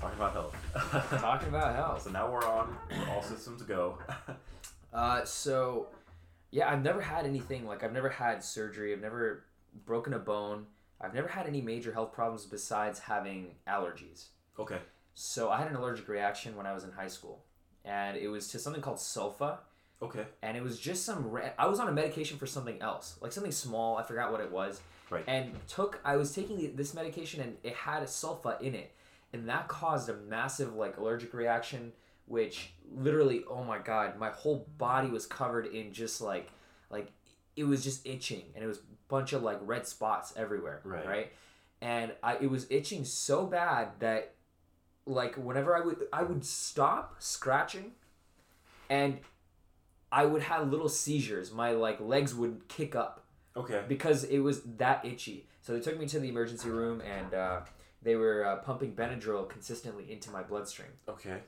Talking about health. Talking about health. So now we're on. All systems go. Uh, so, yeah, I've never had anything like I've never had surgery. I've never broken a bone. I've never had any major health problems besides having allergies. okay. So I had an allergic reaction when I was in high school, and it was to something called sulfa, Okay. and it was just some. Ra- I was on a medication for something else, like something small. I forgot what it was. Right. And took. I was taking the, this medication, and it had a sulfa in it, and that caused a massive like allergic reaction, which literally, oh my god, my whole body was covered in just like, like it was just itching, and it was a bunch of like red spots everywhere. Right. Right. And I, it was itching so bad that like whenever I would I would stop scratching and I would have little seizures. My like legs would kick up Okay. because it was that itchy. So they took me to the emergency room and uh, they were uh, pumping Benadryl consistently into my bloodstream. Okay.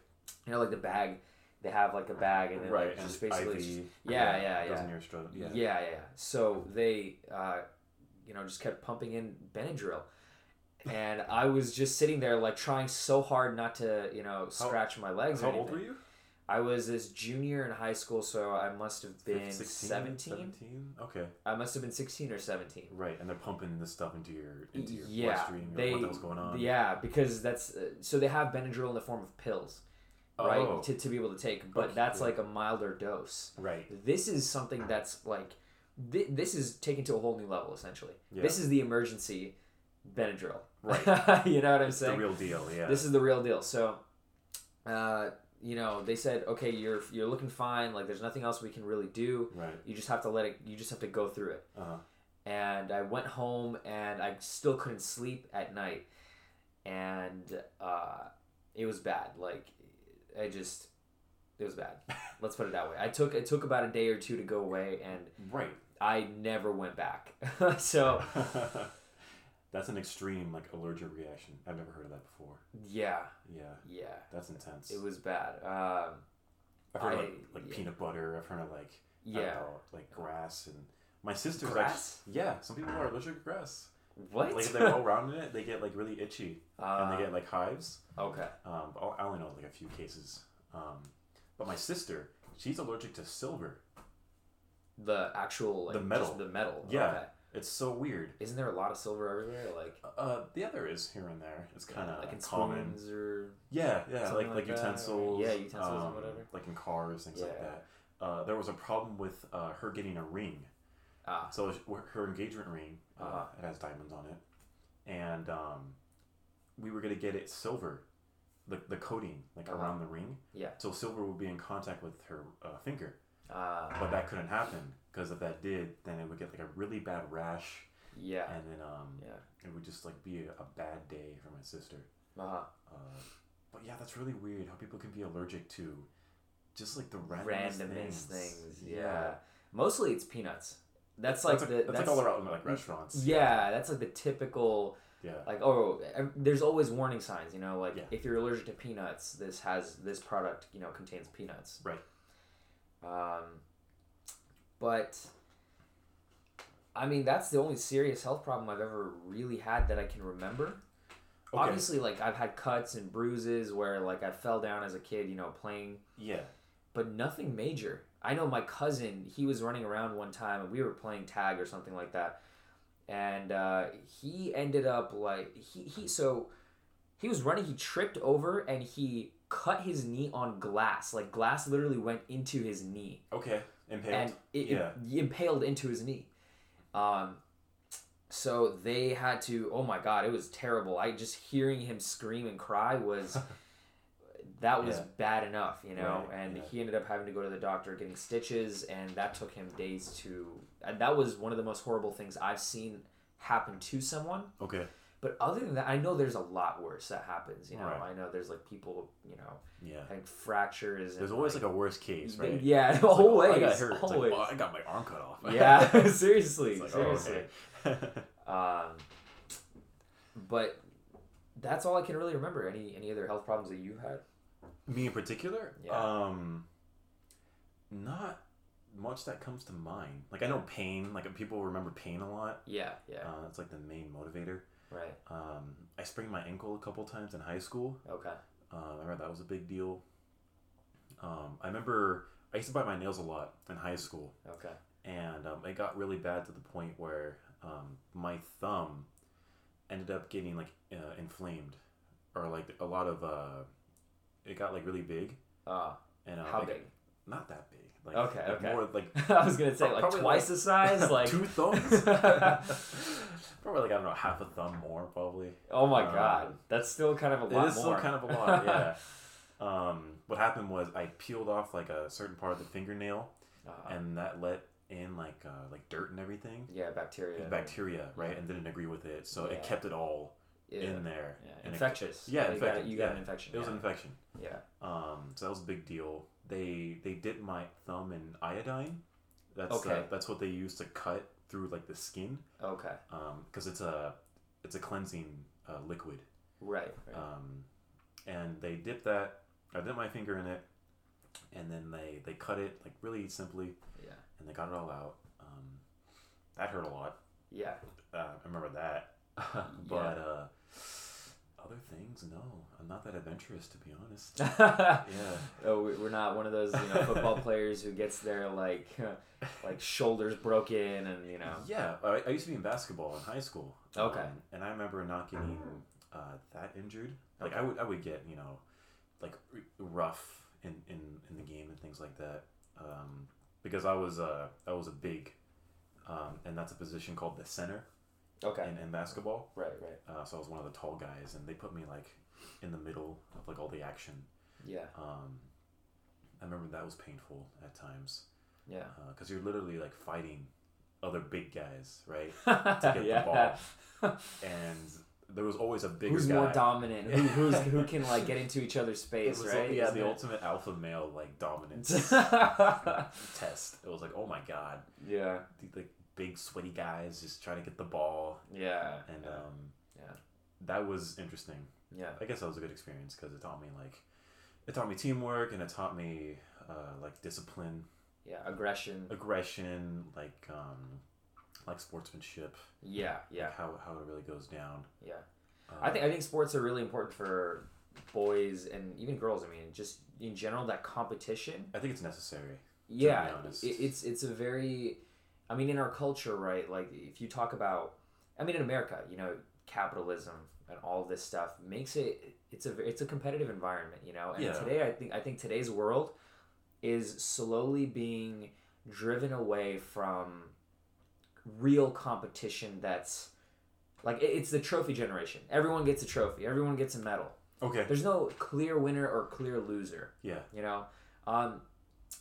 You know, like the bag. They have like a bag and then Right. like, And just basically. IV. just- yeah, yeah, yeah. in your stroke. yeah, Yeah. yeah, yeah. So they, uh, you know, just kept pumping in Benadryl. And I was just sitting there, like trying so hard not to, you know, scratch my legs. How or old were you? I was this junior in high school, so I must have been 16, 17. 17? Okay. I must have been 16 or 17. Right. And they're pumping this stuff into your into your Yeah, bloodstream. or they- what the going on? Yeah, because that's uh, so they have Benadryl in the form of pills, Oh. right, to, to be able to take, but Okay. that's like a milder dose. Right. This is something that's like, thi- this is taken to a whole new level essentially. Yeah. This is the emergency Benadryl. Right. you know what I'm It's the real deal. Yeah. This is the real deal. So, uh, you know, they said, okay, you're you're looking fine. Like, there's nothing else we can really do. right. You just have to let it. You just have to go through it. Uh huh. And I went home, and I still couldn't sleep at night, and uh, it was bad. Like, I just, it was bad. Let's put it that way. I took it took about a day or two to go away, and Right. I never went back. so That's an extreme like allergic reaction. I've never heard of that before. yeah, Yeah. yeah, That's intense. it was bad. Um, I've heard of, like, like yeah. peanut butter. I've heard of like yeah. know, like grass and my sister's Grass? Actually, yeah, some people are allergic to grass. What? Like if they roll around in it, they get like really itchy Uh, and they get like hives. okay. Um, I only know like a few cases. Um, but my sister, she's allergic to silver. The actual like The metal. the metal. Yeah. Okay. It's so weird. Isn't there a lot of silver everywhere? Like Uh, yeah, there is here and there. It's kind of like in common. or Yeah, yeah, like like like, that, or- utensils. yeah, utensils and um, whatever. Like in cars, things like that. Uh, there was a problem with uh, her getting a ring. ah So her engagement ring, uh, Uh-huh. it has diamonds on it, and um, we were gonna get it silver, the, the coating like Uh-huh. around the ring. Yeah. So silver would be in contact with her uh, finger, ah but that couldn't happen because if that did, then it would get like a really bad rash, yeah and then um, yeah it would just like be a, a bad day for my sister. uh Uh, but yeah, that's really weird how people can be allergic to just like the randomest, randomest things. things. Yeah. Mostly it's peanuts. That's like that's, the that's, that's like all around like restaurants. yeah that's like the typical Yeah. like oh there's always warning signs you know like Yeah. if you're allergic to peanuts this has this product you know contains peanuts Right. um but i mean that's the only serious health problem i've ever really had that i can remember Okay. obviously like i've had cuts and bruises where like i fell down as a kid you know playing Yeah. but nothing major. I know my cousin, he was running around one time and we were playing tag or something like that. And uh, he ended up like he, he so he was running, he tripped over and he cut his knee on glass. Like glass literally went into his knee. Okay. Impaled. And it, yeah. it impaled into his knee. Um so they had to oh my god, it was terrible. I just hearing him scream and cry was that was Yeah. bad enough, you know. Right, and yeah. he ended up having to go to the doctor getting stitches, and that took him days to. And that was one of the most horrible things I've seen happen to someone. okay. But other than that, I know there's a lot worse that happens. You know, Right. I know there's like people, you know, Yeah. having fractures. There's always like a worst case, right? yeah, It's like, always, oh, I got hurt. It's like, always. well, I got my arm cut off. yeah, seriously, like, oh, seriously. okay. Um, but that's all I can really remember. Any any other health problems that you've had? Me in particular, Yeah. um, not much that comes to mind. Like I know pain. Like people remember pain a lot. Yeah, yeah. Uh, that's like the main motivator. Right. Um, I sprained my ankle a couple times in high school. Okay. Um, I remember that was a big deal. Um, I remember I used to bite my nails a lot in high school, Okay. and um, it got really bad to the point where um, my thumb ended up getting like uh, inflamed, or like a lot of uh, it got like really big, Uh, and uh, how like, big? Not that big. Like, Okay, like okay. More like I was gonna say like twice the size. Like two thumbs. probably like I don't know half a thumb more probably. oh my Uh, god, that's still kind of a lot It is more. still kind of a lot, yeah. um, what happened was I peeled off like a certain part of the fingernail, Uh, and that let in like uh, like dirt and everything, yeah, bacteria. bacteria, right, and didn't agree with it, so Yeah. it kept it all Yeah. in there. Yeah. it- Infectious. yeah, you got, you got an infection. It was an infection. yeah. Um, so that was a big deal. They they dipped my thumb in iodine. That's Okay. uh, that's what they use to cut through like the skin, Okay. Um, because it's a it's a cleansing uh, liquid. Right. right. um, and they dip that. I dipped my finger in it, and then they they cut it like really simply, yeah. and they got it all out. Um, that hurt a lot. Yeah. Uh, I remember that, but uh, other things, no, I'm not that adventurous to be honest. Yeah, Oh, we- we're not one of those you know football players who gets their like like shoulders broken and you know. yeah. I, I used to be in basketball in high school. Okay. um, and I remember not getting uh, that injured. Like I would I would get you know, like r- rough in, in, in the game and things like that. Um, because I was uh I was a big, um, and that's a position called the center Okay. in, in basketball. Right. Right. Uh, so I was one of the tall guys, and they put me like in the middle of like all the action. Yeah. Um, I remember that was painful at times Yeah. because you're literally like fighting other big guys, right? To get the ball. And there was always a bigger Who's guy. more dominant? Who, who's who can like get into each other's space, was, right? Yeah, Isn't the it? ultimate alpha male like dominance test. It was like, oh my god, yeah. the big sweaty guys just trying to get the ball, Yeah. and yeah. um, Yeah. that was interesting. yeah. I guess that was a good experience because it taught me like, it taught me teamwork and it taught me uh, like discipline, Yeah. Aggression. aggression, like um, like sportsmanship, Yeah. Yeah. like how how it really goes down. Yeah. Uh, I think I think sports are really important for boys and even girls. I mean, just in general, that competition. I think it's necessary. Yeah, it's it's a very. I mean, in our culture, right? Like, if you talk about, I mean, in America, you know, capitalism and all this stuff makes it. It's a it's a competitive environment, you know. And Yeah. today, I think I think today's world is slowly being driven away from real competition. That's like it- it's the trophy generation. Everyone gets a trophy. Everyone gets a medal. Okay. There's no clear winner or clear loser. Yeah. You know, um,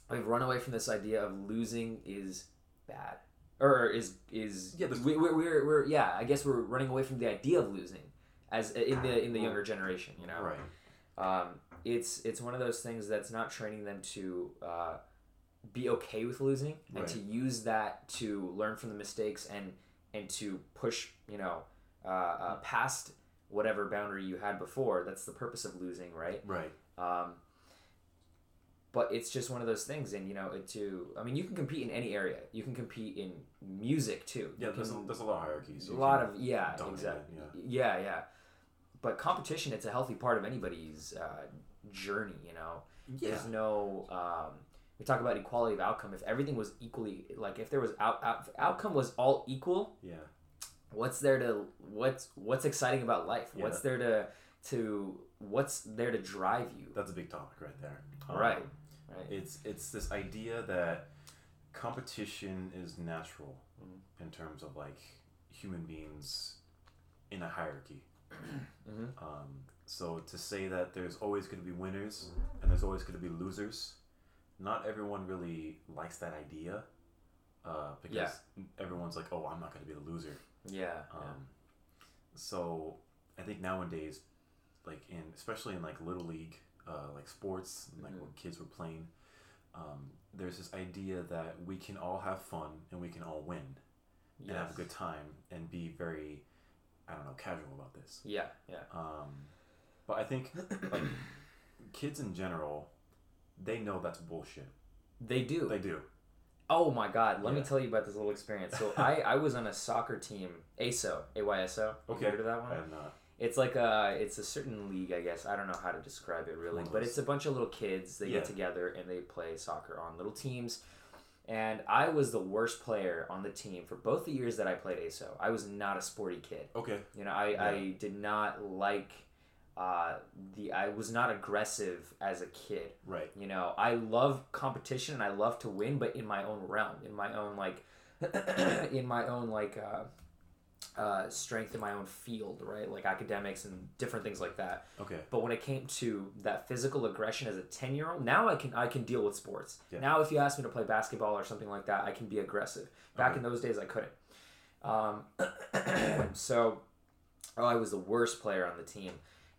we've run away from this idea of losing is bad or is is Yeah, we, we're, we're, we're yeah I guess we're running away from the idea of losing as in the in the younger generation. You know, Right. um, it's it's one of those things that's not training them to uh, be okay with losing and Right. to use that to learn from the mistakes and and to push you know uh, uh, past whatever boundary you had before. That's the purpose of losing, right? Right. Um, but it's just one of those things, and you know, it to I mean, you can compete in any area. You can compete in music too. Yeah. There's a, there's a lot of hierarchies. a lot of yeah, exactly. it, Yeah, yeah. But competition, it's a healthy part of anybody's uh, journey. You know, Yeah. there's no. Um, we talk about equality of outcome. If everything was equally like, if there was out, out outcome was all equal, Yeah. what's there to what's what's exciting about life? Yeah. What's there to to what's there to drive you? That's a big topic right there. Um, Right. Right. It's it's this idea that competition is natural Mhm. in terms of like human beings in a hierarchy. Mhm. Um, so to say that there's always going to be winners and there's always going to be losers, not everyone really likes that idea. Uh, because Yeah. everyone's like, oh, I'm not going to be the loser. Yeah. Um, so I think nowadays, like in especially in like little league, uh, like sports, like Mhm. when kids were playing, um, there's this idea that we can all have fun and we can all win yeah. and have a good time and be very, I don't know, casual about this. Yeah. Yeah. Um, but I think like kids in general, they know that's bullshit. They do. They do. Oh my God! Let me tell you about this little experience. So I, I was on a soccer team, ASO, AYSO. You Okay. heard of that one? I have not. It's like a it's a certain league, I guess. I don't know how to describe it really, but it's a bunch of little kids. They Yeah. get together and they play soccer on little teams. And I was the worst player on the team for both the years that I played ASO. I was not a sporty kid. Okay. You know, I, Yeah. I did not like uh, the I was not aggressive as a kid. Right. You know, I love competition and I love to win, but in my own realm, in my own like, in my own like uh, uh, strength in my own field, right? Like academics and different things like that. Okay. But when it came to that physical aggression as a ten year old, now I can I can deal with sports. Yeah. Now, if you ask me to play basketball or something like that, I can be aggressive. Back Okay. in those days, I couldn't. Um, so, oh, I was the worst player on the team,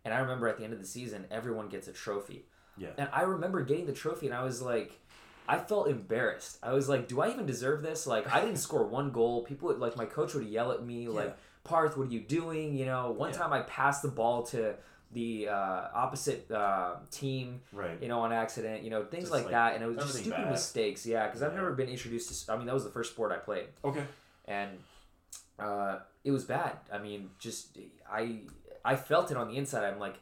and I remember at the end of the season, everyone gets a trophy. Yeah. And I remember getting the trophy, and I was like, I felt embarrassed. I was like, do I even deserve this? Like, I didn't score one goal. People would, like, my coach would yell at me, like, Parth, what are you doing? You know, one Yeah. time I passed the ball to the uh, opposite uh, team, Right. you know, on accident, you know, things like, like, that. And it was just stupid bad. mistakes, yeah, because I've never been introduced to, I mean, that was the first sport I played Okay. and uh, it was bad. I mean, just I I felt it on the inside. I'm like,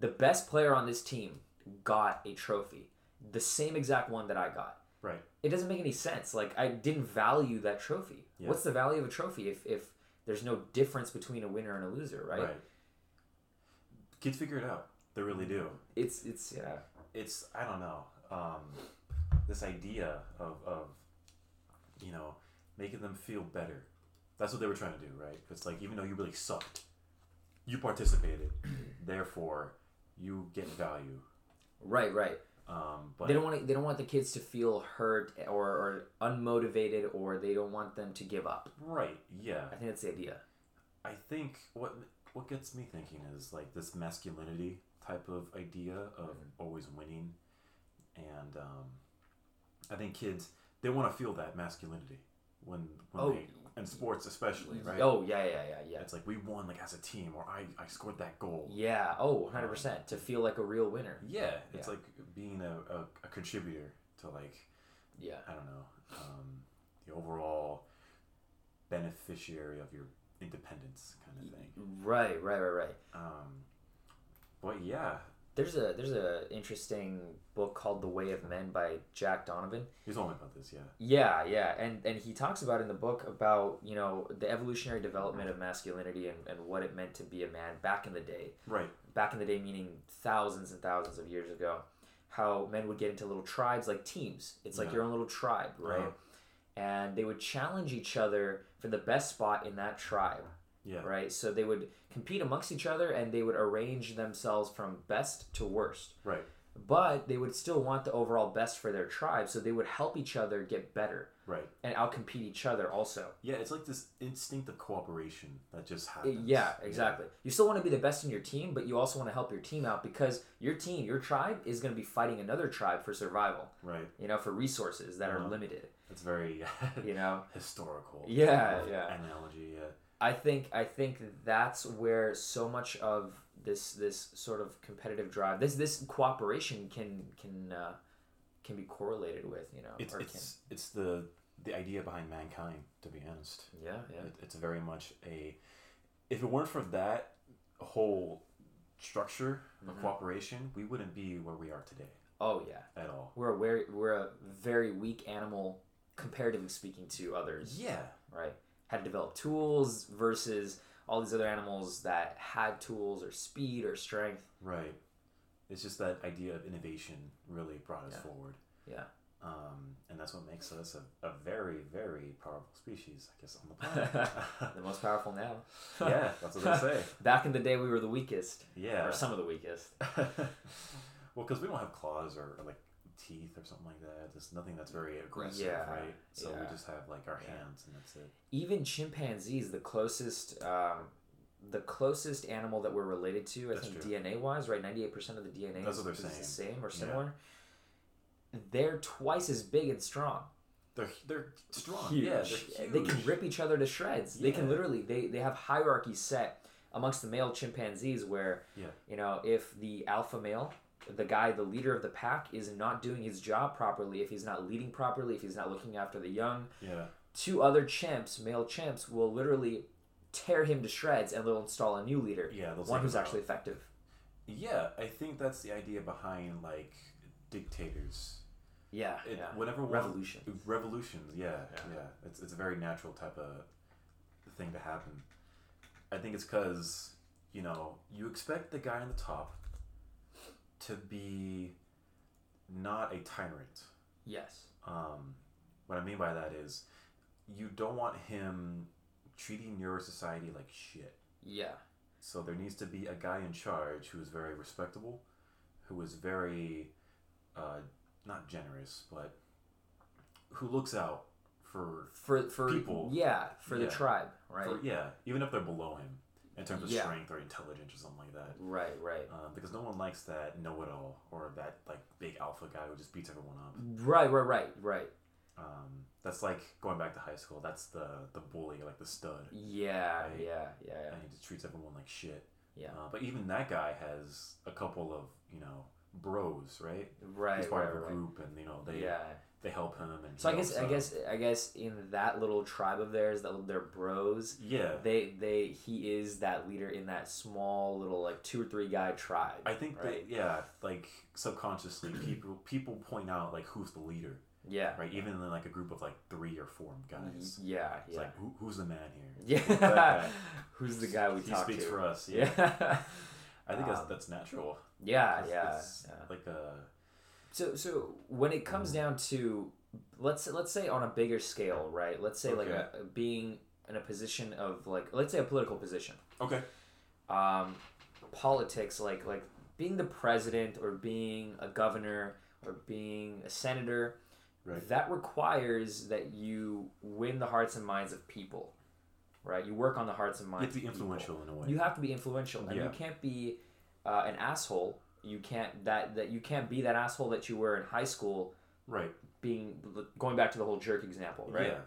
the best player on this team got a trophy, the same exact one that I got. Right. It doesn't make any sense. Like I didn't value that trophy. Yeah. What's the value of a trophy if if there's no difference between a winner and a loser, right? Right. Kids figure it out. They really do. It's it's yeah. It's I don't know. Um, this idea of of you know making them feel better. That's what they were trying to do, right? It's like even though you really sucked, you participated. therefore, you get value. Right, right. Um, but they don't want to, they don't want the kids to feel hurt or, or unmotivated or they don't want them to give up. right, yeah. I think that's the idea. I think what what gets me thinking is like this masculinity type of idea of Mm-hmm. always winning, and um, I think kids they want to feel that masculinity when when Oh. they in sports especially right. Oh yeah, yeah, yeah, yeah. It's like we won like as a team, or I, I scored that goal. Yeah. Oh, 100%. To feel like a real winner. Yeah, it's Yeah. like being a, a, a contributor to like Yeah. I don't know um, the overall beneficiary of your independence kind of thing. Right, right, right, right. Um, but yeah, There's a there's a interesting book called The Way of Men by Jack Donovan. he's only about this. Yeah, Yeah, yeah. And and he talks about in the book about, you know, the evolutionary development of masculinity and, and what it meant to be a man back in the day. right. Back in the day meaning thousands and thousands of years ago. How men would get into little tribes like teams. It's like Yeah. your own little tribe, right? Uh-huh. And they would challenge each other for the best spot in that tribe. Yeah, right? So they would compete amongst each other and they would arrange themselves from best to worst. right, But they would still want the overall best for their tribe, so they would help each other get better right. and outcompete each other also. Yeah, it's like this instinct of cooperation that just happens. Yeah, exactly. You still want to be the best in your team, but you also want to help your team out because your team, your tribe, is going to be fighting another tribe for survival. Right. You know, for resources that are Uh-huh. limited. It's very You know, historical. Yeah, yeah. Analogy. Yeah. I think I think that's where so much of this this sort of competitive drive, this this cooperation can can uh, can be correlated with, you know, It's it's it's the the idea behind mankind. To be honest, yeah, yeah, it, it's very much a. If it weren't for that whole structure of Mhm. cooperation, we wouldn't be where we are today oh yeah, at all. we're a very we're a very weak animal comparatively speaking to others, Yeah. right? Had to develop tools versus all these other animals that had tools or speed or strength. Right. It's just that idea of innovation really brought us Yeah. forward. Yeah. Um, and that's what makes us a, a very, very powerful species, I guess, on the planet. the most powerful now. yeah, that's what they say. Back in the day, we were the weakest, Yeah. or some of the weakest. well, because we don't have claws or, or, like teeth or something like that. There's nothing that's very aggressive, Yeah, right? So yeah. we just have like our Yeah. hands and that's it. even chimpanzees the closest um, the closest animal that we're related to i That's think true. dna wise right 98% of the dna That's is, what they're is the same or similar they're twice as big and strong They're they're strong. huge. Yeah, they're they can rip each other to shreds they can literally they, they have hierarchies set amongst the male chimpanzees where Yeah. you know if the alpha male the guy the leader of the pack is not doing his job properly if he's not leading properly if he's not looking after the young Yeah. two other chimps male chimps will literally tear him to shreds and they'll install a new leader Yeah. One who's out. actually effective Yeah, I think that's the idea behind like dictators. yeah It, yeah Whenever revolution revolutions, yeah, Yeah. yeah, It's it's a very natural type of thing to happen. I think it's because you know you expect the guy on the top to be not a tyrant. yes Um, what I mean by that is you don't want him treating your society like shit. yeah So there needs to be a guy in charge who is very respectable, who is very, uh, not generous, but who looks out for, for for People. yeah for the tribe right for yeah, even if they're below him in terms of Yeah. strength or intelligence or something like that. right right Um, because no one likes that know-it-all or that like big alpha guy who just beats everyone up. right right right right Um, that's like going back to high school. That's the the bully, like the stud, yeah Right. yeah yeah yeah and he just treats everyone like shit. Yeah. Uh, but even that guy has a couple of you know bros, right? right He's part right, of a right. group, and you know they yeah they help him. And so i guess i guess i guess in that little tribe of theirs that they're bros yeah. they they he is that leader in that small little like two or three guy tribe I think right? that yeah, like subconsciously, people people point out like who's the leader, yeah right? Even in like a group of like three or four guys, yeah it's yeah like who, who's the man here? Yeah who's the guy we talk about? he talk speaks to for us. Yeah, yeah I think that's Um, that's natural. yeah It's- yeah, it's yeah. like a So so when it comes Mm. down to let's let's say on a bigger scale, right? Let's say like a, being in a position of like let's say a political position. okay. Um, politics like like being the president or being a governor or being a senator Right. that requires that you win the hearts and minds of people. Right? You work on the hearts and You minds have to be of people. influential in a way. You have to be influential, and Yeah. you can't be uh, an asshole. You can't that that you can't be that asshole that you were in high school. right. Being going back to the whole jerk example, right? Yeah.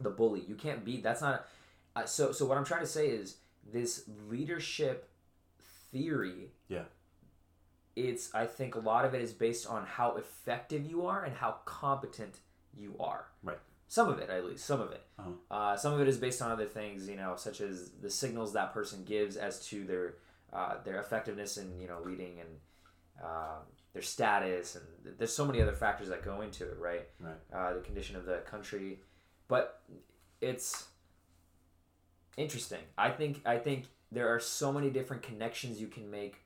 The bully. You can't be. That's not. Uh, so so what I'm trying to say is this leadership theory. Yeah. It's I think a lot of it is based on how effective you are and how competent you are. Right. Some of it, at least, some of it. Uh-huh. Uh, some of it is based on other things, you know, such as the signals that person gives as to their uh, their effectiveness in you know leading and uh, their status, and there's so many other factors that go into it, right? Right. Uh, the condition of the country, but it's interesting. I think I think there are so many different connections you can make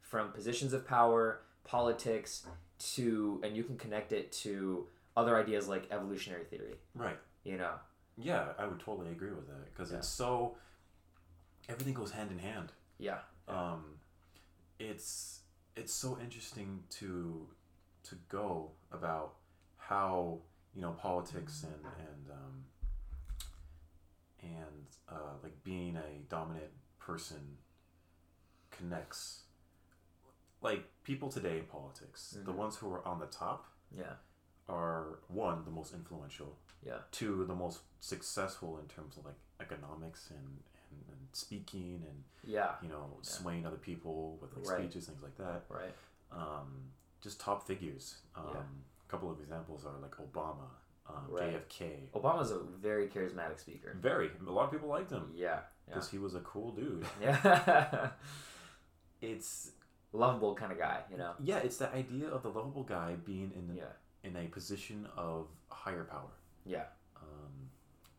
from positions of power, politics, to and you can connect it to other ideas like evolutionary theory. Right. You know. Yeah, I would totally agree with that because Yeah. it's so everything goes hand in hand. Yeah. Um, it's it's so interesting to to go about how you know politics and and um, and uh, like being a dominant person connects like people today in politics the Mhm. ones who are on the top Yeah. are one the most influential Yeah. two the most successful in terms of like economics and, and, and speaking and Yeah. you know swaying other people with like Right. speeches things like that Right. um, just top figures um, Yeah. a couple of examples are like obama um, Right. jfk Obama's a very charismatic speaker. very a lot of people liked him Yeah. Yeah. because he was a cool dude Yeah. it's Lovable kind of guy, you know. yeah it's the idea of the lovable guy being in Yeah. in a position of higher power Yeah.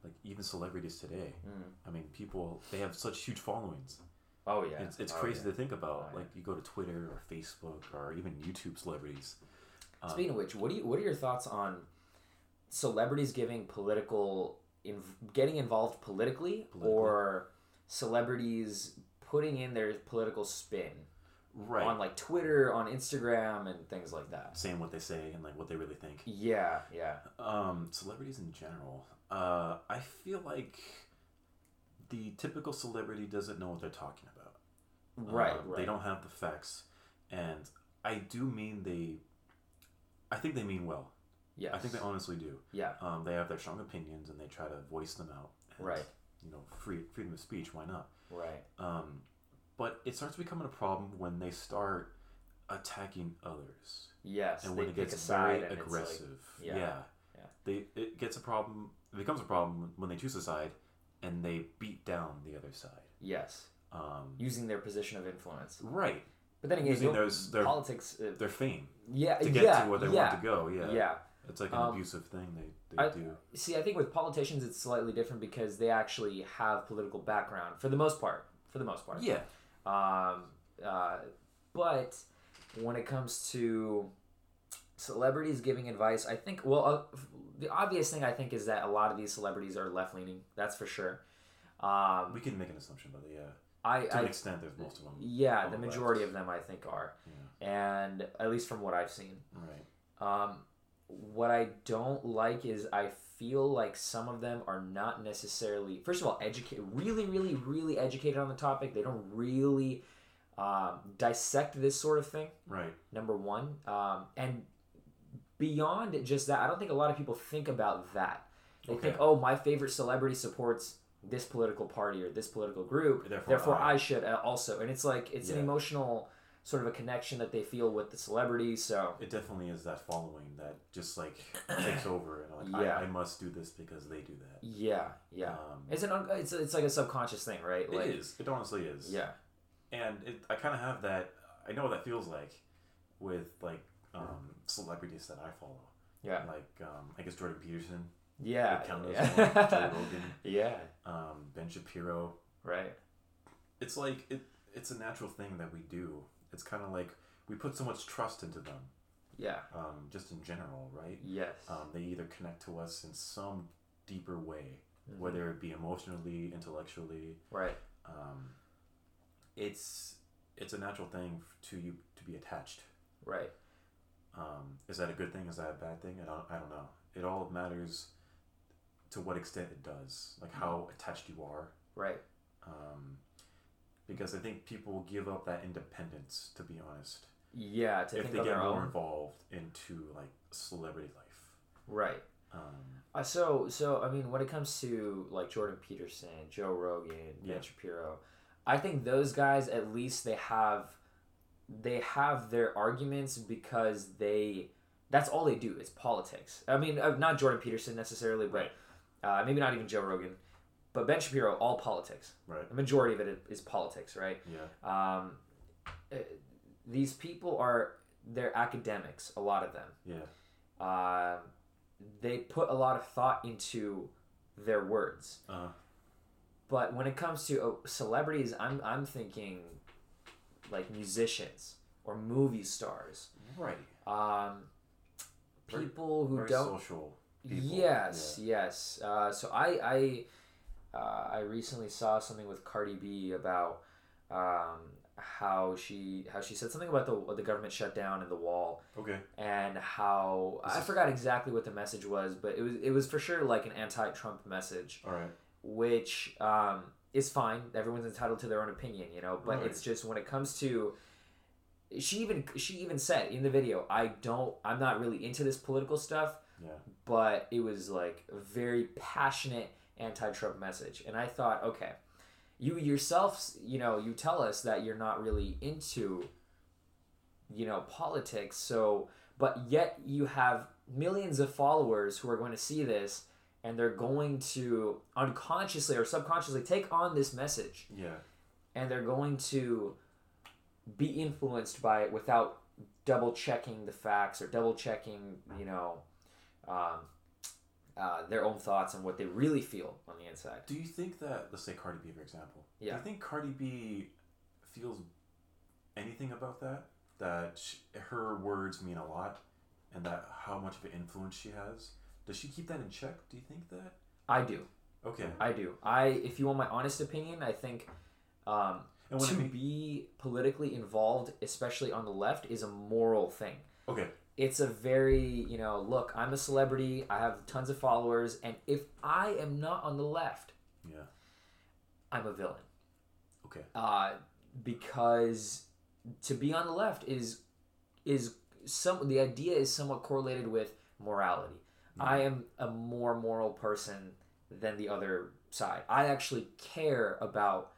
Um, like even celebrities today Mm. i mean people they have such huge followings Oh yeah. It's, it's Oh, crazy yeah. to think about. Oh, yeah. Like you go to Twitter or Facebook or even YouTube celebrities. Um, Speaking of which, what do you what are your thoughts on celebrities giving political in, getting involved politically, Politically. or celebrities putting in their political spin right, on like Twitter, on Instagram, and things like that? saying what they say and like what they really think. Yeah, yeah, Um, celebrities in general. Uh, I feel like the typical celebrity doesn't know what they're talking about. right, Um, right. They don't have the facts, and I do mean they. I think they mean well. Yes. I think they honestly do. Yeah. Um, they have their strong opinions and they try to voice them out. And, Right. You know, free freedom of speech. Why not? Right. Um, but it starts becoming a problem when they start attacking others Yes, and when it gets very it's like- aggressive. yeah, yeah, yeah. They it gets a problem. It becomes a problem when they choose a side and they beat down the other side. yes, Um, using their position of influence. right, But then again, Using those- their- politics. Uh, their fame yeah, to get yeah, to where they yeah, want to go. Yeah, Yeah. it's like an Um, abusive thing they, they I- do. See, I think with politicians, it's slightly different because they actually have political background for the most part. For the most part. Yeah, Um, uh, but when it comes to celebrities giving advice, I think, well, uh, the obvious thing I think is that a lot of these celebrities are left leaning. That's for sure. Um, we can make an assumption, but yeah, I, to I an extent, there's most of them. yeah, the the left. majority of them I think are, Yeah, and at least from what I've seen. right. Um, what I don't like is I feel like some of them are not necessarily, first of all, educated, really, really, really educated on the topic. They don't really um, dissect this sort of thing. Right. Number one, um, and beyond just that, I don't think a lot of people think about that. They think, oh, my favorite celebrity supports this political party or this political group, Therefore, therefore I- I should uh, also. And it's like it's an emotional sort of a connection that they feel with the celebrity. So It definitely is that following that just like takes over and like Yeah. I, I must do this because they do that. yeah, yeah. Um, It's an un- it's it's like a subconscious thing, right? it Like is. It honestly is. yeah, And it, I kind of have that. I know what that feels like with like um, celebrities that I follow. yeah, Like um, I guess Jordan Peterson, yeah, would count as yeah. Joe Rogan, yeah, um, Ben Shapiro. right. It's like it. It's a natural thing that we do. It's kind of like we put so much trust into them, Yeah, um, just in general, right? yes, Um, they either connect to us in some deeper way, Mhm. whether it be emotionally, intellectually. right. Um, it's it's a natural thing to you to be attached. Right. Um, is that a good thing? Is that a bad thing? I don't, I don't know. It all matters to what extent it does, like how attached you are. Right. Um, because I think people will give up that independence, to be honest, Yeah, to if think they get more own. involved into like celebrity life. Right. Um, Uh, so so I mean, when it comes to like Jordan Peterson, Joe Rogan, Yeah. Ben Shapiro, I think those guys at least they have they have their arguments because they that's all they do is politics. I mean, uh, not Jordan Peterson necessarily, but uh, maybe not even Joe Rogan, but Ben Shapiro, all politics. right. The majority of it is politics, right? Yeah. Um, uh, these people are they're academics, a lot of them. Yeah. Uh, they put a lot of thought into their words. Uh, But when it comes to uh, celebrities, I'm I'm thinking like musicians or movie stars, right. um, Very- people who Very don't. social. People. Yes, yes. Uh, so I I uh, I recently saw something with Cardi B about um, how she how she said something about the the government shutdown and the wall Okay. and how I is- forgot exactly what the message was, but it was it was for sure like an anti-Trump message, All right. which um, is fine. Everyone's entitled to their own opinion, you know. But Right. it's just when it comes to she even she even said in the video, I don't I'm not really into this political stuff, Yeah. but it was like a very passionate anti-Trump message, and I thought, okay, you yourself, you know, you tell us that you're not really into, you know, politics, so but yet you have millions of followers who are going to see this and they're going to unconsciously or subconsciously take on this message Yeah. and they're going to be influenced by it without double checking the facts or double checking, you know, um, uh, their own thoughts and what they really feel on the inside. Do you think that, let's say Cardi B, for example, Yeah. do you think Cardi B feels anything about that? That sh her words mean a lot and that how much of an influence she has? Does she keep that in check? Do you think that? I do. Okay. I do. I, if you want my honest opinion, I think um, to mean, be politically involved, especially on the left, is a moral thing. okay, It's a very, you know, look, I'm a celebrity, I have tons of followers, and if I am not on the left, yeah, I'm a villain. okay, uh, because to be on the left is is some the idea is somewhat correlated with morality. I am a more moral person than the other side. I actually care about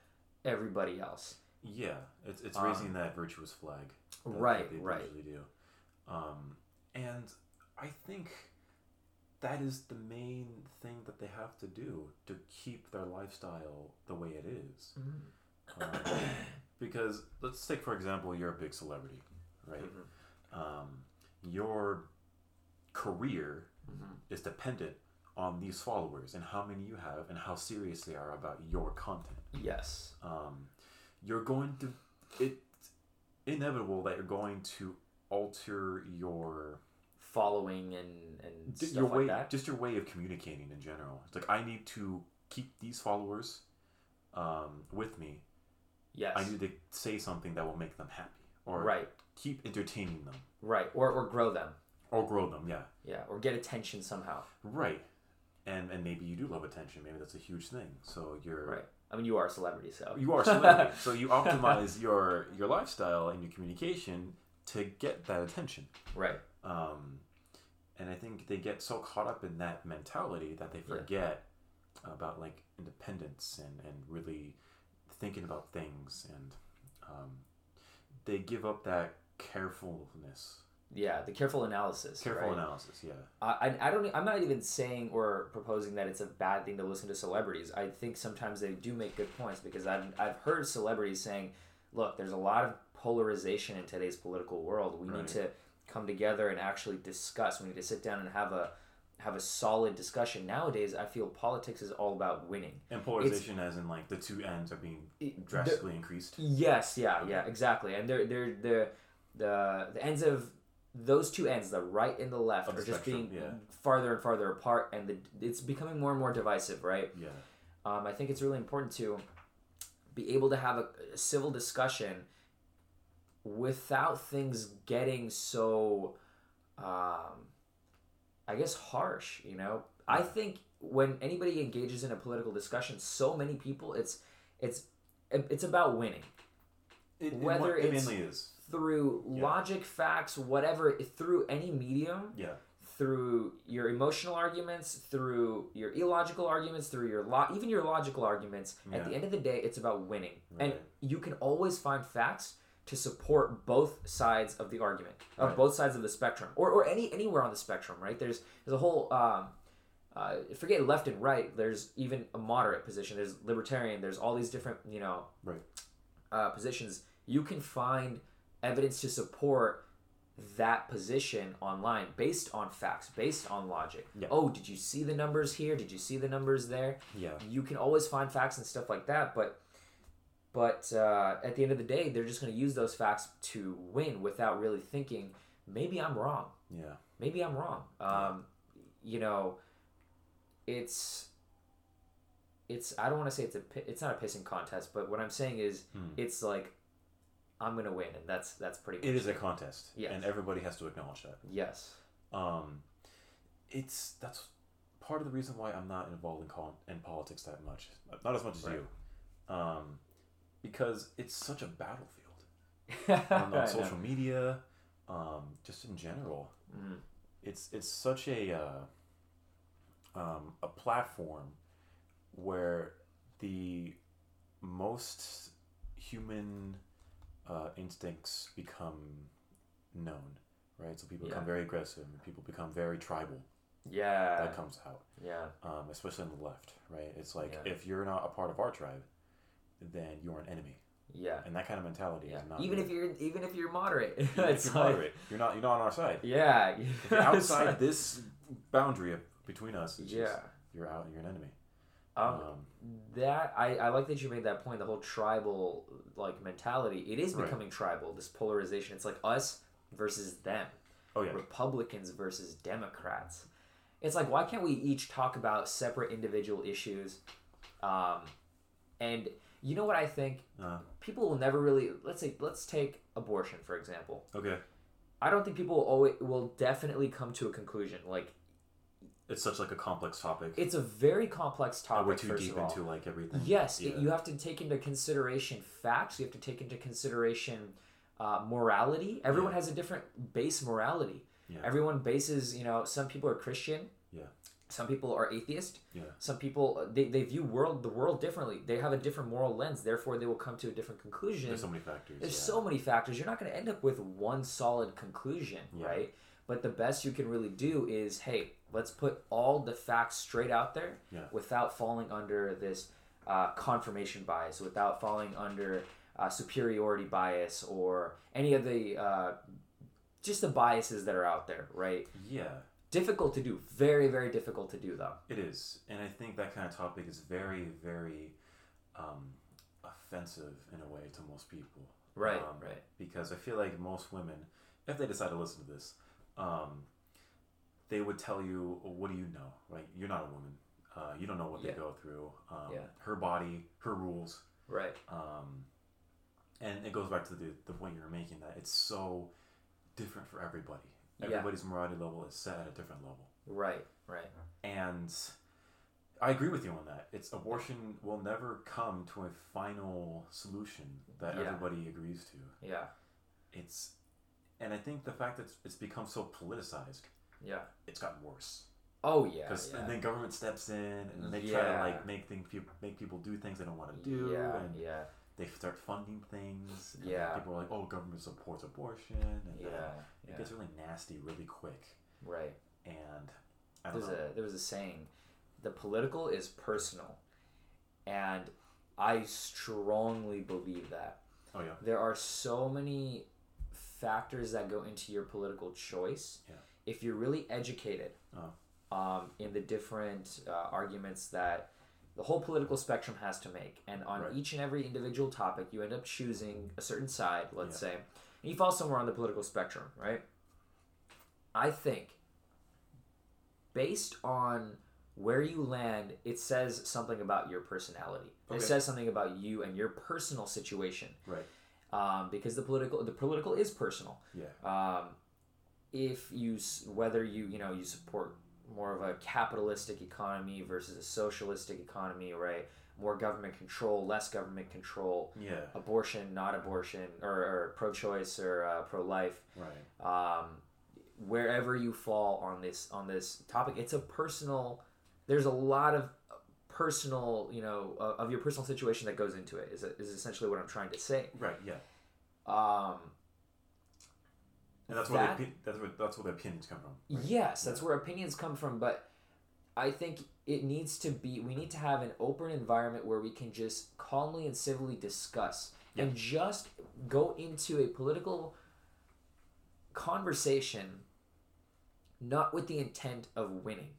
everybody else. Yeah, it's it's Um, raising that virtuous flag. that- that Right, they right. Usually do, um, and I think that is the main thing that they have to do to keep their lifestyle the way it is. Um, because let's take for example, you're a big celebrity, right? Mhm. Um, your career Mhm. is dependent on these followers and how many you have and how serious they are about your content. Yes. Um, you're going to it's inevitable that you're going to alter your Following and and d- your like way that. just your way of communicating in general. It's like I need to keep these followers um, with me. Yes. I need to say something that will make them happy or right. keep entertaining them Right. Or or grow them. Or grow them. Yeah, Yeah. Or get attention somehow. right. And and maybe you do love attention. Maybe that's a huge thing. So you're Right. I mean, you are a celebrity, so you are a celebrity. so you optimize your your lifestyle and your communication to get that attention. right. Um, and I think they get so caught up in that mentality that they Yeah. forget about like independence and, and really thinking about things and um, they give up that carefulness, Yeah. The careful analysis. careful right? analysis. Yeah, I, I- I don't. I'm not even saying or proposing that it's a bad thing to listen to celebrities. I think sometimes they do make good points because I've I've heard celebrities saying, "Look, there's a lot of polarization in today's political world. We Right. need to come together and actually discuss. We need to sit down and have a have a solid discussion." Nowadays, I feel politics is all about winning. and polarization as in like the two ends are being drastically increased. Yes, yeah, yeah, exactly. And they're they're the the the ends of those two ends, the right and the left, are just spectrum, being yeah. farther and farther apart, and the, it's becoming more and more divisive, right? Yeah, Um, I think it's really important to be able to have a, a civil discussion without things getting so, um, I guess, harsh. You know, I think when anybody engages in a political discussion, so many people, it's it's it's about winning it, Whether it, it's- mainly is. Through Yeah. logic, facts, whatever, through any medium, Yeah, through your emotional arguments, through your illogical arguments, through your lo- even your logical arguments. At the end of the day, it's about winning, and you can always find facts to support both sides of the argument, of Right. both sides of the spectrum, or, or any anywhere on the spectrum. Right? There's there's a whole. Um, uh, forget left and right. There's even a moderate position. There's libertarian. There's all these different, you know, Right. uh, positions. You can find evidence to support that position online based on facts, based on logic. Yeah. Oh, did you see the numbers here? Did you see the numbers there? yeah, You can always find facts and stuff like that, but but uh, at the end of the day, they're just going to use those facts to win without really thinking. Maybe I'm wrong. yeah, Maybe I'm wrong. Um, you know, it's it's. I don't want to say it's a. It's not a pissing contest, but what I'm saying is, Hmm. it's like I'm gonna win, and that's that's pretty. It is a contest, Yes. and everybody has to acknowledge that. Yes. Um, it's that's part of the reason why I'm not involved in col- in politics that much, not as much as Right. you, um, because it's such a battlefield on, on social media, um, just in general. Mm. It's it's such a uh, um, a platform where the most human uh, instincts become known, right? So people become very aggressive, and people become very tribal. Yeah. that comes out, yeah. um, especially on the left, right? It's like Yeah. if you're not a part of our tribe, then you're an enemy, Yeah. and that kind of mentality Yeah. is not. Even good. if you're even if you're moderate, Even if it's you're like- moderate, you're not you're not on our side. Yeah. Outside this boundary of, between us, it's just, yeah. you're out. You're an enemy. Um, Um, that I, I like that you made that point. The whole tribal like mentality. It is Right. becoming tribal. This polarization. It's like us versus them. oh yeah, Republicans versus Democrats. It's like why can't we each talk about separate individual issues? Um, and you know what I think? uh, People will never really. Let's say let's take abortion for example. okay. I don't think people will always will definitely come to a conclusion. Like It's such like a complex topic. it's a very complex topic. we're too deep into like everything. Yes, Yeah. it, you have to take into consideration facts. You have to take into consideration uh, morality. Everyone Yeah. has a different base morality. Yeah. Everyone bases, you know, some people are Christian. Yeah. Some people are atheist. Yeah. Some people they, they view world the world differently. They have a different moral lens. Therefore, they will come to a different conclusion. There's so many factors. There's yeah. so many factors. You're not going to end up with one solid conclusion, right? But the best you can really do is, hey, let's put all the facts straight out there Yeah. without falling under this uh, confirmation bias, without falling under uh, superiority bias or any of the uh, just the biases that are out there, right? Yeah. Difficult to do. Very, very difficult to do, though. It is, and I think that kind of topic is very, very um, offensive in a way to most people. Right, Um, right. Because I feel like most women, if they decide to listen to this, um, they would tell you, well, "What do you know? Right? You're not a woman. Uh, you don't know what Yeah. they go through. Um, Yeah. Her body, her rules." Right. Um, and it goes back to the, the point you were making that it's so different for everybody. Yeah. Everybody's morality level is set at a different level. Right, right. And I agree with you on that. It's abortion will never come to a final solution that Yeah. everybody agrees to. Yeah, It's and I think the fact that it's become so politicized, yeah. it's gotten worse. Oh, yeah. Because yeah. and then government steps in and they try to like make things people make people do things they don't want to do yeah, and yeah, they start funding things. And Yeah. People are like, oh, government supports abortion, and yeah, it yeah. gets really nasty really quick. Right. And I don't There's know. a there was a saying, the political is personal, and I strongly believe that oh yeah, there are so many factors that go into your political choice. Yeah. If you're really educated Oh. um, in the different uh, arguments that the whole political spectrum has to make, and on Right. each and every individual topic, you end up choosing a certain side, let's Yeah. say, and you fall somewhere on the political spectrum, right? I think based on where you land, it says something about your personality. It says something about you and your personal situation right, um, because the political the political is personal. yeah, Um, if you whether you you know you support more of a capitalistic economy versus a socialistic economy, right? More government control, less government control, yeah, abortion, not abortion, or, or pro-choice or uh, pro-life. right, Um, wherever you fall on this on this topic, it's a personal. There's a lot of personal, you know, uh, of your personal situation that goes into it. Is is essentially what I'm trying to say. right, yeah. Um, And that's where the, that's where that's where the opinions come from. Yes, that's where opinions come from, but I think it needs to be we need to have an open environment where we can just calmly and civilly discuss and just go into a political conversation not with the intent of winning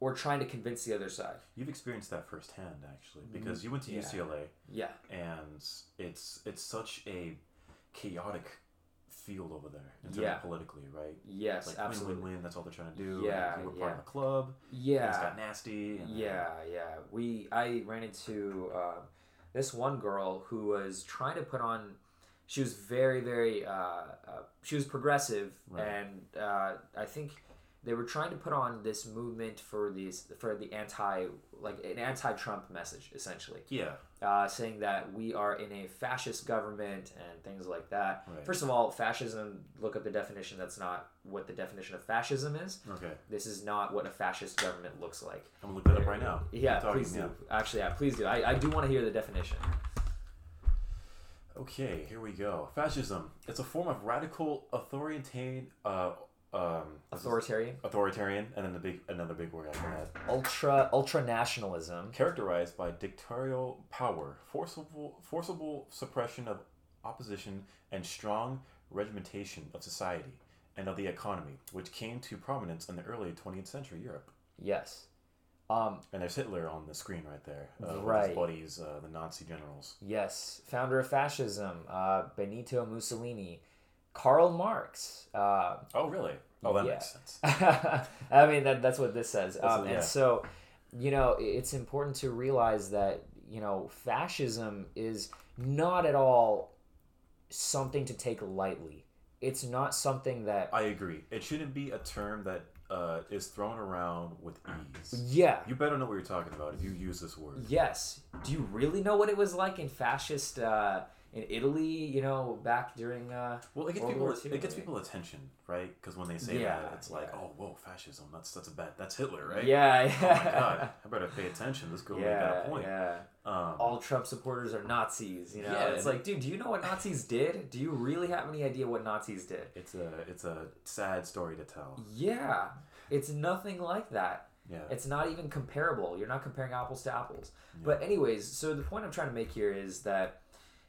or trying to convince the other side. You've experienced that firsthand, actually, mm-hmm. because you went to Yeah. UCLA, Yeah. and it's it's such a chaotic field over there in terms Yeah. of politically, right? Yes, Like absolutely. win win win. That's all they're trying to do. Yeah, were yeah. part of the club. Yeah. it's got nasty. And then- Yeah, yeah. We I ran into uh, this one girl who was trying to put on. She was very, very. Uh, uh, she was progressive, Right. and uh, I think they were trying to put on this movement for these for the anti like an anti-Trump message, essentially, yeah, uh, saying that we are in a fascist government and things like that. Right. First of all, fascism. Look up the definition. That's not what the definition of fascism is. Okay, This is not what a fascist government looks like. I'm gonna look that up right now. Yeah, talking, please do. Actually, yeah, please do. I, I do want to hear the definition. Okay, here we go. Fascism. It's a form of radical authoritarian. Uh, um, Authoritarian, authoritarian, and then the big another big word after that. ultra ultra nationalism. characterized by dictatorial power, forcible, forcible suppression of opposition, and strong regimentation of society and of the economy, which came to prominence in the early 20th century Europe. Yes. Um, And there's Hitler on the screen right there, uh, Right. his buddies, uh, the Nazi generals. yes. Founder of fascism, uh, Benito Mussolini, Karl Marx. Uh, Oh, really? Oh, that Yeah. makes sense. I mean that that's what this says. Um, yeah. And so, you know, it's important to realize that you know fascism is not at all something to take lightly. It's not something that I agree. It shouldn't be a term that uh, is thrown around with ease. yeah. You better know what you're talking about if you use this word. Yes. Do you really know what it was like in fascist uh, in Italy, you know, back during. Uh, Well, it gets World people. War II, it gets right? people attention, right? Because when they say Yeah, that, it's like, oh, whoa, fascism. That's that's a bad. That's Hitler, right? Yeah, yeah. Oh my god, I better pay attention. This girl made yeah, that point. yeah. Um, All Trump supporters are Nazis. You know, Yeah, it's like, dude, do you know what Nazis did? Do you really have any idea what Nazis did? it's a it's a sad story to tell. Yeah, it's nothing like that. Yeah. It's not even comparable. You're not comparing apples to apples. Yeah. But anyways, so the point I'm trying to make here is that,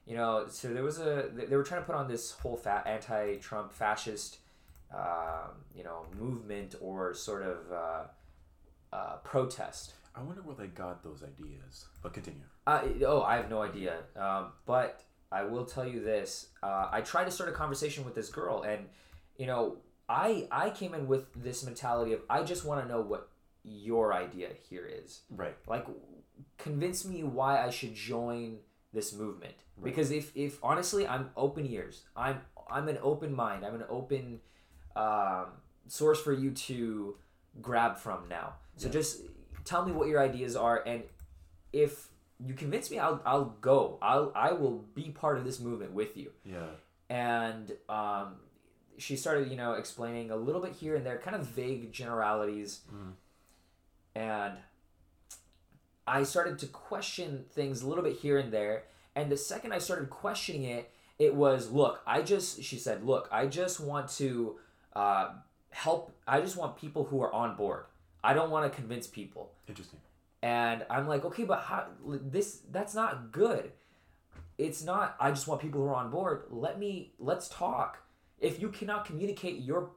you know, so there was a they were trying to put on this whole fat anti-Trump fascist, um, you know, movement or sort of uh, uh, protest. I wonder where they got those ideas. But continue. Uh, oh, I have no idea. Um, but I will tell you this: uh, I tried to start a conversation with this girl, and you know, I I came in with this mentality of I just want to know what your idea here is. Right. Like, convince me why I should join this movement. Right. Because if if honestly, I'm open ears. I'm I'm an open mind. I'm an open um, source for you to grab from now. So Yeah. just tell me what your ideas are, and if you convince me, I'll I'll go. I'll I will be part of this movement with you. Yeah. And um, she started, you know, explaining a little bit here and there, kind of vague generalities, Mm. and I started to question things a little bit here and there. And the second I started questioning it, it was, look, I just, she said, look, I just want to uh, help. I just want people who are on board. I don't want to convince people. Interesting. And I'm like, okay, but how this that's not good. It's not I just want people who are on board. Let me let's talk. If you cannot communicate your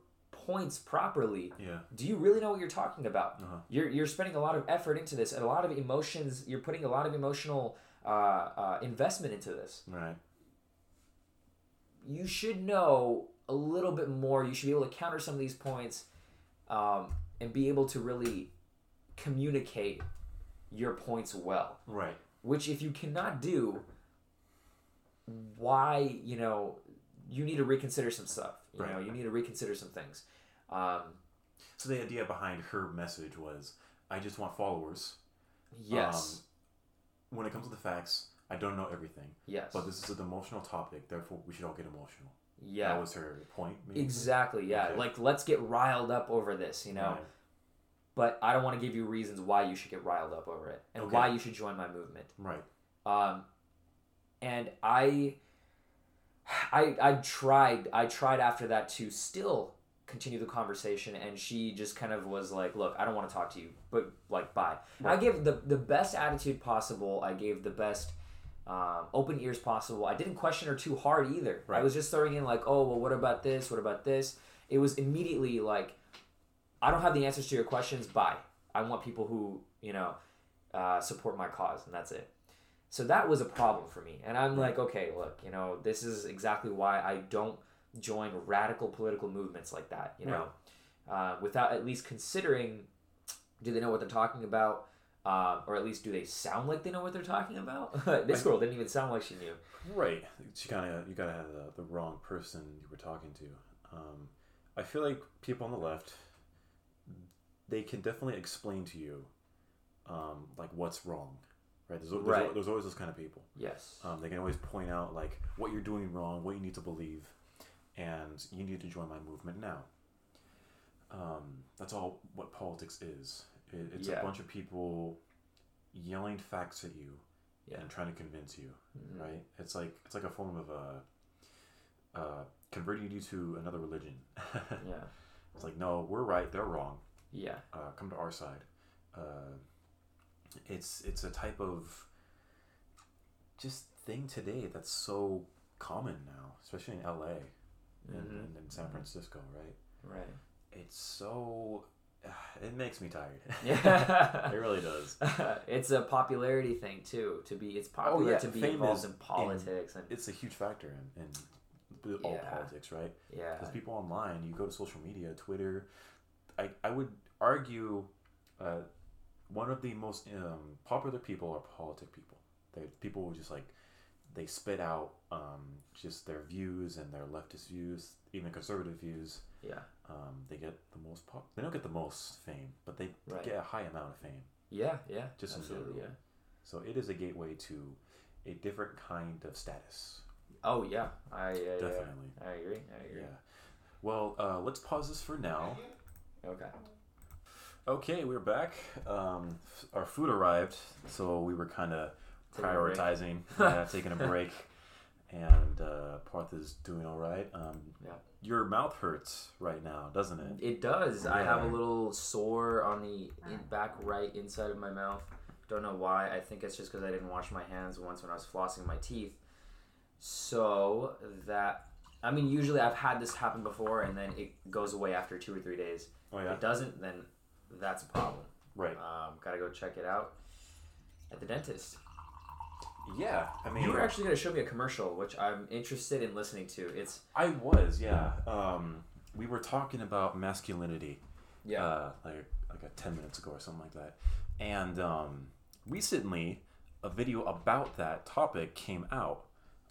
points properly, Yeah. do you really know what you're talking about? Uh-huh. You're you're spending a lot of effort into this and a lot of emotions. You're putting a lot of emotional uh, uh, investment into this. Right. You should know a little bit more. You should be able to counter some of these points, um, and be able to really communicate your points well. Right. which if you cannot do why you know you need to reconsider some stuff you Right. know you need to reconsider some things um, So the idea behind her message was, I just want followers. yes Um, when it comes to the facts, I don't know everything, yes but this is an emotional topic. Therefore, we should all get emotional. yeah That was her point. maybe? exactly yeah Okay. like let's get riled up over this you know Right. but i don't want to give you reasons why you should get riled up over it and Okay. why you should join my movement Right. um, and I, I, I tried, I tried after that to still continue the conversation, and she just kind of was like, "Look, I don't want to talk to you, but like, bye." And I gave the the best attitude possible. I gave the best. Um, open ears possible. I didn't question her too hard either. I was just throwing in like, oh well, what about this? What about this? It was immediately like, I don't have the answers to your questions. Bye. I want people who you know uh, support my cause, and that's it. So that was a problem for me. And I'm like, okay, look, you know, this is exactly why I don't join radical political movements like that, you know, uh, without at least considering do they know what they're talking about? Um, or at least do they sound like they know what they're talking about? this girl didn't even sound like she knew. Right. She kind of you gotta have the, the wrong person you were talking to. Um, I feel like people on the left, they can definitely explain to you, um, like what's wrong. Right. There's, there's, Right. there's always those kind of people. Yes. Um, they can always point out like what you're doing wrong, what you need to believe, and you need to join my movement now. Um, that's all what politics is. It, it's Yeah. a bunch of people yelling facts at you Yeah. and trying to convince you. Mhm. Right? It's like it's like a form of uh, uh, converting you to another religion. Yeah. it's like no, we're right, they're wrong. Yeah. Uh, come to our side. Uh, it's it's a type of just thing today that's so common now, especially in LA and, Mhm. and in San Francisco, right? Right. It's so it makes me tired. Yeah. it really does. it's a popularity thing too. To be, it's popular Oh, yeah, to be fame involved in politics and It's a huge factor in, in all Yeah. politics, right? yeah, Because people online, you go to social media, Twitter. I, I would argue uh, one of the most um, popular people are politic people. They people who just like they spit out um, just their views and their leftist views, even conservative views. yeah, Um, they get the most pop. They don't get the most fame, but they Right. get a high amount of fame. yeah, yeah. Just in absolutely, general. So it is a gateway to a different kind of status, Oh yeah, I yeah, yeah, Definitely. I agree. I agree. Yeah. Well, uh, let's pause this for now. Okay. Okay, we're back. Um, our food arrived, so we were kind of Taking a break. Prioritizing, yeah, taking a break. And uh, Parth is doing all right. Um, Yeah. Your mouth hurts right now, doesn't it? It does. I have a little sore on the in, back right inside of my mouth. Don't know why. I think it's just because I didn't wash my hands once when I was flossing my teeth. So that I mean, usually I've had this happen before, and then it goes away after two or three days. Oh yeah? If it doesn't, then that's a problem. Right. Um, gotta go check it out at the dentist. Yeah. I mean, You were actually gonna show me a commercial, which I'm interested in listening to. It's I was. Yeah. Um, we were talking about masculinity. yeah, uh, like like a ten minutes ago or something like that. And um, recently, a video about that topic came out,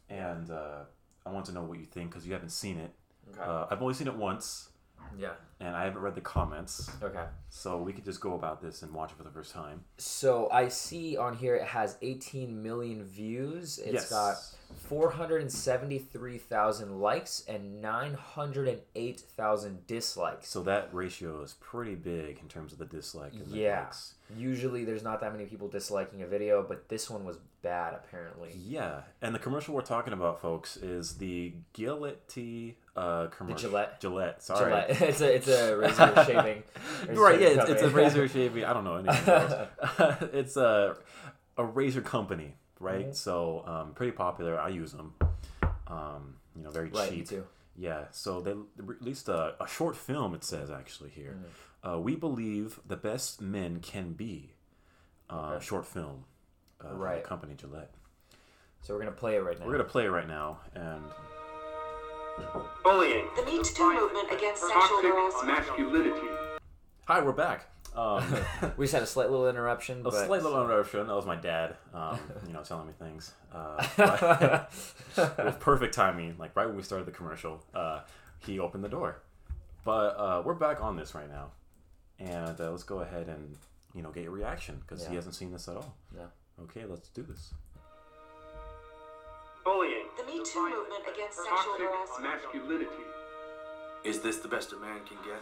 and uh, I want to know what you think because you haven't seen it. okay, Uh, I've only seen it once, yeah, and I haven't read the comments, okay. so we could just go about this and watch it for the first time. So I see on here it has 18 million views. It's yes. got 473,000 likes and 908,000 dislikes. So that ratio is pretty big in terms of the dislike. And the Yeah. likes. Usually there's not that many people disliking a video, but this one was bad apparently. Yeah, and the commercial we're talking about, folks, is the Gillette uh, commercial. Gillette? Gillette. Sorry. Gillette. it's a it's a razor shaving. razor right, yeah, it's, it's a razor shaving. I don't know anything else. it's a a razor company, right? Mhm. So um, pretty popular. I use them. Um, you know, very Right, me cheap. too. Yeah. So they released a, a short film. It says actually here. Mm-hmm. Uh, we believe the best men can be. Uh, Okay. Short film. Uh, Right. The company Gillette. So we're gonna play it right now. We're gonna play it right now, and Bullying. The Me Too movement against sexual Toxic harassment. masculinity. hi, we're back. Um, we just had a slight little interruption. A but... slight little interruption. That was my dad, um, you know, telling me things. Uh, but it was perfect timing. Like right when we started the commercial, uh, he opened the door. But uh, we're back on this right now, and uh, let's go ahead and you know get your reaction because he hasn't seen this at all. Yeah. Okay, let's do this. Bullying. The Me Too movement against sexual Toxic harassment. masculinity. Is this the best a man can get?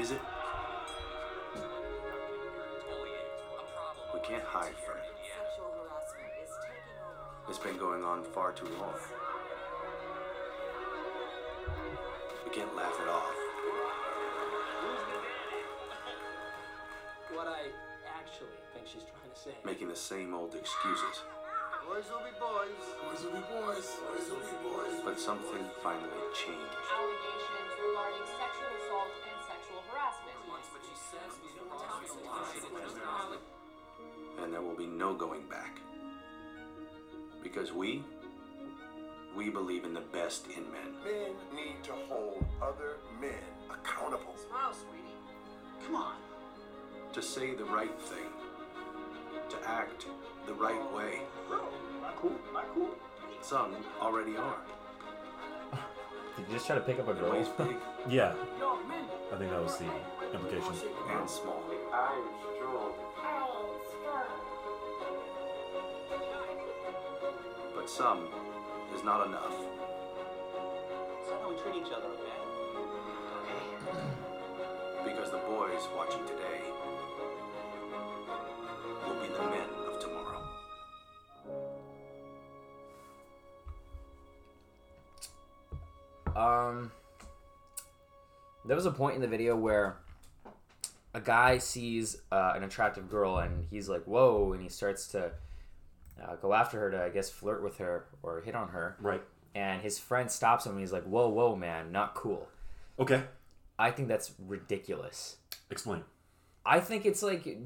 Is it? We can't hide from it. Sexual harassment is taking over. It's been going on far too long. We can't laugh it off. what I actually think she's trying to say. Making the same old excuses. Boys will be boys. Boys will be boys. Boys will be boys. But something finally changed. allegations regarding sexual assault and sexual harassment. And there will be no going back. Because we, we believe in the best in men. Men need to hold other men accountable. Smile, sweetie. Come on. To say the right thing. To act the right way. Oh, not cool. Not cool. Some already are. Did you just try to pick up a girl? ways big Yeah, I think that was the implication. and small. I am strong. But some is not enough. That's how we treat each other, okay? Because the boys watching today there was a point in the video where a guy sees uh, an attractive girl and he's like, "Whoa!" and he starts to uh, go after her to, I guess, flirt with her or hit on her. Right. And his friend stops him and he's like, "Whoa, whoa, man, not cool." Okay. I think that's ridiculous. Explain. I think it's like,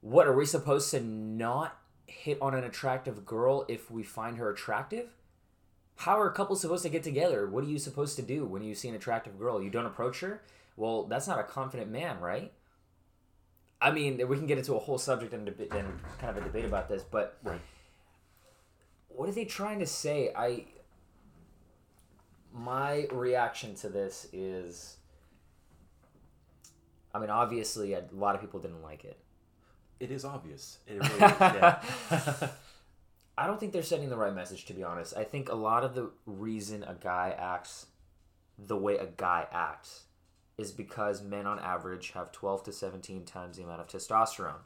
what are we supposed to not hit on an attractive girl if we find her attractive? How are couples supposed to get together? What are you supposed to do when you see an attractive girl? You don't approach her? Well, that's not a confident man, right? I mean, we can get into a whole subject and, deb- and kind of a debate about this, but Right. what are they trying to say? I my reaction to this is I mean, obviously a lot of people didn't like it. it is obvious. It really is. Yeah. I don't think they're sending the right message, to be honest. I think a lot of the reason a guy acts the way a guy acts is because men on average have 12 to 17 times the amount of testosterone.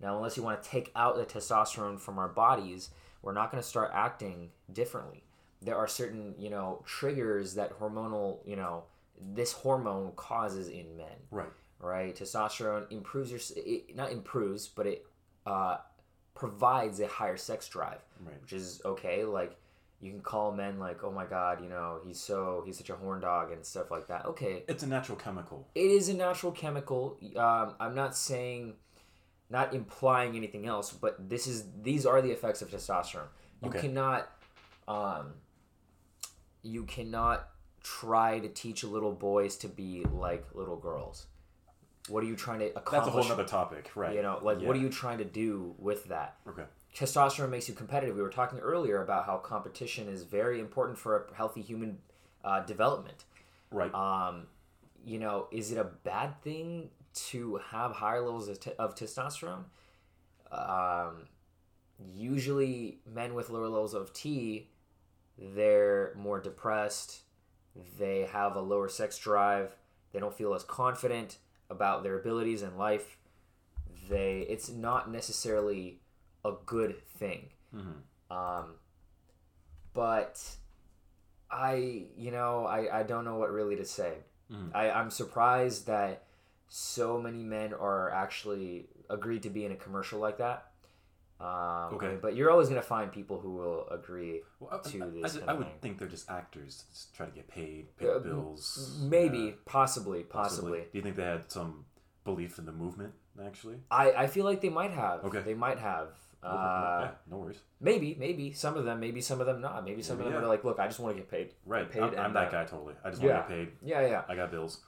Now, unless you want to take out the testosterone from our bodies, we're not going to start acting differently. There are certain, you know, triggers that hormonal, you know, this hormone causes in men right. right? Testosterone improves your it, not improves, but it uh, provides a higher sex drive, Right. which is okay. Like you can call men like, oh my god, you know, he's so he's such a horn dog and stuff like that. Okay, It's a natural chemical. it is a natural chemical. Um, I'm not saying, not implying anything else, but this is these are the effects of testosterone. You Okay. cannot, um, you cannot try to teach little boys to be like little girls. What are you trying to accomplish? That's a whole other topic, right? You know, like what are you trying to do with that? Okay. testosterone makes you competitive. We were talking earlier about how competition is very important for a healthy human uh, development. Right. Um, you know, is it a bad thing to have higher levels of, te- of testosterone? Um, usually, men with lower levels of T, they're more depressed. They have a lower sex drive. They don't feel as confident about their abilities in life. They, it's not necessarily a good thing. Mhm. Um, but I, you know, I, I don't know what really to say. Mhm. I, I'm surprised that so many men are actually agreed to be in a commercial like that. Um, Okay. But you're always going to find people who will agree Well, I, to I- I this. I of would thing. think they're just actors, just try to get paid, pay Uh, bills. Maybe, uh, possibly, possibly. Do you think they had some belief in the movement? Actually, I, I feel like they might have. Okay. They might have. Uh, yeah, no worries. Maybe, maybe some of them, maybe some of them not. Maybe some Maybe, of them yeah. are like, look, I just want to get paid. Right, paid I'm, I'm that uh, guy totally. I just want yeah. to get paid. Yeah, yeah. I got bills.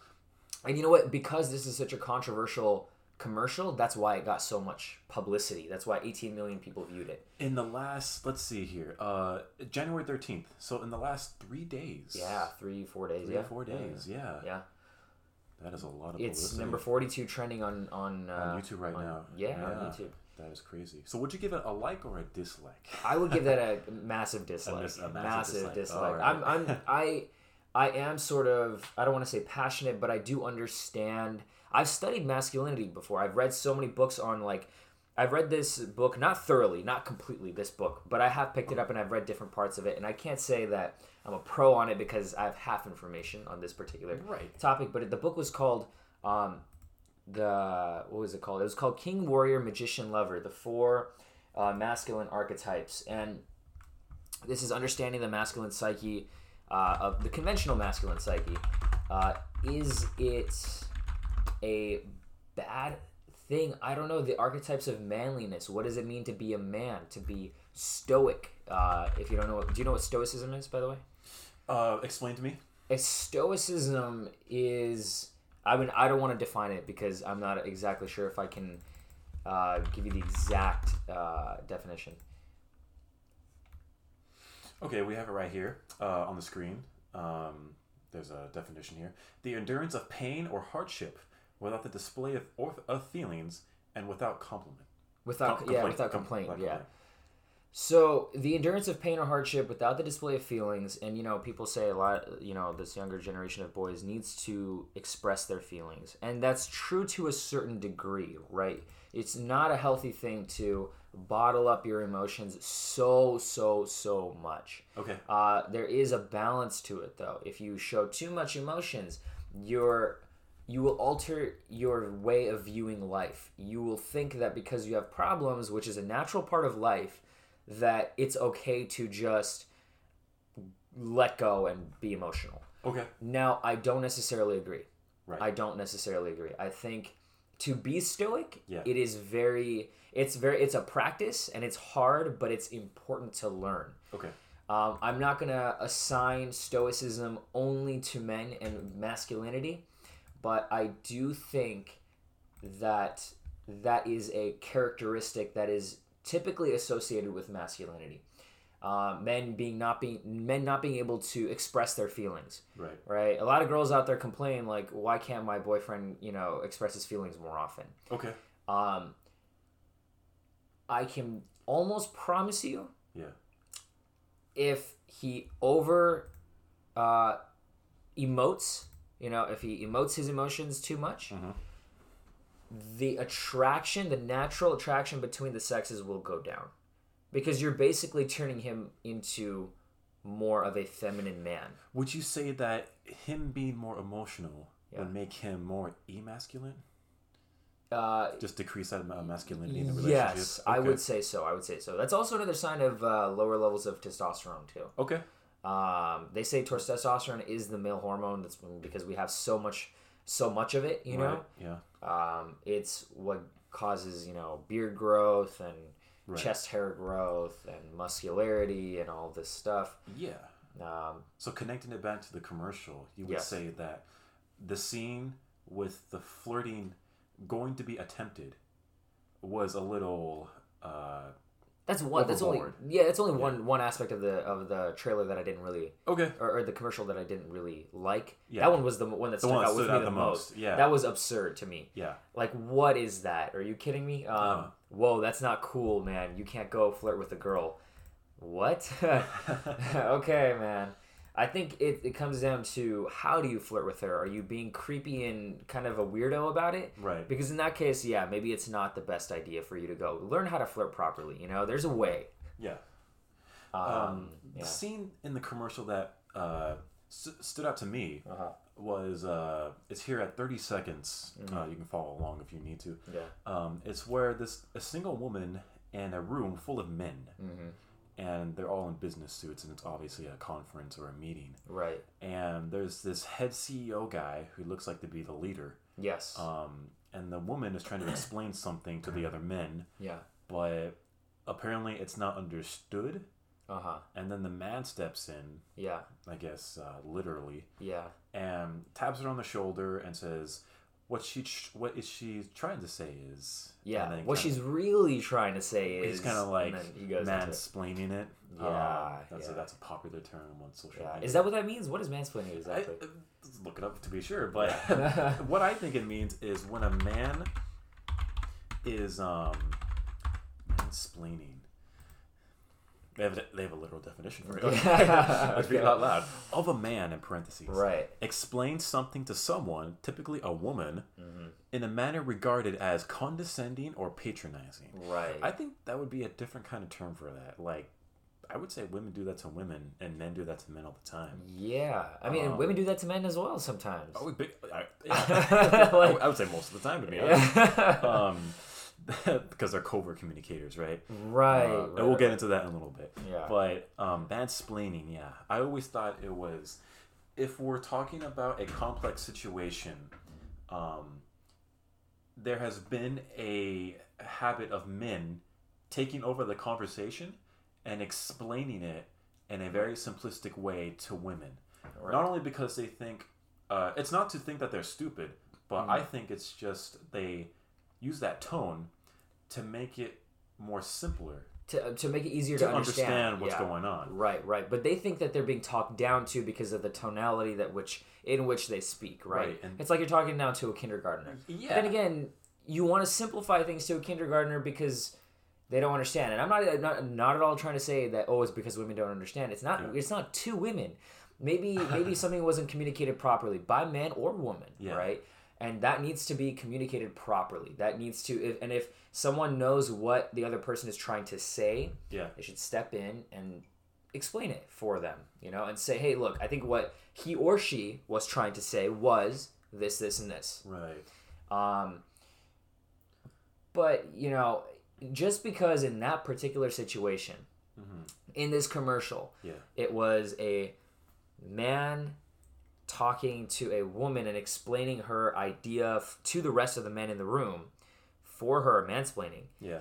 And you know what? Because this is such a controversial commercial, that's why it got so much publicity. That's why 18 million people viewed it. In the last, let's see here, uh, January thirteenth. So in the last three days. Yeah, three, four days. three yeah, four days. Yeah. Yeah, that is a lot of. it's publicity. number 42 trending on on, uh, on YouTube right on- now. Yeah, on YouTube. That is crazy. So would you give it a like or a dislike? I would give that a massive dislike. mis- a massive massive, dislike. dislike. Alright. I'm, I'm, I, I am sort of. I don't want to say passionate, but I do understand. I've studied masculinity before. I've read so many books on like. I've read this book not thoroughly, not completely this book, but I have picked it up and I've read different parts of it, and I can't say that I'm a pro on it because I have half information on this particular Right. topic. But the book was called um, the what was it called? It was called King, Warrior, Magician, Lover: The Four uh, Masculine Archetypes, and this is understanding the masculine psyche uh, of the conventional masculine psyche. Uh, is it a bad thing? I don't know. The archetypes of manliness. What does it mean to be a man? To be stoic? Uh, if you don't know, what, do you know what stoicism is? By the way. Uh, explain to me. A stoicism is I mean I don't want to define it because I'm not exactly sure if I can uh, give you the exact uh, definition. Okay, we have it right here uh, on the screen. Um, there's a definition here: the endurance of pain or hardship without the display of, or, of feelings and without compliment. Without Com- yeah, complaint. without complaint, without yeah. complaint. So the endurance of pain or hardship without the display of feelings, and you know, people say a lot. You know, this younger generation of boys needs to express their feelings, and that's true to a certain degree, right? It's not a healthy thing to bottle up your emotions so so so much. Okay. Uh, there is a balance to it, though. If you show too much emotions, you're you will alter your way of viewing life. You will think that because you have problems, which is a natural part of life, that it's okay to just let go and be emotional. Okay. Now, I don't necessarily agree. Right. I don't necessarily agree. I think to be stoic, Yeah. it is very it's very it's a practice and it's hard, but it's important to learn. Okay. Um, I'm not gonna assign stoicism only to men and masculinity, but I do think that that is a characteristic that is typically associated with masculinity. Uh, men being not being men not being able to express their feelings Right. right a lot of girls out there complain like why can't my boyfriend you know express his feelings more often Okay. um, I can almost promise you Yeah. if he over uh, emotes, you know, if he emotes his emotions too much, Mhm. the attraction, the natural attraction between the sexes will go down. Because you're basically turning him into more of a feminine man. Would you say that him being more emotional Yeah. would make him more emasculine? Uh, Just decrease that masculinity in the relationship? yes, I would say so. I would say so. That's also another sign of uh, lower levels of testosterone, too. Okay. Um, they say testosterone is the male hormone. That's because we have so much, so much of it. You know, Right, Yeah. um, it's what causes you know beard growth and Right. chest hair growth and muscularity and all this stuff. Yeah. Um, So connecting it back to the commercial, you would Yes. say that the scene with the flirting going to be attempted was a little uh that's one. That's only yeah. It's only one one aspect of the of the trailer that I didn't really okay. or, or the commercial that I didn't really like. Yeah. That one was the one that The stuck one out stood me out the the most. most, yeah. that was absurd to me. Yeah. Like, what is that? Are you kidding me? Um, Uh-huh. Whoa, that's not cool, man. You can't go flirt with a girl. What? okay, man. I think it, it comes down to how do you flirt with her? Are you being creepy and kind of a weirdo about it? Right. Because in that case, yeah, maybe it's not the best idea for you to go. Learn how to flirt properly. You know, there's a way. Yeah. Um, Um, yeah. The scene in the commercial that uh, st- stood out to me Uh-huh. was uh, it's here at 30 seconds. Uh, you can follow along if you need to. Mm-hmm. Yeah. Um, it's where this a single woman in a room full of men, Mm-hmm. And they're all in business suits, and it's obviously a conference or a meeting. Right. And there's this head CEO guy who looks like to be the leader. Yes. Um, and the woman is trying to explain something to the other men, yeah. but apparently it's not understood. Uh huh. And then the man steps in, Yeah. I guess uh, literally, Yeah. and taps her on the shoulder and says, "What she what is she trying to say is Yeah. What she's really trying to say is kind of like he goes into it. mansplaining it. Yeah, Um, that's yeah. a that's a popular term on social Yeah. media. Is that what that means? What is mansplaining I, exactly? uh, let's look it up to be sure, but what I think it means is when a man is um mansplaining. They have, they have a literal definition for it. Let's read it out loud. Of a man, in parentheses. right. Explain something to someone, typically a woman, Mm-hmm. in a manner regarded as condescending or patronizing. Right. I think that would be a different kind of term for that. Like, I would say women do that to women, and men do that to men all the time. yeah. I mean, Um, women do that to men as well sometimes. Oh, big, I, yeah. Like- I would say most of the time, to be honest. um, because they're covert communicators, right? right. Uh, right, and we'll get into that in a little bit. Yeah. But um, mansplaining, yeah. I always thought it was, if we're talking about a complex situation, um, there has been a habit of men taking over the conversation and explaining it in a very simplistic way to women. Right. Not only because they think, uh, it's not to think that they're stupid, but Mm. I think it's just they use that tone to make it more simpler to, to make it easier to to, understand, what's yeah. going on. Right, right. But they think that they're being talked down to because of the tonality that which in which they speak, right? Right, and- it's like you're talking now to a kindergartner. Yeah. But then again, you want to simplify things to a kindergartner because they don't understand. And I'm not not, not at all trying to say that oh it's because women don't understand. It's not Yeah. it's not to women. Maybe maybe something wasn't communicated properly by man or woman, Yeah. right? And that needs to be communicated properly. That needs to if, and if someone knows what the other person is trying to say, Yeah. they should step in and explain it for them, you know, and say, hey, look, I think what he or she was trying to say was this, this, and this. Right. Um, but, you know, just because in that particular situation, Mm-hmm. in this commercial, Yeah. it was a man talking to a woman and explaining her idea f- to the rest of the men in the room for her mansplaining Yeah.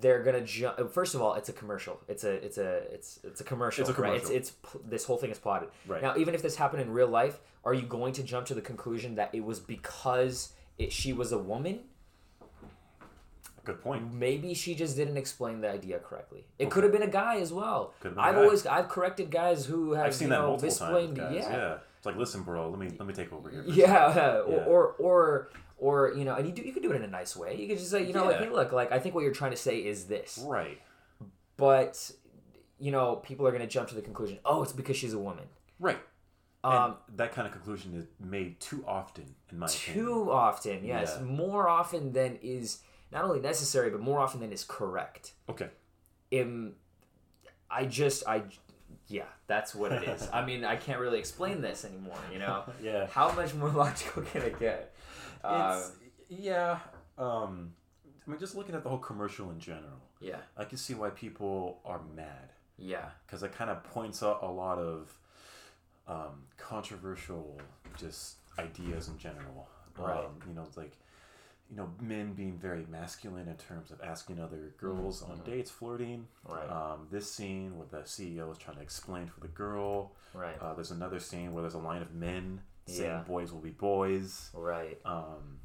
they're gonna jump. Uh, first of all, it's a commercial. It's a it's a it's it's a commercial. It's a Right? It's it's this whole thing is plotted. Right. Now, even if this happened in real life, are you going to jump to the conclusion that it was because it, she was a woman? Good point. Maybe she just didn't explain the idea correctly. It could have been a guy as well. Could've been a I've guy. always I've corrected guys who have I've seen that know, multiple times. with Guys. Yeah. Yeah. It's like, listen, bro, let me let me take over here. a Yeah, or, or or or you know, and you do you could do it in a nice way. You could just say, you know, like, Yeah. hey, look, like I think what you're trying to say is this, Right. but you know, people are gonna jump to the conclusion, oh, it's because she's a woman. Right. Um, that kind of conclusion is made too often, in my opinion. too often, yes, Yeah. more often than is not only necessary, but more often than is correct. Okay. Im, I just I, yeah, that's what it is. I mean, I can't really explain this anymore. You know, Yeah. how much more logical can it get? Uh, yeah. Um, I mean, just looking at the whole commercial in general, yeah, I can see why people are mad yeah, because it kind of points out a lot of um, controversial just ideas in general. Right. Um, you know, it's like you know, men being very masculine in terms of asking other girls on dates, flirting. Mm-hmm. Right. Um, this scene where the CEO is trying to explain for the girl. right, Uh, there's another scene where there's a line of men saying Yeah. boys will be boys. right, Um,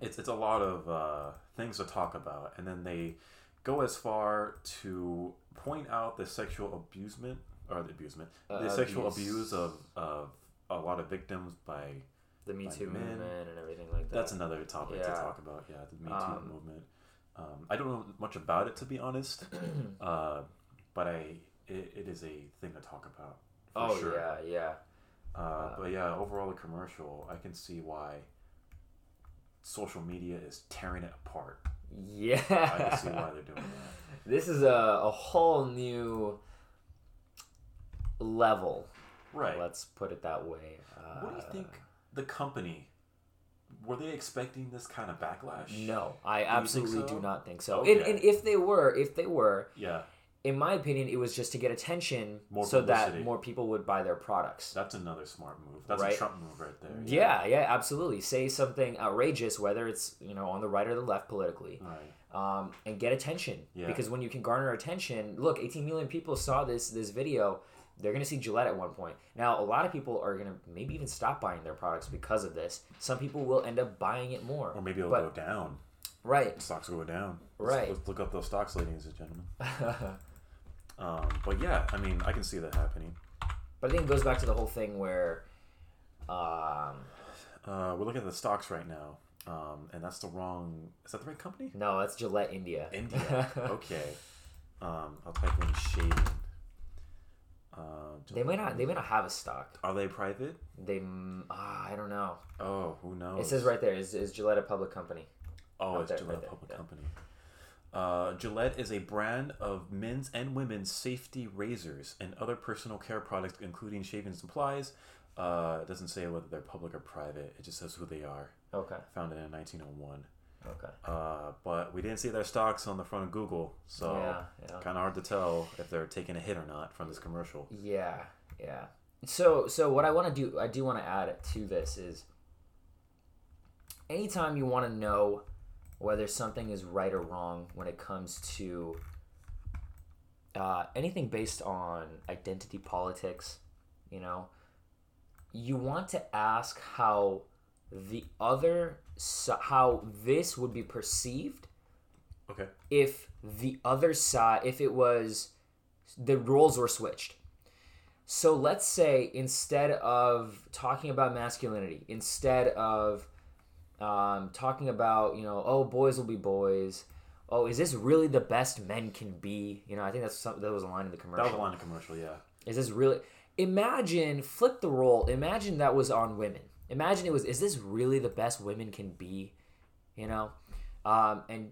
it's it's a lot of uh, things to talk about, and then they go as far to point out the sexual abusement or the abusement, the Uh, sexual abuse. abuse of, of a lot of victims by. The Me Too men. movement and everything like that. That's another topic to talk about. Yeah, the Me Too Um, movement. Um, I don't know much about it to be honest, uh, but I it, it is a thing to talk about. For oh sure. yeah, yeah, Uh, but yeah, overall, the commercial, I can see why social media is tearing it apart. yeah. I can see why they're doing that. This is a, a whole new level. Right. Let's put it that way. Uh, what do you think the company were they expecting this kind of backlash? No, I think absolutely so? do not think so. Okay. And, and if they were, if they were, Yeah, in my opinion, it was just to get attention More so that more people would buy their products. that's another smart move. That's Right. a Trump move right there. Yeah, yeah, absolutely. Say something outrageous, whether it's you know on the right or the left politically, Right. um, and get attention. Yeah. Because when you can garner attention, look, 18 million people saw this this video. They're gonna see Gillette at one point. Now, a lot of people are gonna maybe even stop buying their products because of this. Some people will end up buying it more. Or maybe it'll But- go down. Right. Stocks will go down. Let's- Right. Let's, look up those stocks, ladies and gentlemen. Um, but yeah, I mean, I can see that happening. But I think it goes back to the whole thing where, um, Uh, we're looking at the stocks right now, um, and that's the wrong. Is that the right company? no, that's Gillette India. India. okay. Um, I'll type in shaving. Uh, They may not. They may not have a stock. Are they private? They. mm, Ah, I don't know. Oh, who knows? It says right there is is Gillette a public company? Oh, out it's there, Gillette right Public yeah. Company. Uh, Gillette is a brand of men's and women's safety razors and other personal care products, including shaving supplies. Uh, it doesn't say whether they're public or private. It just says who they are. Okay. Founded in 1901. Okay. Uh, but we didn't see their stocks on the front of Google, so Yeah, yeah. kind of hard to tell if they're taking a hit or not from this commercial. Yeah, yeah. So so what I want to do, I do want to add to this is, anytime you want to know whether something is right or wrong when it comes to uh, anything based on identity politics, you know, you want to ask how the other how this would be perceived Okay. if the other side if it was the roles were switched. So let's say instead of talking about masculinity instead of um, talking about you know oh boys will be boys. Oh is this really the best men can be? You know i think that's some, that was a line in the commercial That was a line in the commercial, yeah. is this really imagine flip the role imagine that was on women imagine it was is this really the best women can be? You know? Um, and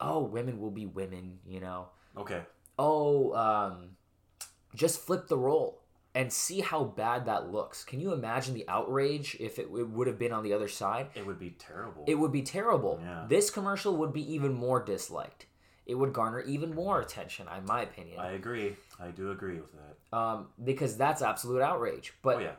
oh women will be women you know? Okay. oh um, just flip the role and see how bad that looks. Can you imagine the outrage if it, it would have been on the other side? It would be terrible. it would be terrible. Yeah. this commercial would be even more disliked it would garner even more attention in my opinion I agree. I do agree with that. um, because that's absolute outrage but Oh yeah.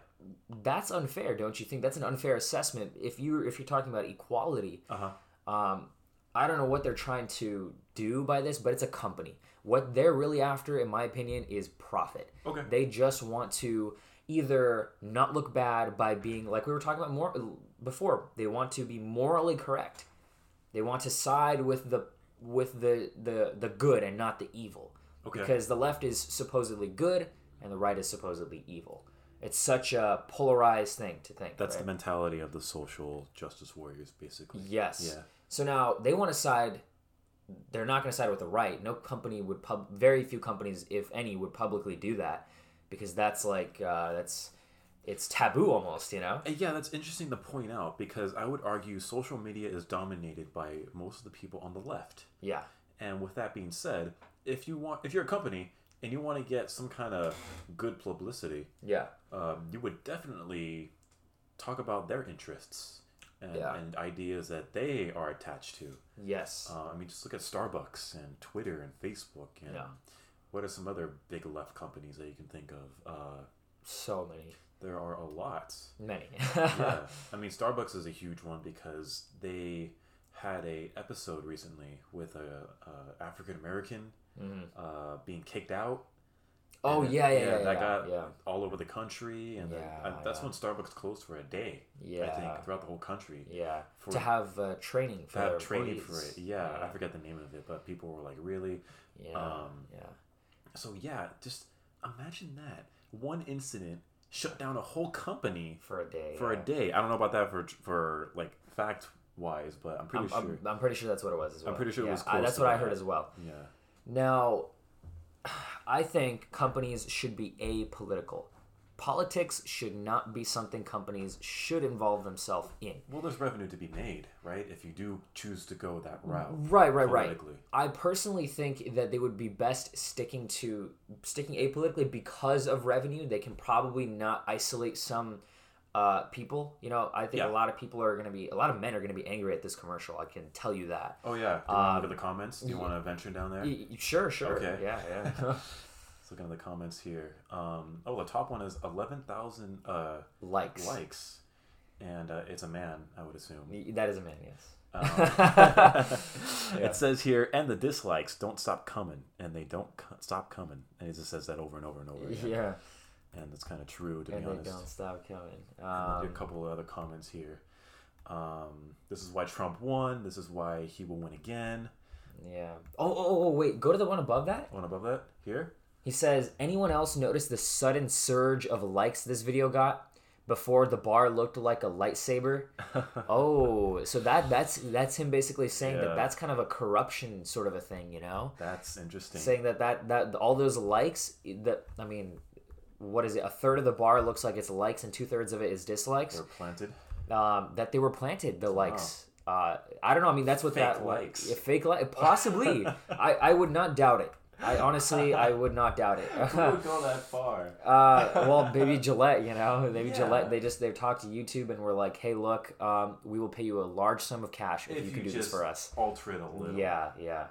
that's unfair, don't you think? That's an unfair assessment. If you if you're talking about equality, Uh huh. um, I don't know what they're trying to do by this, but it's a company. What they're really after, in my opinion, is profit. Okay. They just want to either not look bad by being like we were talking about more before. They want to be morally correct. They want to side with the with the the the good and not the evil. Okay. Because the left is supposedly good and the right is supposedly evil. It's such a polarized thing to think. That's right? the mentality of the social justice warriors, basically. Yes. Yeah. So now they want to side. They're not going to side with the right. No company would pub. Very few companies, if any, would publicly do that because that's like uh, that's it's taboo almost. You know. Yeah, that's interesting to point out because I would argue social media is dominated by most of the people on the left. Yeah. And with that being said, if you want, if you're a company and you want to get some kind of good publicity, Yeah. um, you would definitely talk about their interests and, Yeah. and ideas that they are attached to. Yes. Uh, I mean, just look at Starbucks and Twitter and Facebook and Yeah. what are some other big left companies that you can think of? Uh, so many. There are a lot. Many. yeah, I mean, Starbucks is a huge one because they had a episode recently with a, a African American uh, being kicked out. Mm-hmm. oh And yeah, yeah, yeah, that yeah, got yeah. all over the country, and then- Yeah, uh, that's yeah. when Starbucks closed for a day. Yeah, I think throughout the whole country. Yeah. For- to have uh, training for To have training for it, yeah, I forget the name of it, but people were like, "Really?" Yeah. Um, yeah. So yeah, just imagine that one incident shut down a whole company For a day. for a day. I don't know about that for for like fact wise, but I'm pretty I'm, sure. I'm, I'm pretty sure that's what it was as well. I'm pretty sure it Yeah, was I- that's what I heard as well. yeah. Now, I think companies should be apolitical. Politics should not be something companies should involve themselves in. Well, there's revenue to be made, right? If you do choose to go that route. Right, right, right. I personally think that they would be best sticking to sticking apolitically because of revenue. They can probably not isolate some uh, people. You know, I think Yeah. a lot of people are going to be, a lot of men are going to be angry at this commercial. I can tell you that. Oh yeah. Do you want to look at the comments? Do you want to venture down there? Y- Sure, sure. Okay. Yeah, yeah. Let's at the comments here. Um, oh, the top one is eleven thousand uh, Likes. likes, and uh, it's a man, I would assume. That is a man, yes. Um, It says here, and the dislikes don't stop coming, and they don't co- stop coming, and it just says that over and over and over again. Yeah. And that's kind of true, to And be they honest. don't stop coming. Um, a couple of other comments here. Um, this is why Trump won. This is why he will win again. yeah. Oh, oh, oh, wait. Go to the one above that. One above that here. He says, anyone else notice the sudden surge of likes this video got before the bar looked like a lightsaber? oh, so that that's that's him basically saying Yeah. that that's kind of a corruption sort of a thing, you know? That's interesting. Saying that that that all those likes that I mean, what is it? A third of the bar looks like it's likes and two thirds of it is dislikes. They're planted. Um, that they were planted the likes. Uh, I don't know. I mean, that's what Fake that likes. Yeah, fake like possibly. I I would not doubt it. I honestly I would not doubt it. Who would go that far. Uh, well, maybe Gillette, you know, maybe Yeah. Gillette. They just they talked to YouTube and were like, "Hey, look, um, we will pay you a large sum of cash if, If you you can do just this for us." alter it a little. Yeah, yeah.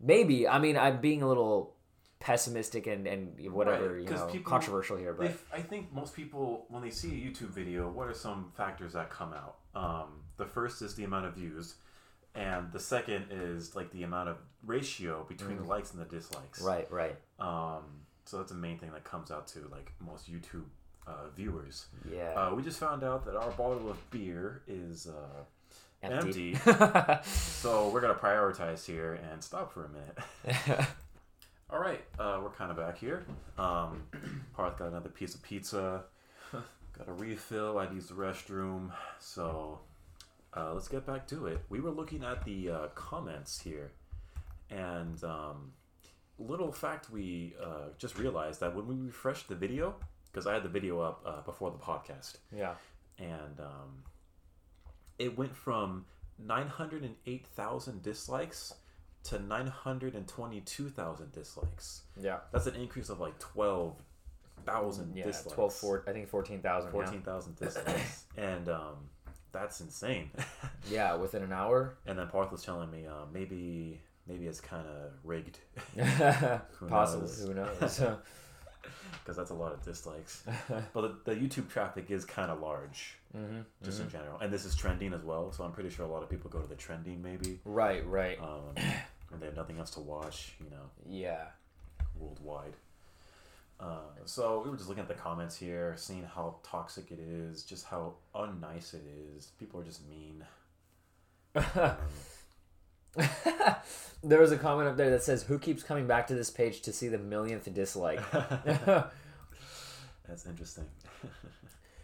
Maybe. I mean, I'm being a little pessimistic and and whatever, Right, you know, people- controversial here, but If, I think most people, when they see a YouTube video, what are some factors that come out? Um, the first is the amount of views, and the second is like the amount of ratio between the likes and the dislikes. Mm. right, right. Um, so that's the main thing that comes out to like most YouTube uh, viewers. Yeah. Uh, we just found out that our bottle of beer is uh, empty. so we're gonna prioritize here and stop for a minute. All right, uh, we're kind of back here. Um, Parth got another piece of pizza. Got a refill. I used the restroom. So uh, let's get back to it. We were looking at the uh, comments here, and um, little fact we uh, just realized that when we refreshed the video, because I had the video up uh, before the podcast, yeah. and um, it went from 908,000 dislikes to 922,000 dislikes. Yeah. That's an increase of like 12,000 Yeah, dislikes. 12, four, I think 14,000. 14,000 dislikes. and um, that's insane. Yeah. within an hour. and then Parth was telling me uh, maybe maybe it's kind of rigged Possibly. knows? Who knows? because that's a lot of dislikes. but the, the YouTube traffic is kind of large, mm-hmm. just in general. And this is trending as well, so I'm pretty sure a lot of people go to the trending maybe. Right, right. um, and they have nothing else to watch, you know, yeah. worldwide. Uh, so we were just looking at the comments here, seeing how toxic it is, just how unnice it is. People are just mean. there was a comment up there that says, "Who keeps coming back to this page to see the millionth dislike?" That's interesting.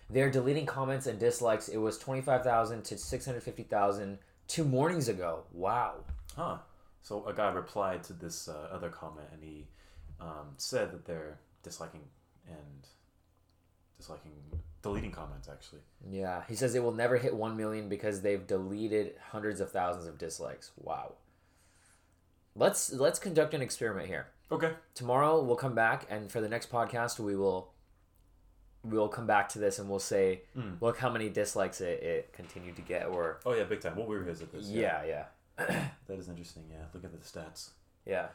They're deleting comments and dislikes. It was 25,000 to 650,000 two mornings ago. Wow. huh. So a guy replied to this uh, other comment, and he um, said that they're disliking and disliking, deleting comments. Actually, Yeah. He says it will never hit 1 million because they've deleted hundreds of thousands of dislikes. Wow. Let's let's conduct an experiment here. okay. Tomorrow we'll come back and for the next podcast we will we'll come back to this and we'll say Mm. look how many dislikes it, it continued to get or Oh yeah, big time. We'll revisit this. yeah, yeah. that is interesting. Yeah, look at the stats. Yeah.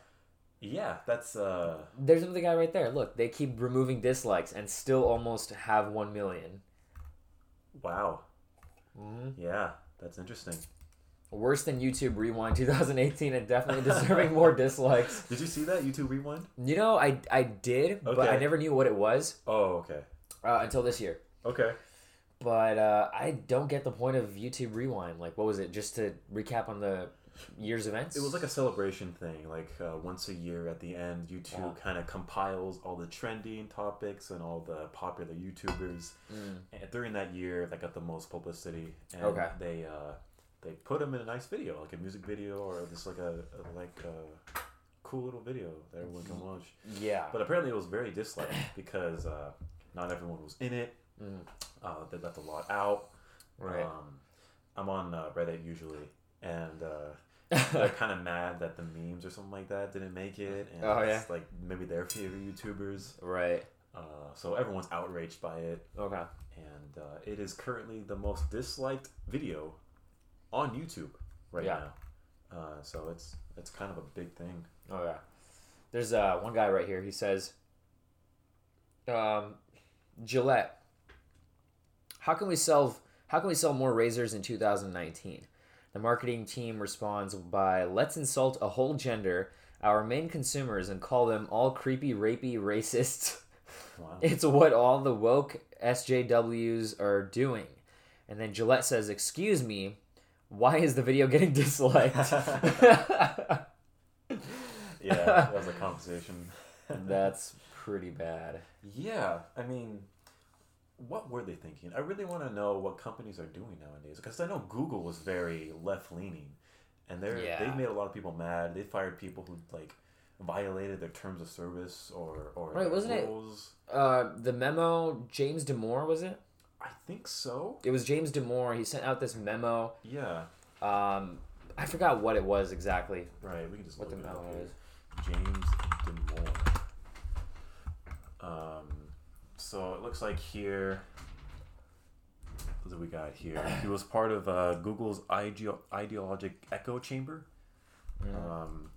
Yeah, that's uh. There's another guy right there. Look, they keep removing dislikes and still almost have 1 million. Wow. Mhm. Yeah, that's interesting. Worse than YouTube Rewind 2018 and definitely deserving more dislikes. Did you see that YouTube Rewind? You know, I I did, but I never knew what it was Oh, okay. uh, until this year. Okay. But uh, I don't get the point of YouTube Rewind. Like, what was it? Just to recap on the year's events? It was like a celebration thing. Like uh, once a year at the end, YouTube Yeah. kind of compiles all the trending topics and all the popular YouTubers. Mm. And during that year, that got the most publicity. And Okay. They uh, they put them in a nice video, like a music video or just like a, a like a cool little video that everyone can watch. Yeah. But apparently, it was very disliked because uh, not everyone was in it. Mm. Uh, they left a lot out. Right. Um, I'm on uh, Reddit usually, and uh, they're kind of mad that the memes or something like that didn't make it. And Oh, it's like maybe their favorite YouTubers. right. Uh, so everyone's outraged by it, Okay. and uh, it is currently the most disliked video on YouTube right Yeah. now. Uh, so it's it's kind of a big thing. Oh yeah. There's uh one guy right here. He says, um, Gillette. How can we sell? How can we sell more razors in 2019? The marketing team responds by let's insult a whole gender, our main consumers, and call them all creepy, rapey, racists. Wow. It's what all the woke SJWs are doing. And then Gillette says, "Excuse me, why is the video getting disliked?" yeah, that was a conversation. That's pretty bad. Yeah, I mean, what were they thinking? I really want to know what companies are doing nowadays because I know Google was very left leaning, and they're Yeah. they've made a lot of people mad. They fired people who like violated their terms of service or or Right, wasn't it- Uh, the memo, James Damore was it? I think so. It was James Damore. He sent out this memo. Yeah, Um, I forgot what it was exactly. right. We can just What the look it up memo is. James Damore. Um, so it looks like here. What do we got here? He was part of uh, Google's ideo- ideologic echo chamber. Um,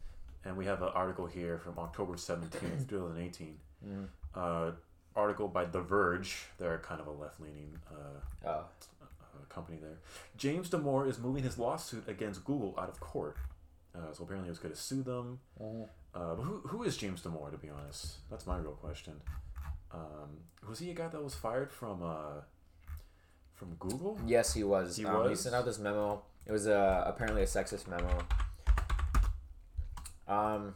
and we have an article here from October 17th, 2018. Uh, article by The Verge. They're kind of a left leaning uh, Oh, uh, company there. James Damore is moving his lawsuit against Google out of court. Uh, so apparently he was going to sue them. Uh, but who, who is James Damore, to be honest? That's my real question. Um, was he a guy that was fired from uh, from Google? yes, he was. He um, He sent out this memo. It was uh, apparently a sexist memo. Um,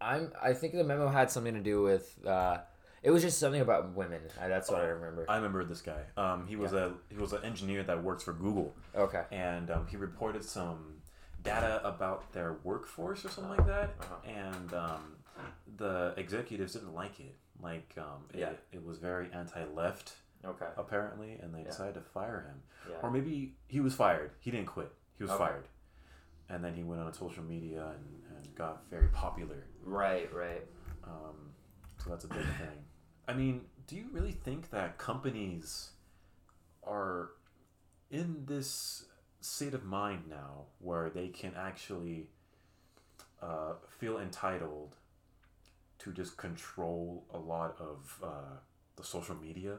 I'm. I think the memo had something to do with. Uh, it was just something about women. That's what I remember. I remember this guy. Um, he was a he was an engineer that works for Google, Okay. and um, he reported some data about their workforce or something like that, Uh-huh. and um, the executives didn't like it. Like, um, Yeah. it, it was very anti-left Okay. apparently, and they decided to fire him. Yeah. Or maybe he was fired. He didn't quit. He was Okay. fired, and then he went on social media and, and got very popular. Right. Right. Um, so that's a big thing. I mean, do you really think that companies are in this state of mind now where they can actually uh, feel entitled to just control a lot of uh, the social media,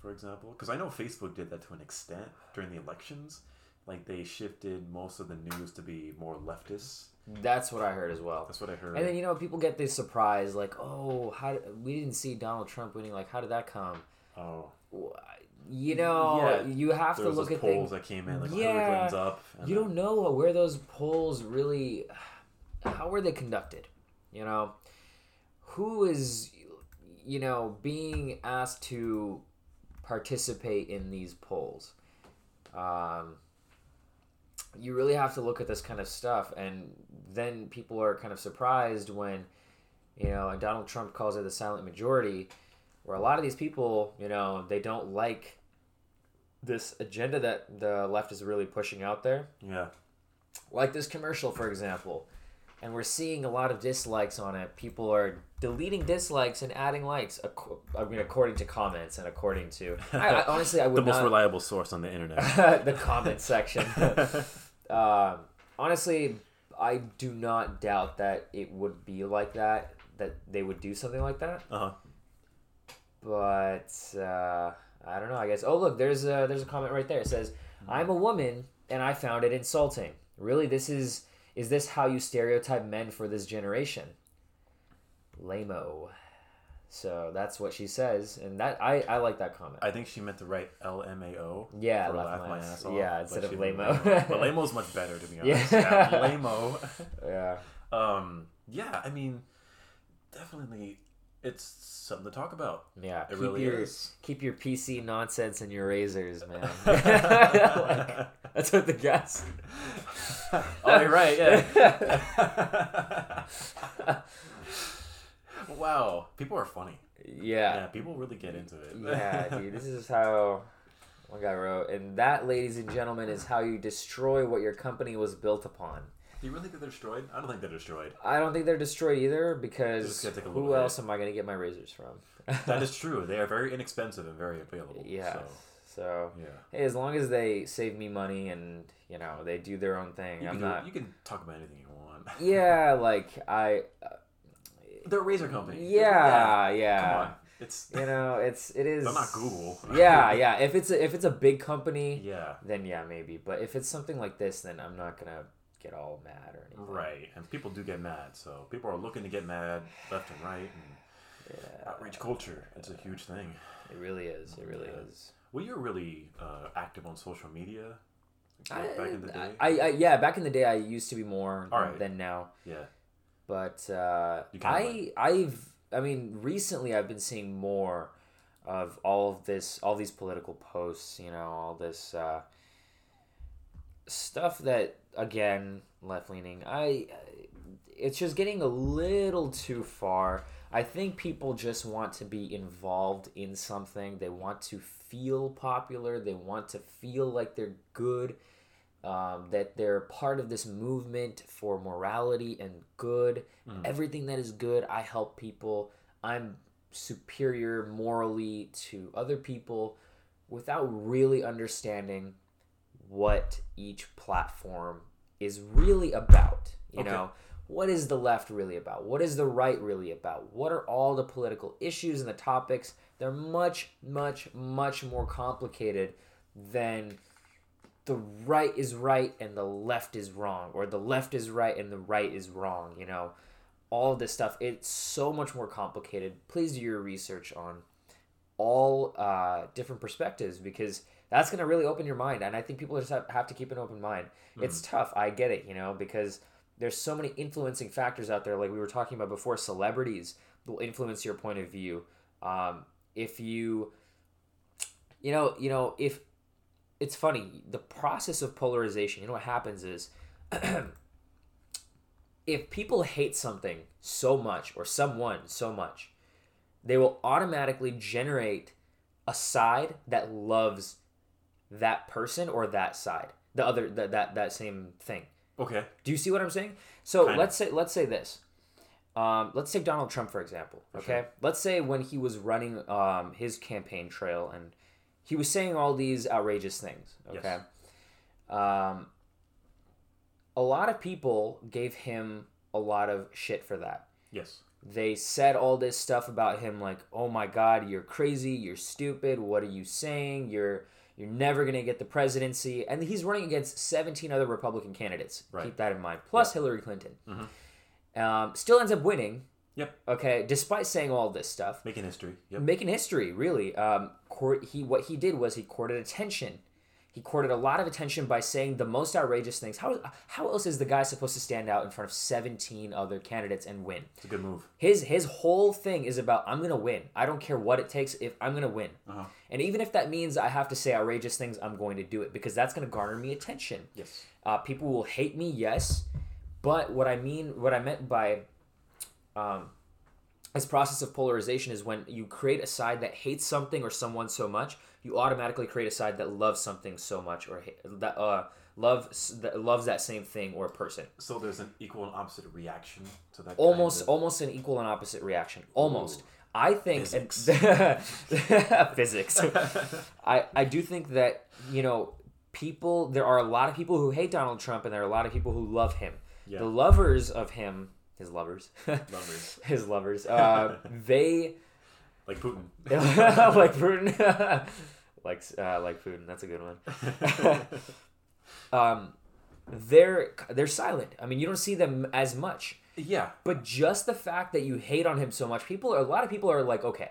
for example? Because I know Facebook did that to an extent during the elections. Like they shifted most of the news to be more leftist. That's what I heard as well. That's what I heard. And then you know people get this surprise, like, oh, how we didn't see Donald Trump winning. Like, how did that come? oh. You know, Yeah, you have to look at polls things. that came in, like Yeah, Clinton's up. You then- don't know where those polls really, how were they conducted? You know, who is, you know, being asked to participate in these polls, um, you really have to look at this kind of stuff, and then people are kind of surprised when, you know, Donald Trump calls it the silent majority, where a lot of these people, you know, they don't like this agenda that the left is really pushing out there. Yeah. like this commercial for example and we're seeing a lot of dislikes on it people are deleting dislikes and adding likes ac- i mean according to comments and according to I, I, honestly i would The most not reliable source on the internet. the comment section um, honestly i do not doubt that it would be like that that they would do something like that Uh huh. but uh, I don't know. I guess. Oh, look, there's a there's a comment right there. It says, "I'm a woman and I found it insulting. Really, this is is this how you stereotype men for this generation? Lamo." So that's what she says, and that I I like that comment. I think she meant to write L M A O. Yeah, for laugh my ass. off. Yeah, instead of lame-o. write But Lamo is much better, to be Yeah. Yeah, Lamo. yeah. Um, yeah, I mean, definitely, it's something to talk about. Yeah, It keep really your is. keep your PC nonsense and your razors, man. Like, that's what the guys. Oh, you're right. Yeah. wow, people are funny. Yeah, Yeah, people really get into it. yeah, dude. This is how one guy wrote, and that, ladies and gentlemen, is how you destroy what your company was built upon. Do you really think they're destroyed? I don't think they're destroyed. I don't think they're destroyed either because gotta take a who else am I gonna get my razors from? That is true. They are very inexpensive and very available. yeah. So, So yeah. hey, as long as they save me money and you know they do their own thing, You I'm do- not. you can talk about anything you want. Yeah, like I. Uh, they're a razor company. Yeah, yeah. Come on. It's You know, it's it is. They're not Google. yeah, yeah. If it's a, if it's a big company, yeah. then yeah, maybe. But if it's something like this, then I'm not gonna get all mad or anything. Right. And people do get mad. So people are looking to get mad left and right. And outrage culture. It's a huge thing. It really is. It really Yeah. is. Well, you're really uh, active on social media I, back in the day. I, I yeah, back in the day, I used to be more right. than now. yeah. But uh, I I've I mean recently I've been seeing more of all of this all these political posts. You know all this uh, stuff that again left leaning. I it's just getting a little too far. I think people just want to be involved in something. They want to feel popular. They want to feel like they're good. Um, that they're part of this movement for morality and good. Everything that is good, I help people. I'm superior morally to other people without really understanding what each platform is really about. You Okay. know, what is the left really about? What is the right really about? What are all the political issues and the topics? They're much, much, much more complicated than the right is right and the left is wrong, or the left is right and the right is wrong. You know, all of this stuff. It's so much more complicated. Please do your research on all uh, different perspectives because that's going to really open your mind. And I think people just have, have to keep an open mind. It's tough. I get it, you know, because there's so many influencing factors out there. Like we were talking about before, celebrities will influence your point of view. Um, if you, you know, you know, if it's funny, the process of polarization. You know what happens is. if people hate something so much or someone so much, they will automatically generate a side that loves that person or that side, the other that that, that same thing. Okay. Do you see what I'm saying? So Kinda. let's say let's say this. Um, let's take Donald Trump for example. Okay, let's say when he was running um, his campaign trail and he was saying all these outrageous things. Okay, um, a lot of people gave him a lot of shit for that Yes. they said all this stuff about him like oh my god you're crazy you're stupid what are you saying you're you're never going to get the presidency and he's running against 17 other republican candidates Right. keep that in mind plus hillary clinton um, still ends up winning Yep. okay despite saying all this stuff Making history. Yep. making history really um, court, he what he did was he courted attention He courted a lot of attention by saying the most outrageous things. How how else is the guy supposed to stand out in front of 17 other candidates and win? It's a good move. His his whole thing is about I'm gonna win. I don't care what it takes. If I'm gonna win, Uh-huh. and even if that means I have to say outrageous things, I'm going to do it because that's gonna garner me attention. Yes. Uh, people will hate me, yes, but what I mean, what I meant by um, this process of polarization is when you create a side that hates something or someone so much, you automatically create a side that loves something so much or that uh loves that loves that same thing or person. So there's an equal and opposite reaction to that. Almost, of- almost an equal and opposite reaction. Almost. Ooh. I think Physics. and- physics. I I do think that you know people. There are a lot of people who hate Donald Trump, and there are a lot of people who love him. Yeah. The lovers of him, his lovers, Lovers. his lovers. Uh, they like Putin. like Putin, like uh, like Putin. That's a good one. um, they're they're silent. I mean, you don't see them as much. yeah. But just the fact that you hate on him so much, people a lot of people are like, okay,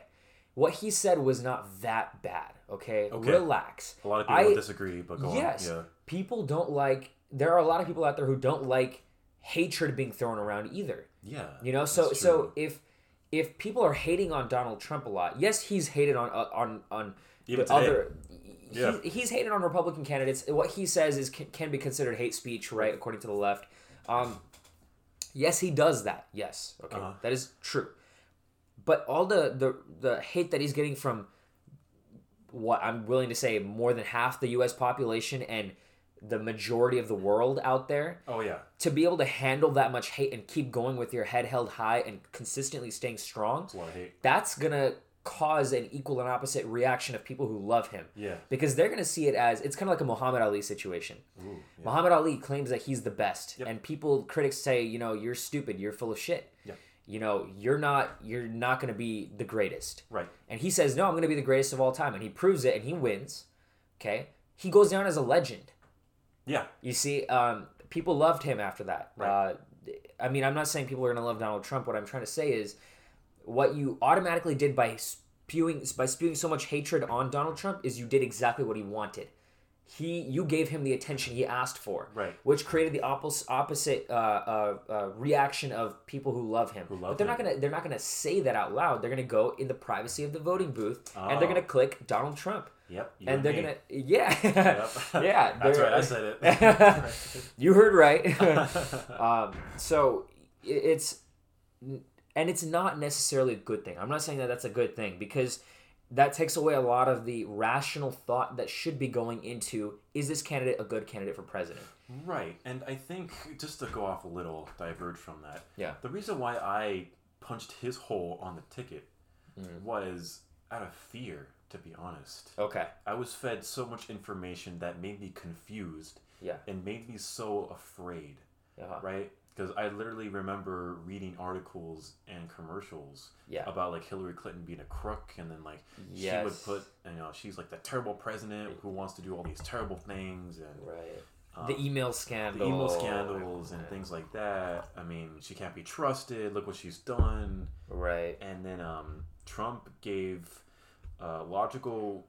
what he said was not that bad. Okay, Okay. relax. A lot of people I- disagree, but go yes, on. Yeah. people don't like. There are a lot of people out there who don't like hatred being thrown around either. Yeah. You know, so so if if people are hating on Donald Trump a lot, yes, he's hated on uh, on on Even the today. other. Yeah. He's, he's hated on Republican candidates. What he says is can, can be considered hate speech, right? According to the left. Um, yes, he does that. Yes, okay, Uh-huh. that is true. But all the, the the hate that he's getting from what I'm willing to say more than half the U.S. population and the majority of the world out there, Oh yeah. to be able to handle that much hate and keep going with your head held high and consistently staying strong, It's a lot of hate. that's gonna cause an equal and opposite reaction of people who love him. Yeah. Because they're gonna see it as it's kind of like a Muhammad Ali situation. Ooh, yeah. Muhammad Ali claims that he's the best, Yep. and people critics say, you know, you're stupid, you're full of shit. Yeah. You know, you're not you're not gonna be the greatest. Right. And he says, no, I'm gonna be the greatest of all time, and he proves it, and he wins. Okay, he goes down as a legend. Yeah. You see, um, people loved him after that. Right. Uh, I mean, I'm not saying people are going to love Donald Trump. What I'm trying to say is, what you automatically did by spewing by spewing so much hatred on Donald Trump is you did exactly what he wanted. He, you gave him the attention he asked for, Right. Which created the oppos- opposite uh, uh, uh, reaction of people who love him. Who but they're not gonna they're not gonna say that out loud. They're gonna go in the privacy of the voting booth and they're Oh. gonna click Donald Trump. Yep. and they're gonna yeah Yep. yeah That's right. I said it. you heard right. um, so it's and it's not necessarily a good thing. I'm not saying that that's a good thing because that takes away a lot of the rational thought that should be going into is this candidate a good candidate for president? Right, and I think just to go off a little, diverge from that. Yeah. The reason why I punched his hole on the ticket Mm. was out of fear, to be honest. Okay. I was fed so much information that made me confused Yeah. and made me so afraid, Uh-huh. right? Because I literally remember reading articles and commercials Yeah. about like Hillary Clinton being a crook, and then like she would put, you know, she's like the terrible president who wants to do all these terrible things, and Right. um, the email the scandal. email scandals and Yeah. things like that. I mean, she can't be trusted. Look what she's done. Right. And then um, Trump gave uh, logical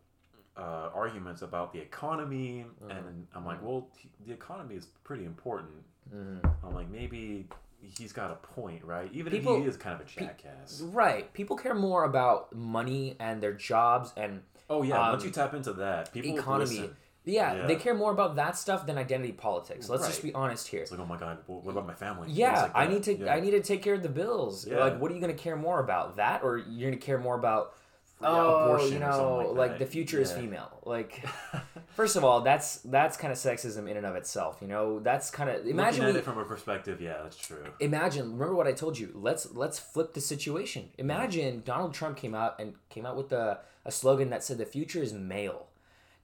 uh, arguments about the economy, Mm-hmm. and I'm like, well, he- the economy is pretty important. Mhm. I'm like, maybe he's got a point, right? Even People- if he is kind of a jackass. Right. People care more about money and their jobs and oh yeah, um, once you tap into that, people economy. Yeah, Yeah. they care more about that stuff than identity politics. Let's just be honest here. It's like, oh my god, what about my family? Yeah, like I need to Yeah. I need to take care of the bills. Yeah. Like what are you going to care more about? That or you're going to care more about oh, you know, like, like the future is female. Like first of all, that's that's kind of sexism in and of itself, you know? That's kind of imagine we, it from a perspective, yeah, that's true. imagine remember what I told you. Let's let's flip the situation. Imagine Donald Trump came out and came out with a, a slogan that said the future is male.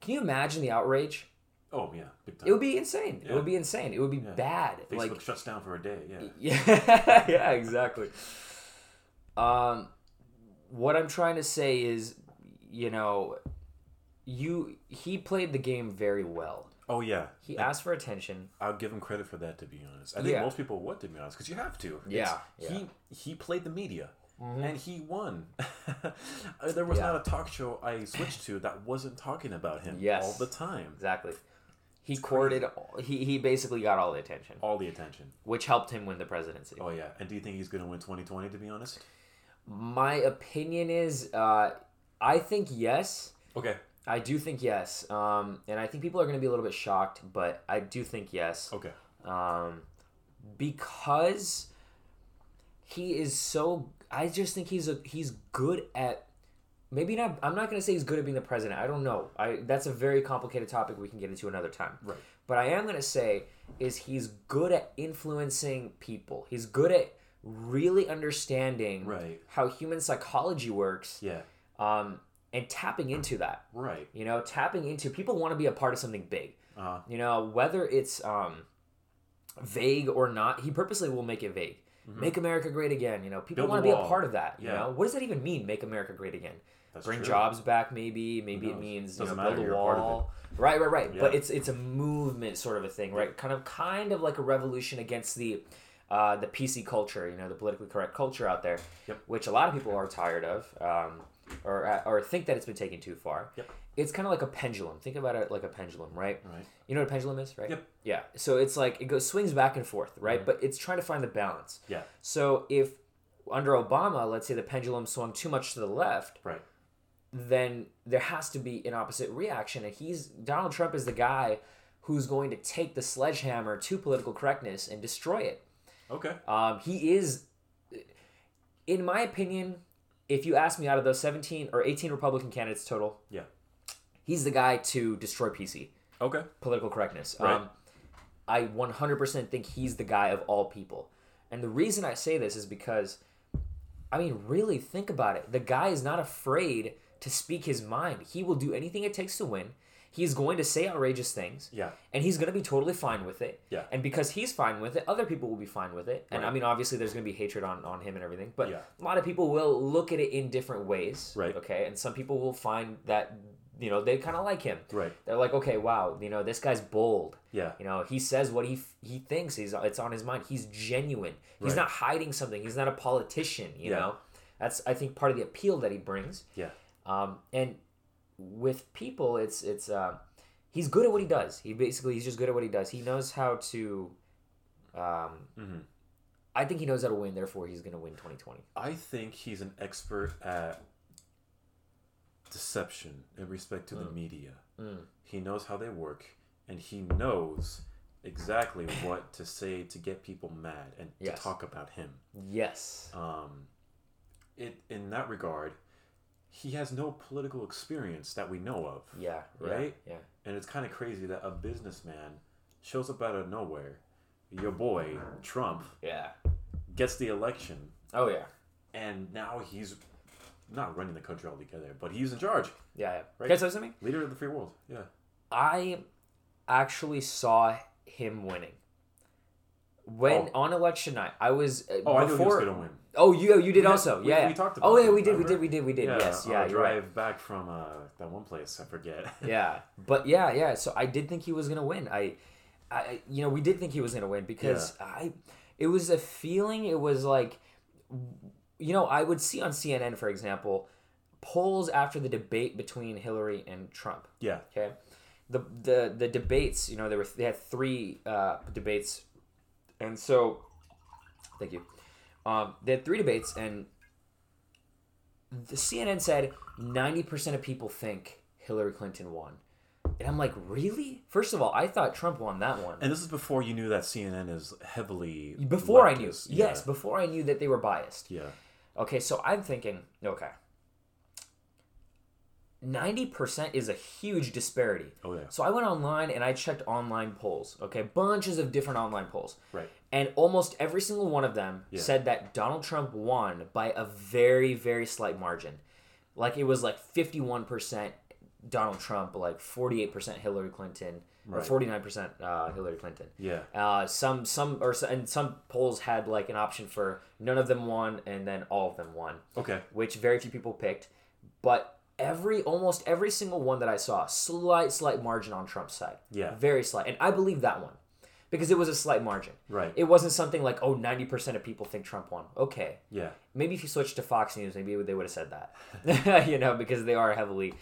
Can you imagine the outrage? Oh yeah. It would be insane. It would be insane. It would be Yeah. bad. Facebook like shuts down for a day. Yeah. Yeah, yeah, exactly. Um, what I'm trying to say is, you know, you he played the game very well. Oh yeah. He asked for attention. I'll give him credit for that. To be honest, I think Yeah. most people would. To be honest, because you have to. Yeah, yeah. Mm-hmm. He he played the media. And he won. Uh, There was Yeah. not a talk show I switched to that wasn't talking about him Yes. all the time. Exactly. He courted. He he basically got all the attention, All the attention. which helped him win the presidency. Oh yeah. And do you think he's gonna win 2020? To be honest. My opinion is, uh, I think yes. Okay. I do think yes. Um, and I think people are going to be a little bit shocked, but I do think yes. Okay. Um, because he is so. I just think he's a he's good at. Maybe not. I'm not going to say he's good at being the president. I don't know. I that's a very complicated topic we can get into another time. Right. But I am going to say is he's good at influencing people. He's good at really understanding Right. how human psychology works. Yeah. Um, and tapping into that. Right. You know, tapping into people want to be a part of something big. Uh, You know, whether it's um, vague or not, he purposely will make it vague. Make America great again. You know, people Mm-hmm. Build want to be a part of that. You Yeah. know, what does that even mean? Make America great again. That's Bring true. jobs back, maybe. Maybe it means you know, build a a wall. Right, right, right. But it's it's a movement sort of a thing, right? Kind of kind of like a revolution against the uh, the PC culture, you know, the politically correct culture out there, Yep. which a lot of people are tired of, um, or uh, or think that it's been taken too far. Yep. It's kind of like a pendulum. Think about it like a pendulum, right? Right. You know what a pendulum is, right? Yep. Yeah. So it's like it goes swings back and forth, right? But it's trying to find the balance. Yeah. So if under Obama, let's say the pendulum swung too much to the left, Right. then there has to be an opposite reaction. And he's Donald Trump is the guy who's going to take the sledgehammer to political correctness and destroy it. Okay. Um, he is, in my opinion, if you ask me, out of those seventeen or eighteen Republican candidates total, Yeah. he's the guy to destroy PC Okay. political correctness. Right. Um, I 100% think he's the guy of all people. And the reason I say this is because, I mean, really think about it. The guy is not afraid to speak his mind. He will do anything it takes to win. He's going to say outrageous things. Yeah. And he's going to be totally fine with it. Yeah. And because he's fine with it, other people will be fine with it. And I mean, obviously, there's going to be hatred on, on him and everything. But Yeah. a lot of people will look at it in different ways. Right. Okay. And some people will find that, you know, they kind of like him. Right. They're like, okay, wow, you know, this guy's bold. Yeah. You know, he says what he he thinks. He's it's on his mind. He's genuine. He's Right. not hiding something. He's not a politician. You Yeah. know, that's I think part of the appeal that he brings. Yeah. Um, and with people, it's it's uh, he's good at what he does. He basically he's just good at what he does. He knows how to. Um, Mhm. I think he knows how to win. Therefore, he's going to win 2020. I think he's an expert at deception in respect to the media. Mm. He knows how they work, and he knows exactly what to say to get people mad and Yes. to talk about him. Yes. Um, it in that regard, he has no political experience that we know of. Yeah. yeah, Right? Yeah. And it's kind of crazy that a businessman shows up out of nowhere. Your boy Trump Yeah. gets the election, Oh yeah. and now he's not running the country altogether, but he's in charge, Yeah. yeah. Right. Can I you something? leader of the free world. Yeah. I actually saw him winning. When Oh. on election night, I was uh, Oh, I knew he was gonna win. Oh, you you did also, we- yeah. we talked oh about yeah, it, we did, we did, we did, we did. yes, yeah, you're right. drive back from uh, that one place, I forget. Yeah, but yeah, yeah. So I did think he was gonna win. I, I, you know, we did think he was gonna win because I, it was a feeling. It was like, you know, I would see on CNN, for example, polls after the debate between Hillary and Trump. yeah. Okay, the the the debates. You know, there were they had three uh, debates, and so, thank you. Um, they had three debates, and the CNN said ninety percent of people think Hillary Clinton won, and I'm like, really? First of all, I thought Trump won that one. And this is before you knew that CNN is heavily before I knew, leftist. yes, before I knew that they were biased. yeah. Okay, so I'm thinking, okay. 90% is a huge disparity. Oh yeah. So I went online and I checked online polls, okay? Bunches of different online polls. Right. And almost every single one of them Yeah. said that Donald Trump won by a very, very slight margin. Like it was like 51% Donald Trump, like 48% Hillary Clinton, or 49% uh, Hillary Clinton. Yeah. Uh, some some or and some polls had like an option for none of them won and then all of them won, Okay. which very few people picked. But every almost every single one that I saw, slight slight margin on Trump's side. Yeah. Very slight, and I believe that one because it was a slight margin. Right. It wasn't something like, oh, 90% of people think Trump won. Okay. yeah. Maybe if you switched to Fox News, maybe they would have said that. you know, because they are heavily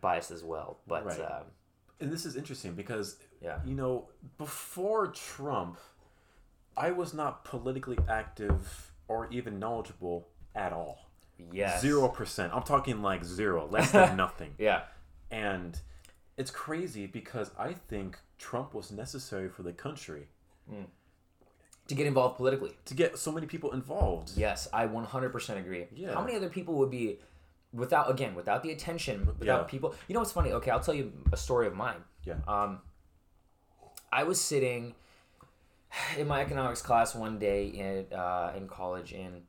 biased as well. But Right. um, And this is interesting because Yeah. you know, before Trump, I was not politically active or even knowledgeable at all. Yes. Zero percent. I'm talking like zero, less than nothing. Yeah. And it's crazy because I think Trump was necessary for the country To get involved politically. to get so many people involved. Yes, I 100% agree. Yeah. How many other people would be without again without the attention without Yeah. people you know what's funny okay i'll tell you a story of mine Yeah. um i was sitting in my economics class one day in uh, in college and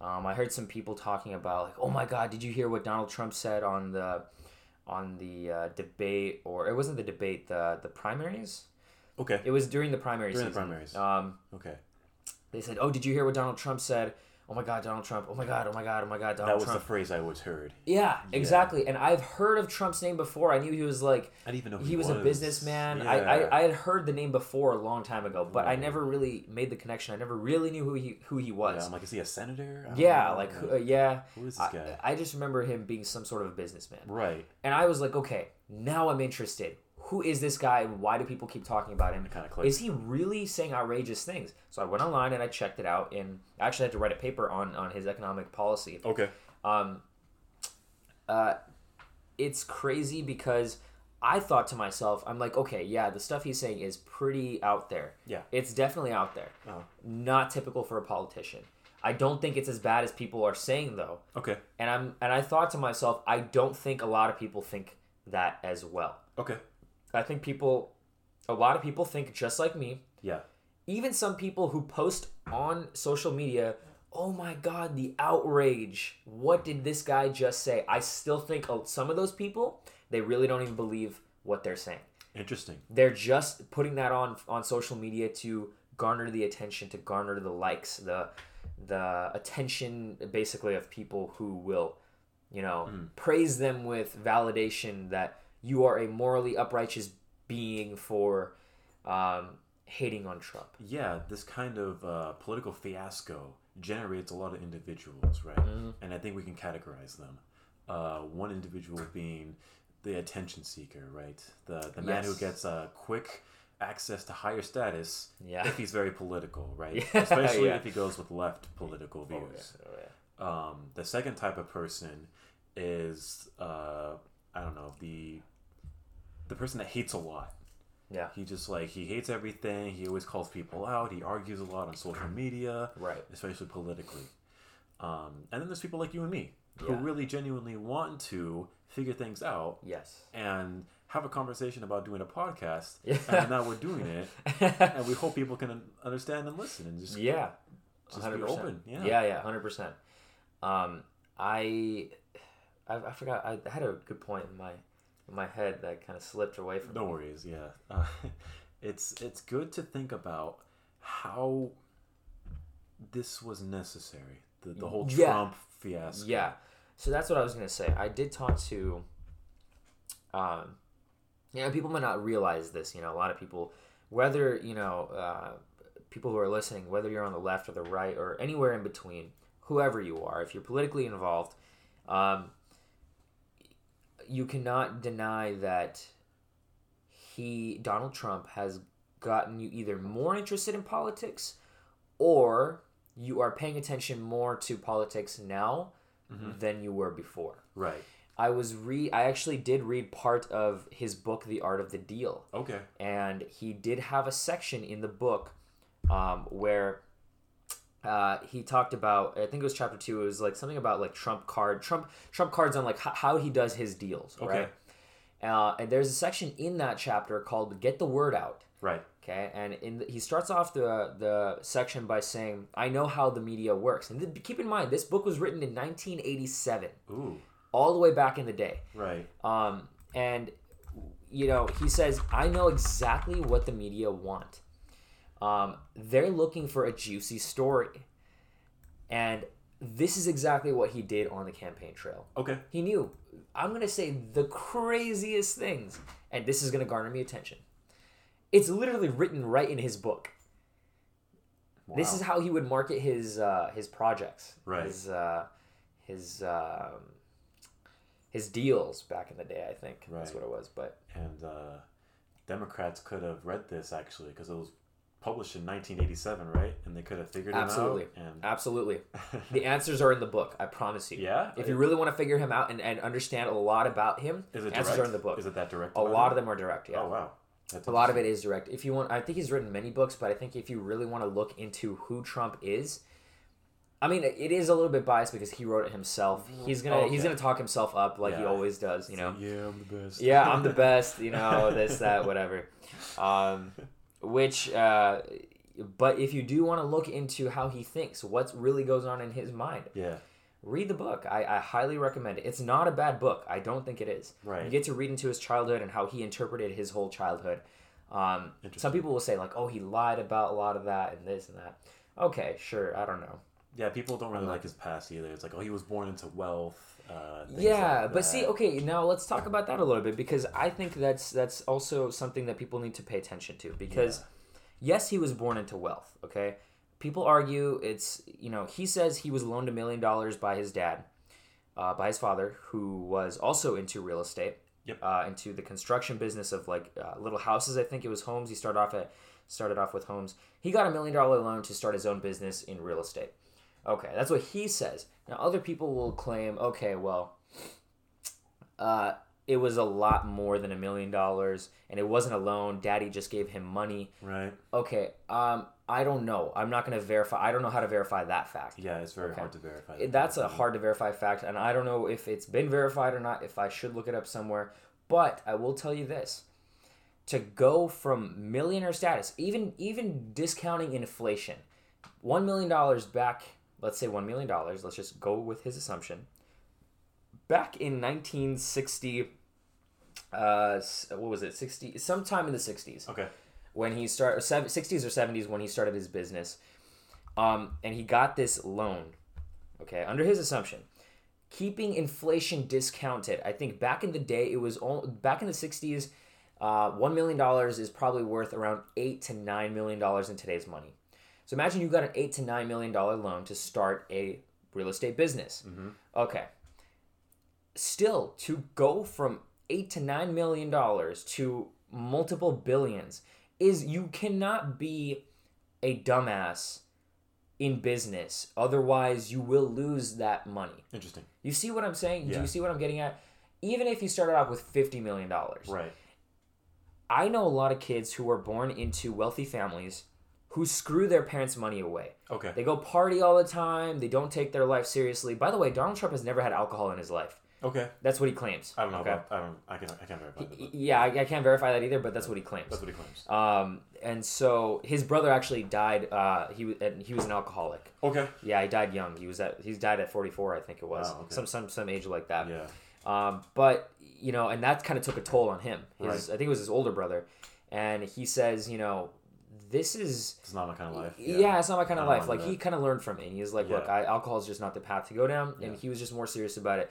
um, i heard some people talking about like oh my god did you hear what donald trump said on the on the uh, debate or it wasn't the debate the the primaries Okay. it was during the primary During the primaries. um Okay. they said oh did you hear what donald trump said oh my god donald trump oh my god oh my god oh my god donald Trump. That was trump the phrase I always heard. yeah, exactly. And I've heard of Trump's name before. I knew he was like I didn't even know who he he was, a was. businessman. I, Yeah. I I had heard the name before a long time ago, but I never really made the connection. I never really knew who he who he Yeah, was. I'm like, is he a senator? Yeah, know. like uh, yeah. Who is this I, guy? I just remember him being some sort of a businessman. right. And I was like, okay, now I'm interested. Who is this guy why do people keep talking about him? kinda. Is he really saying outrageous things? So I went online and I checked it out and I actually had to write a paper on on his economic policy. Okay. Um, uh, it's crazy because I thought to myself, I'm like, okay, yeah, the stuff he's saying is pretty out there. Yeah. It's definitely out there. Oh. Not typical for a politician. I don't think it's as bad as people are saying though. Okay. And I'm and I thought to myself, I don't think a lot of people think that as well. Okay. I think people a lot of people think just like me. Yeah. Even some people who post on social media, oh my god, the outrage. What did this guy just say? I still think uh, some of those people, they really don't even believe what they're saying. Interesting. They're just putting that on on social media to garner the attention, to garner the likes, the the attention basically of people who will, you know, praise them with validation that you are a morally uprighteous being for um, hating on Trump. Yeah, this kind of uh, political fiasco generates a lot of individuals, right? And I think we can categorize them. Uh, one individual being the attention seeker, right? The the man who gets uh, quick access to higher status Yeah. if he's very political, right? Yeah, Especially yeah. if he goes with left political views. Oh, yeah. Um, the second type of person is uh, I don't know the the person that hates a lot. Yeah. He just like he hates everything. He always calls people out. He argues a lot on social media, Right. especially politically. Um, and then there's people like you and me who Yeah. really genuinely want to figure things out Yes. and have a conversation about doing a podcast. Yeah. And now we're doing it, and we hope people can understand and listen and just Yeah. just hundred be open. Yeah. yeah, yeah, hundred percent. Um, I, I, I forgot. I had a good point in my, in my head that kind of slipped away from. No me. worries. Yeah, uh, it's it's good to think about how this was necessary. The the whole Yeah. Trump fiasco. Yeah. So that's what I was gonna say. I did talk to. Um, you know, people might not realize this. You know, a lot of people, whether you know, uh, people who are listening, whether you're on the left or the right or anywhere in between, whoever you are, if you're politically involved, um, you cannot deny that he, Donald Trump, has gotten you either more interested in politics or you are paying attention more to politics now than you were before. Right. I was re I actually did read part of his book The Art of the Deal Okay. and he did have a section in the book um, where uh, he talked about I think it was chapter two. It was like something about like Trump card Trump Trump cards on like how, how he does his deals. Okay. Right. Uh, and there's a section in that chapter called "Get the Word Out." Right. Okay, and in the, he starts off the the section by saying, "I know how the media works." And th- keep in mind, this book was written in 1987, Ooh. all the way back in the day. Right. Um, and you know, he says, I know exactly what the media want. Um, they're looking for a juicy story. And this is exactly what he did on the campaign trail. Okay. He knew, I'm going to say the craziest things, and this is going to garner me attention. It's literally written right in his book. This is how he would market his uh, his projects, Right. His uh, his um, his deals back in the day. I think that's what it was. But and uh, Democrats could have read this actually because it was published in 1987, right? And they could have figured Absolutely. it out. absolutely, Absolutely. the answers are in the book. I promise you. Yeah? If you really want to figure him out and, and understand a lot about him, is it answers direct? are in the book. Is it that direct? a lot it? of them are direct. Yeah. Oh wow. That's A lot of it interesting. is direct. If you want, I think he's written many books, but I think if you really want to look into who Trump is, I mean, it is a little bit biased because he wrote it himself. He's gonna he's gonna talk himself up like he always does. You know, Yeah, I'm the best. yeah, I'm the best. You know, this, that, whatever. Um, which, uh, but if you do want to look into how he thinks, what really goes on in his mind, Yeah. read the book. I, I highly recommend it. It's not a bad book. I don't think it is. Right. You get to read into his childhood and how he interpreted his whole childhood. Um, some people will say like, "Oh, he lied about a lot of that and this and that." Okay, sure. I don't know. Yeah, people don't really like his past either. It's like, oh, he was born into wealth. Uh, Yeah, like but see, okay, now let's talk about that a little bit because I think that's that's also something that people need to pay attention to because yes, he was born into wealth, okay? People argue it's, you know, he says he was loaned a million dollars by his dad, uh, by his father, who was also into real estate, Yep. uh, into the construction business of like uh, little houses. I think it was homes. He started off at started off with homes. He got a million dollar loan to start his own business in real estate. Okay, that's what he says. Now other people will claim, okay, well, uh, it was a lot more than a million dollars, and it wasn't a loan. Daddy just gave him money. Right. Okay, um, I don't know. I'm not gonna verify. I don't know how to verify that fact. Yeah, it's very Okay. hard to verify. It- That's a hard to verify fact, and I don't know if it's been verified or not. If I should look it up somewhere, but I will tell you this: to go from millionaire status, even even discounting inflation, one million dollars back. Let's say one million dollars. Let's just go with his assumption. Back in 1960, uh, what was it? 60, sometime in the 60s Okay. when he started 60s or 70s when he started his business um, and he got this loan okay under his assumption keeping inflation discounted i think back in the day it was all, back in the 60s uh, $1 million is probably worth around 8 to $9 million in today's money so imagine you got an 8 to $9 million loan to start a real estate business. Mm-hmm. Okay. Still to go from eight to nine million dollars to multiple billions is you cannot be a dumbass in business. Otherwise you will lose that money. Interesting. you see what i'm saying? Do you see what i'm getting at? Even if you started off with 50 million dollars. Right. i know a lot of kids who were born into wealthy families who screw their parents money away Okay. they go party all the time they don't take their life seriously by the way donald trump has never had alcohol in his life Okay. that's what he claims I don't know. okay? About, I don't. I can. I can't verify that. Yeah, I, I can't verify that either, but that's what he claims. That's what he claims. Um, and so his brother actually died. Uh, he was and he was an alcoholic. Okay. Yeah, he died young. He was at he's died at forty four, I think it was. Wow, okay. Some some some age like that. Yeah. Um, but you know, and that kind of took a toll on him. His, Right. I think it was his older brother, and he says, you know, this is It's not my kind of life. yeah, it's not my kind of life. Like he kind of learned from it. And he was like, look, I, alcohol is just not the path to go down, and Yeah. he was just more serious about it.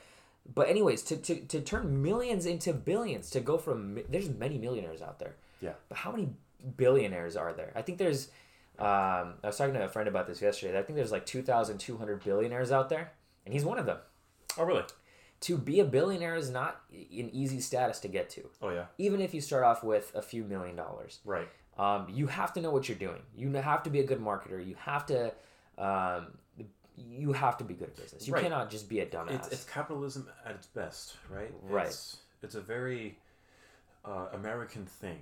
But anyways, to, to, to turn millions into billions, to go from there's many millionaires out there. Yeah. But how many billionaires are there? I think there's. Um, I was talking to a friend about this yesterday. I think there's like 2,200 billionaires out there, and he's one of them. Oh really? To be a billionaire is not an easy status to get to, Oh yeah. even if you start off with a few million dollars Right. Um, you have to know what you're doing. You have to be a good marketer. You have to, um, you have to be good at business. You Right. cannot just be a dumbass. It's, it's capitalism at its best, right? Right. It's, it's a very uh, American thing.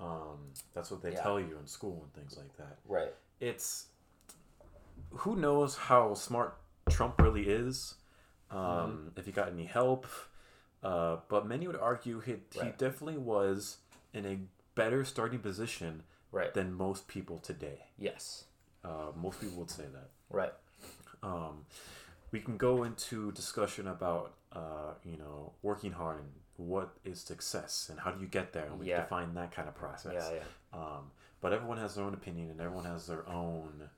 Um, that's what they Yeah. tell you in school and things like that. right. It's who knows how smart Trump really is. Um, Mm-hmm. If he got any help, uh, but many would argue he, he Right. definitely was in a better starting position Right. than most people today. Yes. Uh, most people would say that. Right. um, we can go into discussion about uh, you know working hard and what is success and how do you get there and we Yeah. define that kind of process Yeah. Yeah. um, but everyone has their own opinion and everyone has their own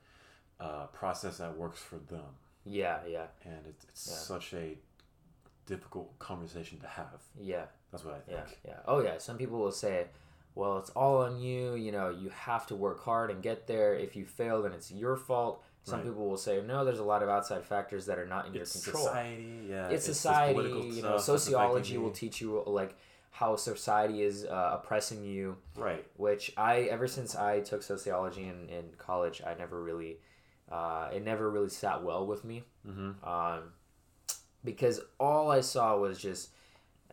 uh, process that works for them Yeah. Yeah. and it's, it's Yeah. such a difficult conversation to have Yeah. that's what i Yeah. think Yeah. Oh yeah. Some people will say, well, it's all on you. You know, you have to work hard and get there. If you fail, then it's your fault. Some Right. people will say, no, there's a lot of outside factors that are not in It's your control. society, yeah. it's this society. You stuff know, sociology will teach you like how society is uh, oppressing you. Right. Which I ever since I took sociology in, in college, I never really, uh, it never really sat well with me. Mm-hmm. Um, because all I saw was just.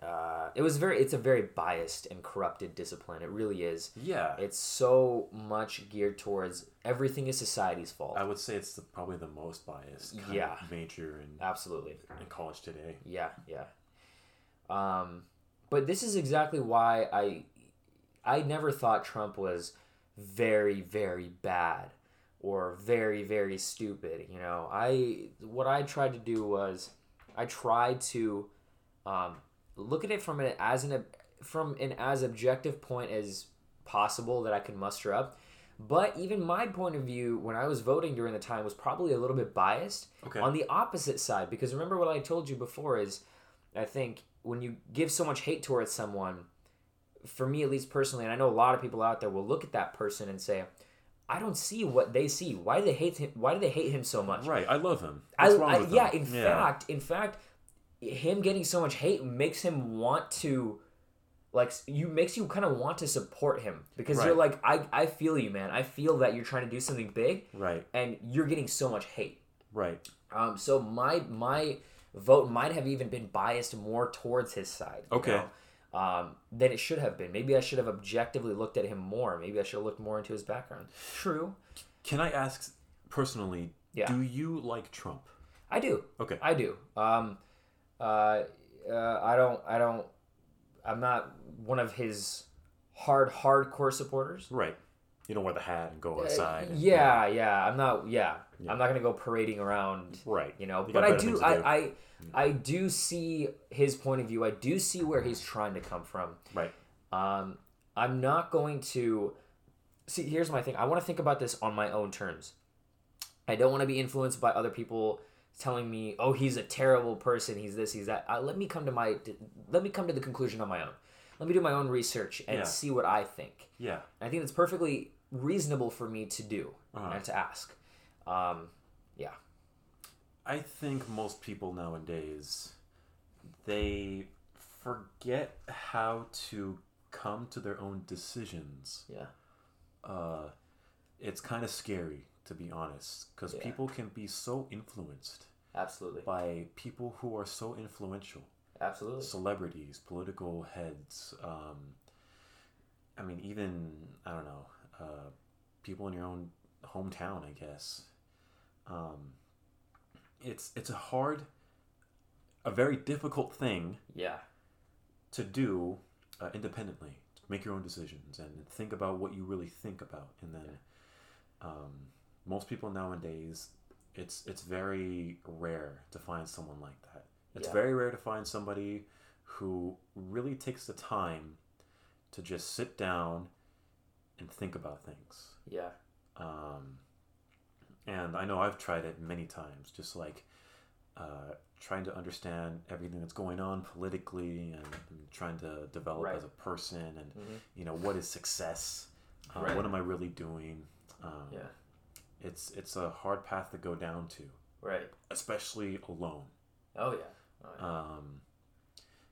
Uh, it was very. It's a very biased and corrupted discipline. It really is. Yeah. It's so much geared towards everything is society's fault. I would say it's the, probably the most biased kind Yeah. of major in, Absolutely. in college today. Yeah, yeah. Um, but this is exactly why I I never thought Trump was very very bad or very very stupid. You know, I what I tried to do was I tried to um, look at it from an as an from an as objective point as possible that I can muster up. But even my point of view when I was voting during the time was probably a little bit biased Okay. on the opposite side because remember what I told you before is I think when you give so much hate towards someone for me at least personally and I know a lot of people out there will look at that person and say I don't see what they see why do they hate him why do they hate him so much Right. I love him. I, What's wrong I- yeah in fact in fact him getting so much hate makes him want to like you makes you kind of want to support him because you're like I, I feel you man I feel that you're trying to do something big Right. and you're getting so much hate Right. um, so my my vote might have even been biased more towards his side. you Okay. know, um, than it should have been. Maybe I should have objectively looked at him more. Maybe I should have looked more into his background. True. Can I ask personally? Yeah. Do you like Trump? I do. Okay. I do. Um, uh, uh, I don't. I don't. I'm not one of his hard hardcore supporters. Right. You don't wear the hat and go outside. Uh, and- yeah, yeah. I'm not. Yeah, Yeah. I'm not gonna go parading around. Right. You know, You but I do. I, do. I I do see his point of view. I do see where he's trying to come from. Right. Um, I'm not going to see. Here's my thing. I want to think about this on my own terms. I don't want to be influenced by other people telling me, "Oh, he's a terrible person. He's this. He's that." Uh, let me come to my. Let me come to the conclusion on my own. Let me do my own research and Yeah. see what I think. Yeah. I think it's perfectly reasonable for me to do Uh-huh. and to ask. Um, yeah. I think most people nowadays they forget how to come to their own decisions. Yeah. Uh, it's kind of scary to be honest, because Yeah. people can be so influenced Absolutely. by people who are so influential, Absolutely. celebrities, political heads. Um, I mean, even I don't know, uh, people in your own hometown, I guess. Um, it's it's a hard, a very difficult thing Yeah. to do uh, independently. Make your own decisions and think about what you really think about, and then um, most people nowadays, it's it's very rare to find someone like that. It's Yeah. very rare to find somebody who really takes the time to just sit down and think about things. Yeah. Um, and I know I've tried it many times, just like uh, trying to understand everything that's going on politically and, and trying to develop Right. as a person and, Mhm. you know, what is success? Uh, Right. What am I really doing? Um, Yeah. It's, it's a hard path to go down to, Right. especially alone. Oh yeah. Oh, yeah. Um,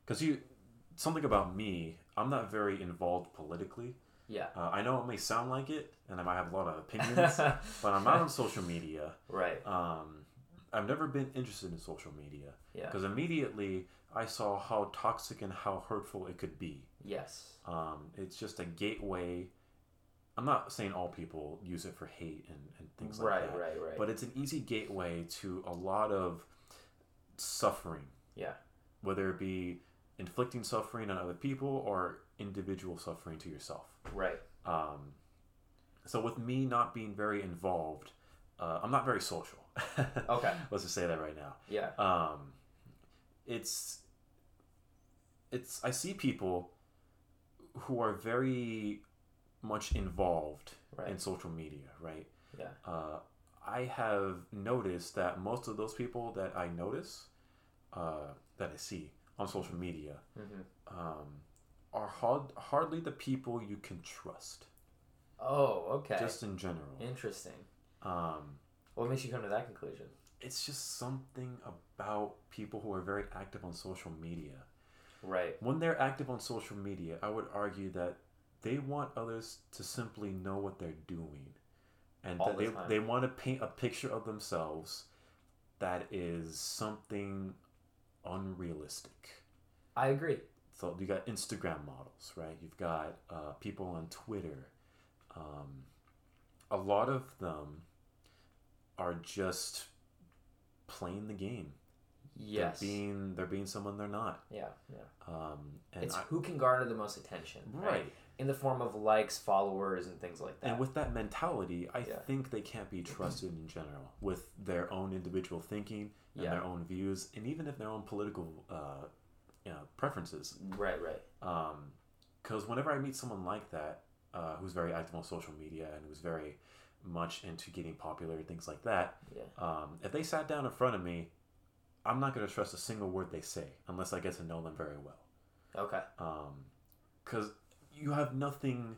because you, something about me, I'm not very involved politically. yeah. Uh, I know it may sound like it, and I might have a lot of opinions, but I'm not on social media. Right. Um, I've never been interested in social media Yeah. because immediately I saw how toxic and how hurtful it could be. Yes. Um, it's just a gateway. I'm not saying all people use it for hate and, and things like Right, that. right, right. right. But it's an easy gateway to a lot of suffering, Yeah. whether it be inflicting suffering on other people or individual suffering to yourself. Right. Um, so with me not being very involved, uh, I'm not very social. Okay. Let's just say that right now. Yeah. Um, it's it's I see people who are very much involved Right. in social media, right? Yeah. Uh, I have noticed that most of those people that I notice, uh, that I see on social media, Mm-hmm. um, are hard, hardly the people you can trust, Oh, okay. just in general. Interesting. Um, What makes you come to that conclusion? it's just something about people who are very active on social media. Right. When they're active on social media, I would argue that they want others to simply know what they're doing. And the they, time. they want to paint a picture of themselves that is something unrealistic. I agree. So you got Instagram models, right? You've got uh, people on Twitter. Um, a lot of them are just playing the game. Yes. They're being they're being someone they're not. yeah, yeah. Um, and it's I- who can garner the most attention, right. In the form of likes, followers, and things like that. And with that mentality, I Yeah. think they can't be trusted in general with their own individual thinking and Yeah. their own views, and even if their own political uh, you know, preferences. right, right. Because whenever I meet someone like that, uh, who's very active on social media and who's very much into getting popular and things like that, Yeah. um, if they sat down in front of me, I'm not going to trust a single word they say unless I get to know them very well. Okay. Because you have nothing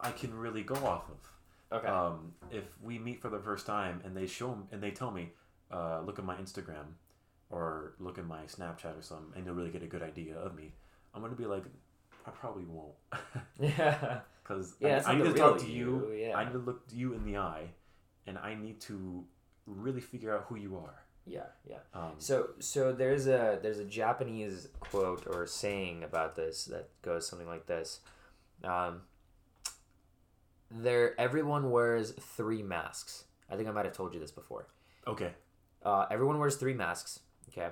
I can really go off of. Okay. Um, if we meet for the first time and they show and they tell me, uh, look at my Instagram or look at my Snapchat or something, and you'll really get a good idea of me. I'm gonna be like, I probably won't, yeah. because Yeah, I, I need to talk to you. you, yeah. I need to look you in the eye, and I need to really figure out who you are. Yeah, yeah. Um, So so there's a there's a Japanese quote or saying about this that goes something like this. Um, there everyone wears three masks. I think I might have told you this before. okay, Uh, everyone wears three masks. Okay.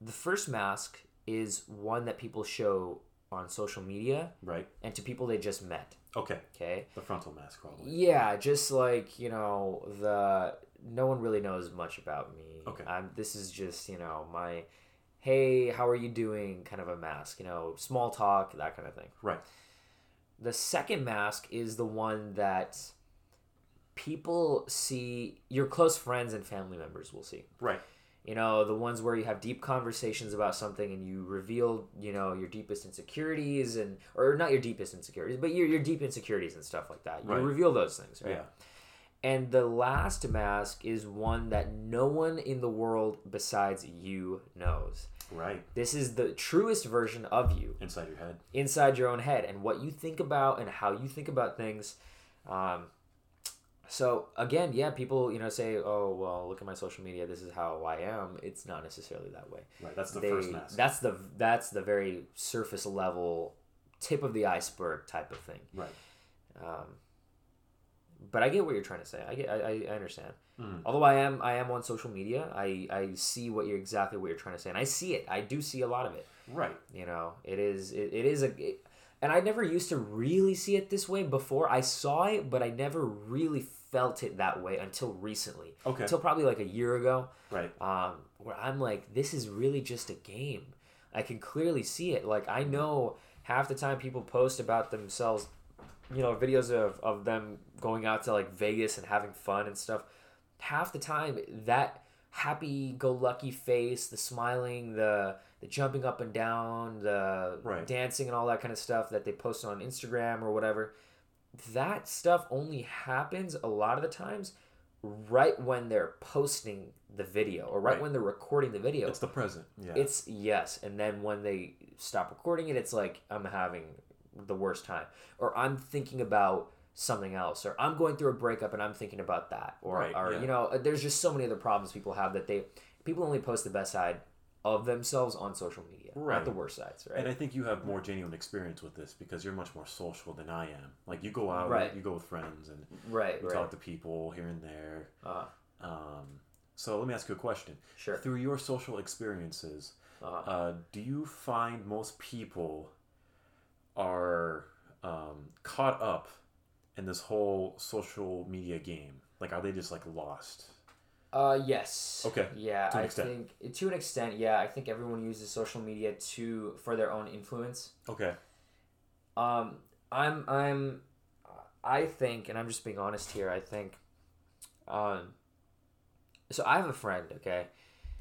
The first mask is one that people show on social media right, and to people they just met. okay, Okay. the frontal mask probably. Yeah, just like you know the no one really knows much about me. Okay. I'm. This is just you know my, hey, how are you doing? Kind of a mask. You know, small talk, that kind of thing. Right, The second mask is the one that people see your close friends and family members will see. right, You know, the ones where you have deep conversations about something and you reveal, you know, your deepest insecurities and or not your deepest insecurities, but your your deep insecurities and stuff like that. You Right. reveal those things, right? yeah, And the last mask is one that no one in the world besides you knows. right. This is the truest version of you Inside your head. inside your own head and what you think about and how you think about things. Um, so again, yeah, people you know say, "Oh, well, look at my social media. This is how I am." It's not necessarily that way. Right, that's the They- first mask. That's the that's the very surface level, tip of the iceberg type of thing. right. Um, but I get what you're trying to say. I get, I, I understand. Mhm. Although I am, I am on social media. I, I see what you're exactly what you're trying to say, and I see it. I do see a lot of it. Right. You know, it is, it, it is a, it- and I never used to really see it this way before. I saw it, but I never really felt it that way until recently. Okay. Until probably like a year ago Right. um, where I'm like, this is really just a game. I can clearly see it. Like I know half the time people post about themselves, you know, videos of, of them going out to like Vegas and having fun and stuff. Half the time that happy go lucky face, the smiling, the the jumping up and down, the Right. dancing and all that kind of stuff that they post on Instagram or whatever. That stuff only happens a lot of the times right when they're posting the video or right, Right. when they're recording the video. It's the present. Yeah. It's yes, and then when they stop recording it, it's like I'm having the worst time, or I'm thinking about something else, or I'm going through a breakup and I'm thinking about that, or Right, or yeah. you know, there's just so many other problems people have that they people only post the best side of themselves on social media, not Right. the worst sides, right? And I think you have more genuine experience with this because you're much more social than I am. Like you go out, Right. you go with friends, and right, you right. talk to people here and there. uh, Um, so let me ask you a question. Sure. Through your social experiences, uh, uh, do you find most people are um, caught up in this whole social media game? Like, are they just like lost? Uh, yes. Okay, Yeah, to an I extent. think to an extent, yeah, I think everyone uses social media to for their own influence. Okay. Um, I'm I'm I think, and I'm just being honest here. I think, um, so I have a friend. Okay,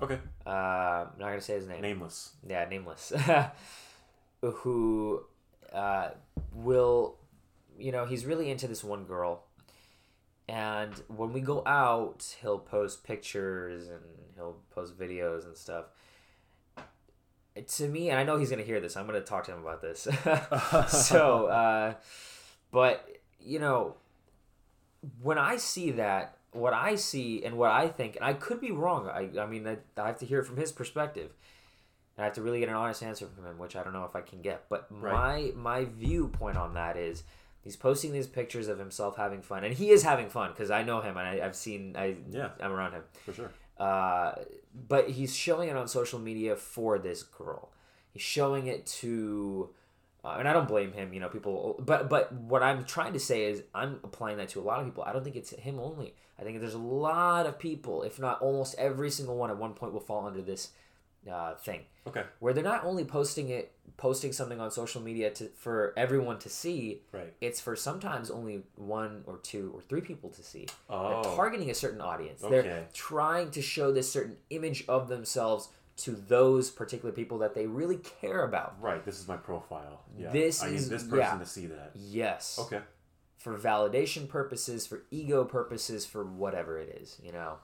Okay. uh, I'm not gonna say his name. Nameless. Yeah, nameless. who uh, will, you know, he's really into this one girl. And when we go out, he'll post pictures and he'll post videos and stuff. To me, and I know he's gonna hear this. I'm gonna talk to him about this. so, uh, but you know, when I see that, what I see and what I think, and I could be wrong. I, I mean, I, I have to hear it from his perspective. And I have to really get an honest answer from him, which I don't know if I can get. But Right. my my viewpoint on that is he's posting these pictures of himself having fun, and he is having fun because I know him and I, I've seen I Yeah. I'm around him. For sure. Uh, but he's showing it on social media for this girl. He's showing it to, uh, and I don't blame him. You know, people. But but what I'm trying to say is I'm applying that to a lot of people. I don't think it's him only. I think there's a lot of people, if not almost every single one, at one point will fall under this uh, thing Okay. where they're not only posting it posting something on social media to for everyone to see Right. it's for sometimes only one or two or three people to see Oh. they're targeting a certain audience Okay. they're trying to show this certain image of themselves to those particular people that they really care about Right. This is my profile. Yeah. This I need is- this person yeah. to see that. yes Okay. for validation purposes for ego purposes for whatever it is you know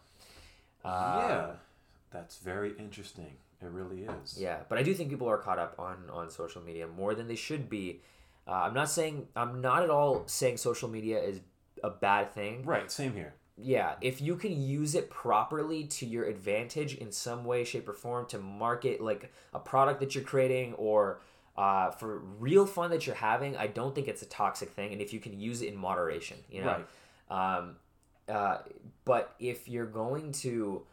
Uh, yeah. That's very interesting. It really is. Yeah, but I do think people are caught up on on social media more than they should be. Uh, I'm not saying I'm not at all saying social media is a bad thing. Right. Same here. Yeah, if you can use it properly to your advantage in some way, shape, or form to market like a product that you're creating or uh, for real fun that you're having, I don't think it's a toxic thing. And if you can use it in moderation, you know. Right. Um, uh, but if you're going to,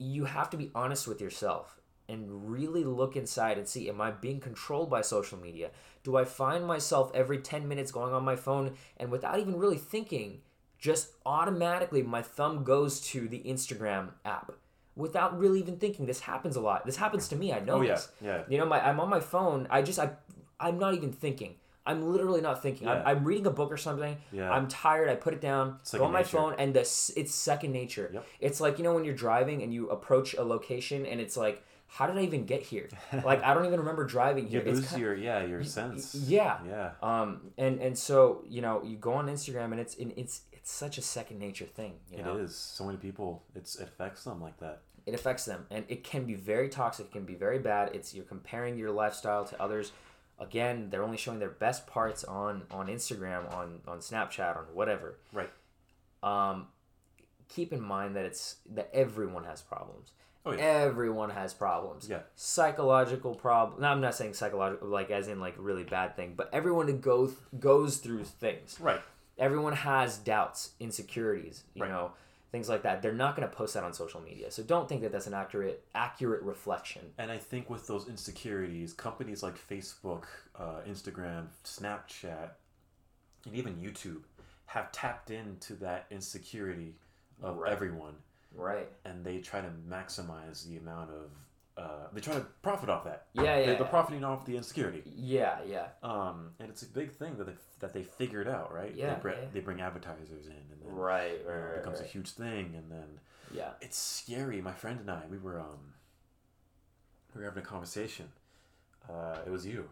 you have to be honest with yourself and really look inside and see am I being controlled by social media? Do I find myself every 10 minutes going on my phone and without even really thinking, just automatically my thumb goes to the Instagram app without really even thinking? This happens a lot. This happens to me. I oh, know Oh yeah. this. Yeah. You know, my I'm on my phone. I just I I'm not even thinking. I'm literally not thinking. Yeah. I'm, I'm reading a book or something. Yeah. I'm tired. I put it down. Second go on my nature. phone, and the s- it's second nature. Yep. It's like you know when you're driving and you approach a location, and it's like, how did I even get here? like I don't even remember driving You here. It's lose your yeah your sense. yeah. Yeah. Um. And and so you know you go on Instagram and it's and it's it's such a second nature thing. You It know? is. So many people. It's it affects them like that. it affects them and it can be very toxic it can be very bad it's you're comparing your lifestyle to others again they're only showing their best parts on on instagram on on snapchat on whatever Right. um keep in mind that it's that everyone has problems Oh yeah. everyone has problems Yeah. psychological problem no i'm not saying psychological like as in like really bad thing but everyone to go goes through things Right. everyone has doubts, insecurities, you Right. know, things like that. They're not going to post that on social media. So don't think that that's an accurate accurate reflection. And I think with those insecurities, companies like Facebook, uh, Instagram, Snapchat, and even YouTube have tapped into that insecurity of Right. everyone, Right. and they try to maximize the amount of. Uh, they try to profit off that. Yeah, yeah. They, they're profiting off the insecurity. Yeah, yeah. Um, and it's a big thing that they, that they figured out, right? Yeah, They, br- yeah. they bring advertisers in, and then Right, you know, it becomes right. a huge thing, and then Yeah. it's scary. My friend and I, we were um, we were having a conversation. Uh, it was you.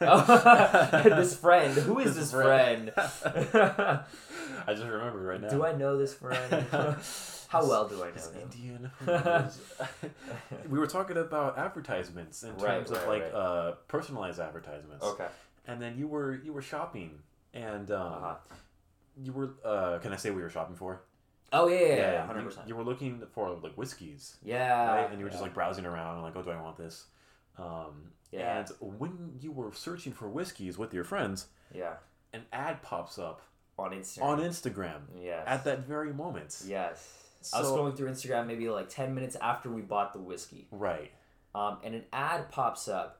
Oh, this friend. Who is this friend? I just remember right now. do I know this friend? How well do I know him? Indian. who we were talking about advertisements in Right, terms of like right. uh, personalized advertisements. Okay. And then you were you were shopping, and um, Uh-huh. you were. Uh, can I say what you were shopping for? Oh yeah, yeah, yeah, you- hundred percent. You, were looking for like whiskeys, Yeah. right? And you were just like browsing around, and like, oh, do I want this? Um, Yeah. And when you were searching for whiskeys with your friends, yeah an ad pops up on Instagram. on Instagram Yes. at that very moment. Yes. I was So- scrolling through Instagram maybe like ten minutes after we bought the whiskey. Right. um, and an ad pops up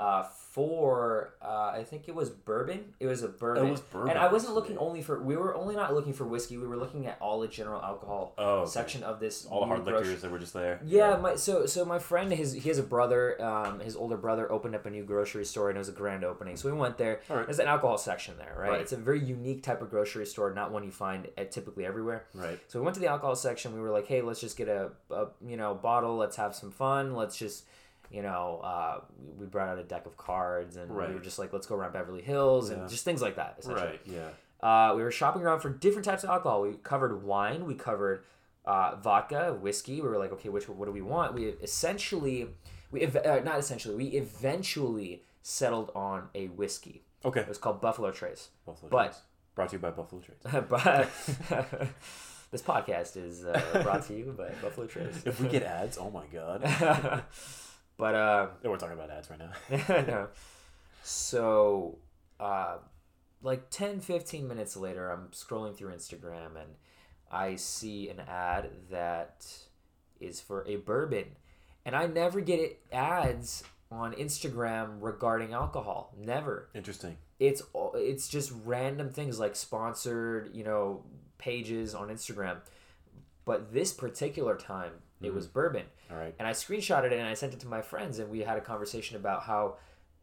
uh, for uh, I think it was bourbon. It was a bourbon. was bourbon, and I wasn't looking only for. We were only not looking for whiskey. We were looking at all the general alcohol Oh, okay. section of this. All the hard grocery- liquors that were just there. Yeah, my so so my friend, his he has a brother. Um, his older brother opened up a new grocery store, and it was a grand opening. So we went there. Right. There's an alcohol section there, right? Right. It's a very unique type of grocery store, not one you find at typically everywhere. Right. So we went to the alcohol section. We were like, hey, let's just get a, a you know bottle. Let's have some fun. Let's just you know, uh, we brought out a deck of cards and we were just like, let's go around Beverly Hills and Yeah. just things like that. Essentially. Right. Yeah. Uh, we were shopping around for different types of alcohol. We covered wine. We covered uh, vodka, whiskey. We were like, okay, which what do we want? We essentially, we ev- uh, not essentially, we eventually settled on a whiskey. Okay. It was called Buffalo Trace. Buffalo but- Trace. Brought to you by Buffalo Trace. but this podcast is uh, brought to you by Buffalo Trace. If we get ads, oh my god. but uh, we're talking about ads right now. no. So, uh, like 10, 15 minutes later, I'm scrolling through Instagram and I see an ad that is for a bourbon. And I never get it ads on Instagram regarding alcohol. Never. Interesting. It's all- it's just random things like sponsored, you know, pages on Instagram. But this particular time, it was bourbon All right. and I screenshotted it and I sent it to my friends, and we had a conversation about how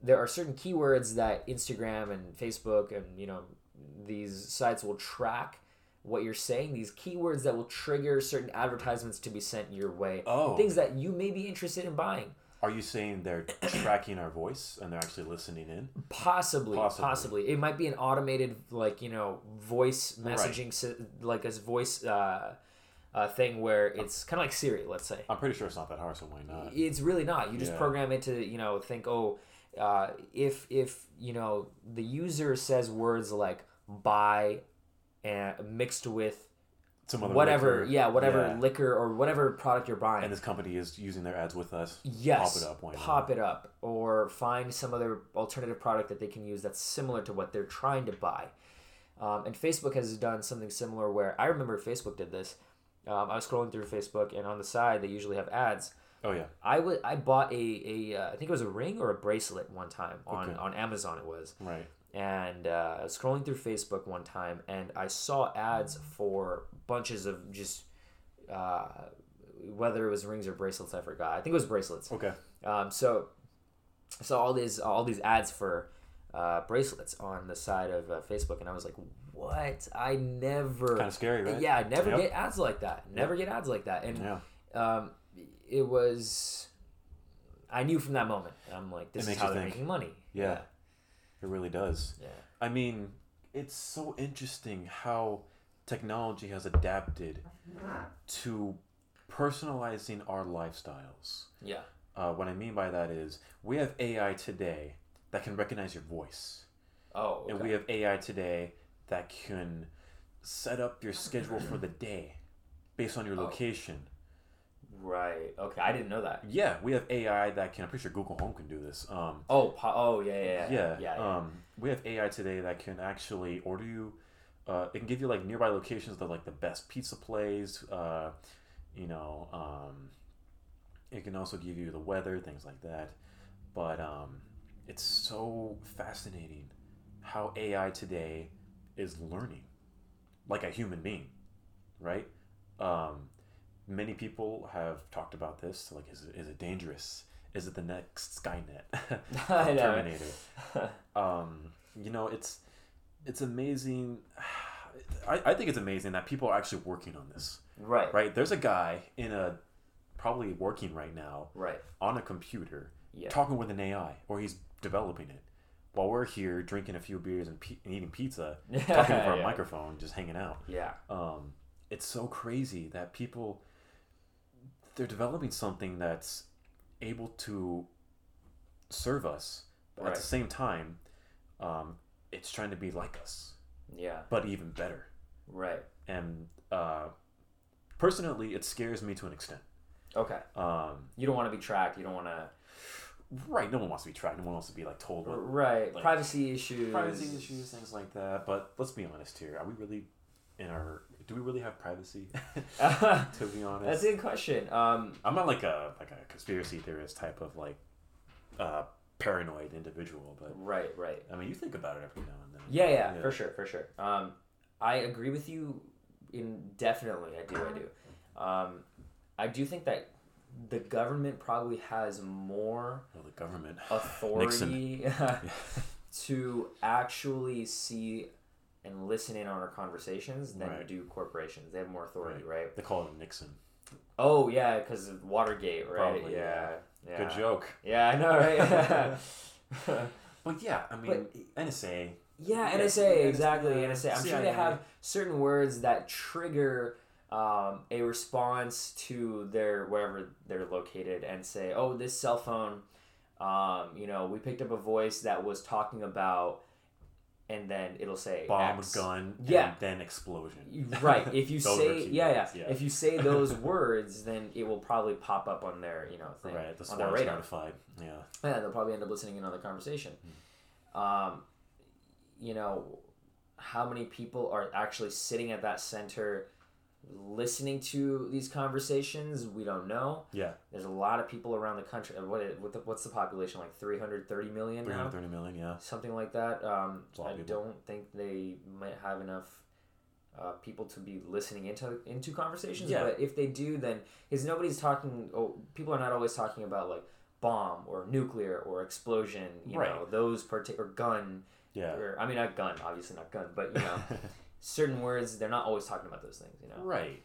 there are certain keywords that Instagram and Facebook and you know these sites will track what you're saying. These keywords that will trigger certain advertisements to be sent your way. Oh. things that you may be interested in buying. Are you saying they're tracking our voice and they're actually listening in? Possibly, Possibly. possibly, It might be an automated, like you know, voice messaging, sy- like as voice uh, uh, thing where it's kind of like Siri, let's say. I'm pretty sure it's not that hard, so why not? It's really not. You just Yeah. program it to you know think oh, uh, if if you know the user says words like buy and mixed with Some other whatever liquor. yeah whatever Yeah. liquor or whatever product you're buying. And this company is using their ads with us. yes, Pop it up. Pop it up or find some other alternative product that they can use that's similar to what they're trying to buy. Um, and Facebook has done something similar where I remember Facebook did this. Um, I was scrolling through Facebook and on the side they usually have ads. Oh yeah. I would I bought a a uh, I think it was a ring or a bracelet one time on Okay. on Amazon it was Right. and uh, scrolling through Facebook one time and I saw ads for bunches of just uh, whether it was rings or bracelets I forgot I think it was bracelets Okay. um, so I saw all these all these ads for uh, bracelets on the side of uh, Facebook and I was like what I never Kind of scary, right? yeah I never Yep. get ads like that never get ads like that and Yeah. um, it was I knew from that moment. I'm like, this It is how they're think. making money. Yeah. It really does. yeah, I mean, it's so interesting how technology has adapted to personalizing our lifestyles. yeah, Uh, what I mean by that is, we have AI today that can recognize your voice, Oh, and we have AI today that can set up your schedule for the day based on your Oh. location. right. Okay, I didn't know that. Yeah, we have AI that can. I'm pretty sure Google Home can do this. Um, Oh, po- oh yeah, yeah, yeah, yeah, yeah. yeah. Um, we have AI today that can actually order you. Uh, it can give you like nearby locations that like the best pizza place. Uh, you know, um, it can also give you the weather, things like that. But um, it's so fascinating how AI today is learning like a human being, right? Um, many people have talked about this. Like, is it, is it dangerous? Is it the next Skynet? Terminator. um, you know, it's it's amazing. I, I think it's amazing that people are actually working on this. right, Right? There's a guy in a probably working right now right. on a computer Yeah. talking with an AI, or he's developing it. While we're here drinking a few beers and, pe- and eating pizza, talking over a microphone, just hanging out. Yeah, Um, it's so crazy that people they're developing something that's able to serve us, but at the same time, um, it's trying to be like us, yeah, but even better. right. And uh, personally, it scares me to an extent. Okay. Um, You don't want to be tracked. You don't want to. Right? No one wants to be tracked. No one wants to be like told what Right. like, privacy issues. privacy issues, things like that. But let's be honest here. Are we really in our? Do we really have privacy? to be honest, That's a good question. Um, I'm not like a like a conspiracy theorist type of like uh, paranoid individual, but right, right. I mean, you think about it every now and then. Yeah, yeah, for sure, for sure. Um, I agree with you. In definitely, I do, I do. Um, I do think that the government probably has more Well, the government. authority to actually see and listen in on our conversations than Right. do corporations. They have more authority, right? They call him Nixon. Oh yeah, because of Watergate, right? Probably, yeah. yeah. Good joke. Yeah, I know, right? But yeah, I mean, NSA. Yeah, Yeah, NSA, exactly. NSA. I'm sure CIA. they have certain words that trigger um, a response to their wherever they're located and say, "Oh, this cell phone, um, you know, we picked up a voice that was talking about," and then it'll say Bomb, X. gun, Yeah. and then explosion. Right. If you say yeah, yeah, yeah. if you say those words, then it will probably pop up on their you know thing Right, the on their radar. notified. Yeah. Yeah, they'll probably end up listening in on the conversation. Um, you know, how many people are actually sitting at that center listening to these conversations? We don't know. Yeah. There's a lot of people around the country. uh, What, what the, what's the population like? 330 million now? 330 million, yeah. Something like that. Um, It's a lot I don't think they might have enough uh, people to be listening into into conversations. Yeah. But if they do, then because nobody's talking. Oh, people are not always talking about like bomb or nuclear or explosion. You Right. know those particular gun. Yeah. Or, I mean, not gun, obviously not gun, but you know, certain words they're not always talking about those things. You know right.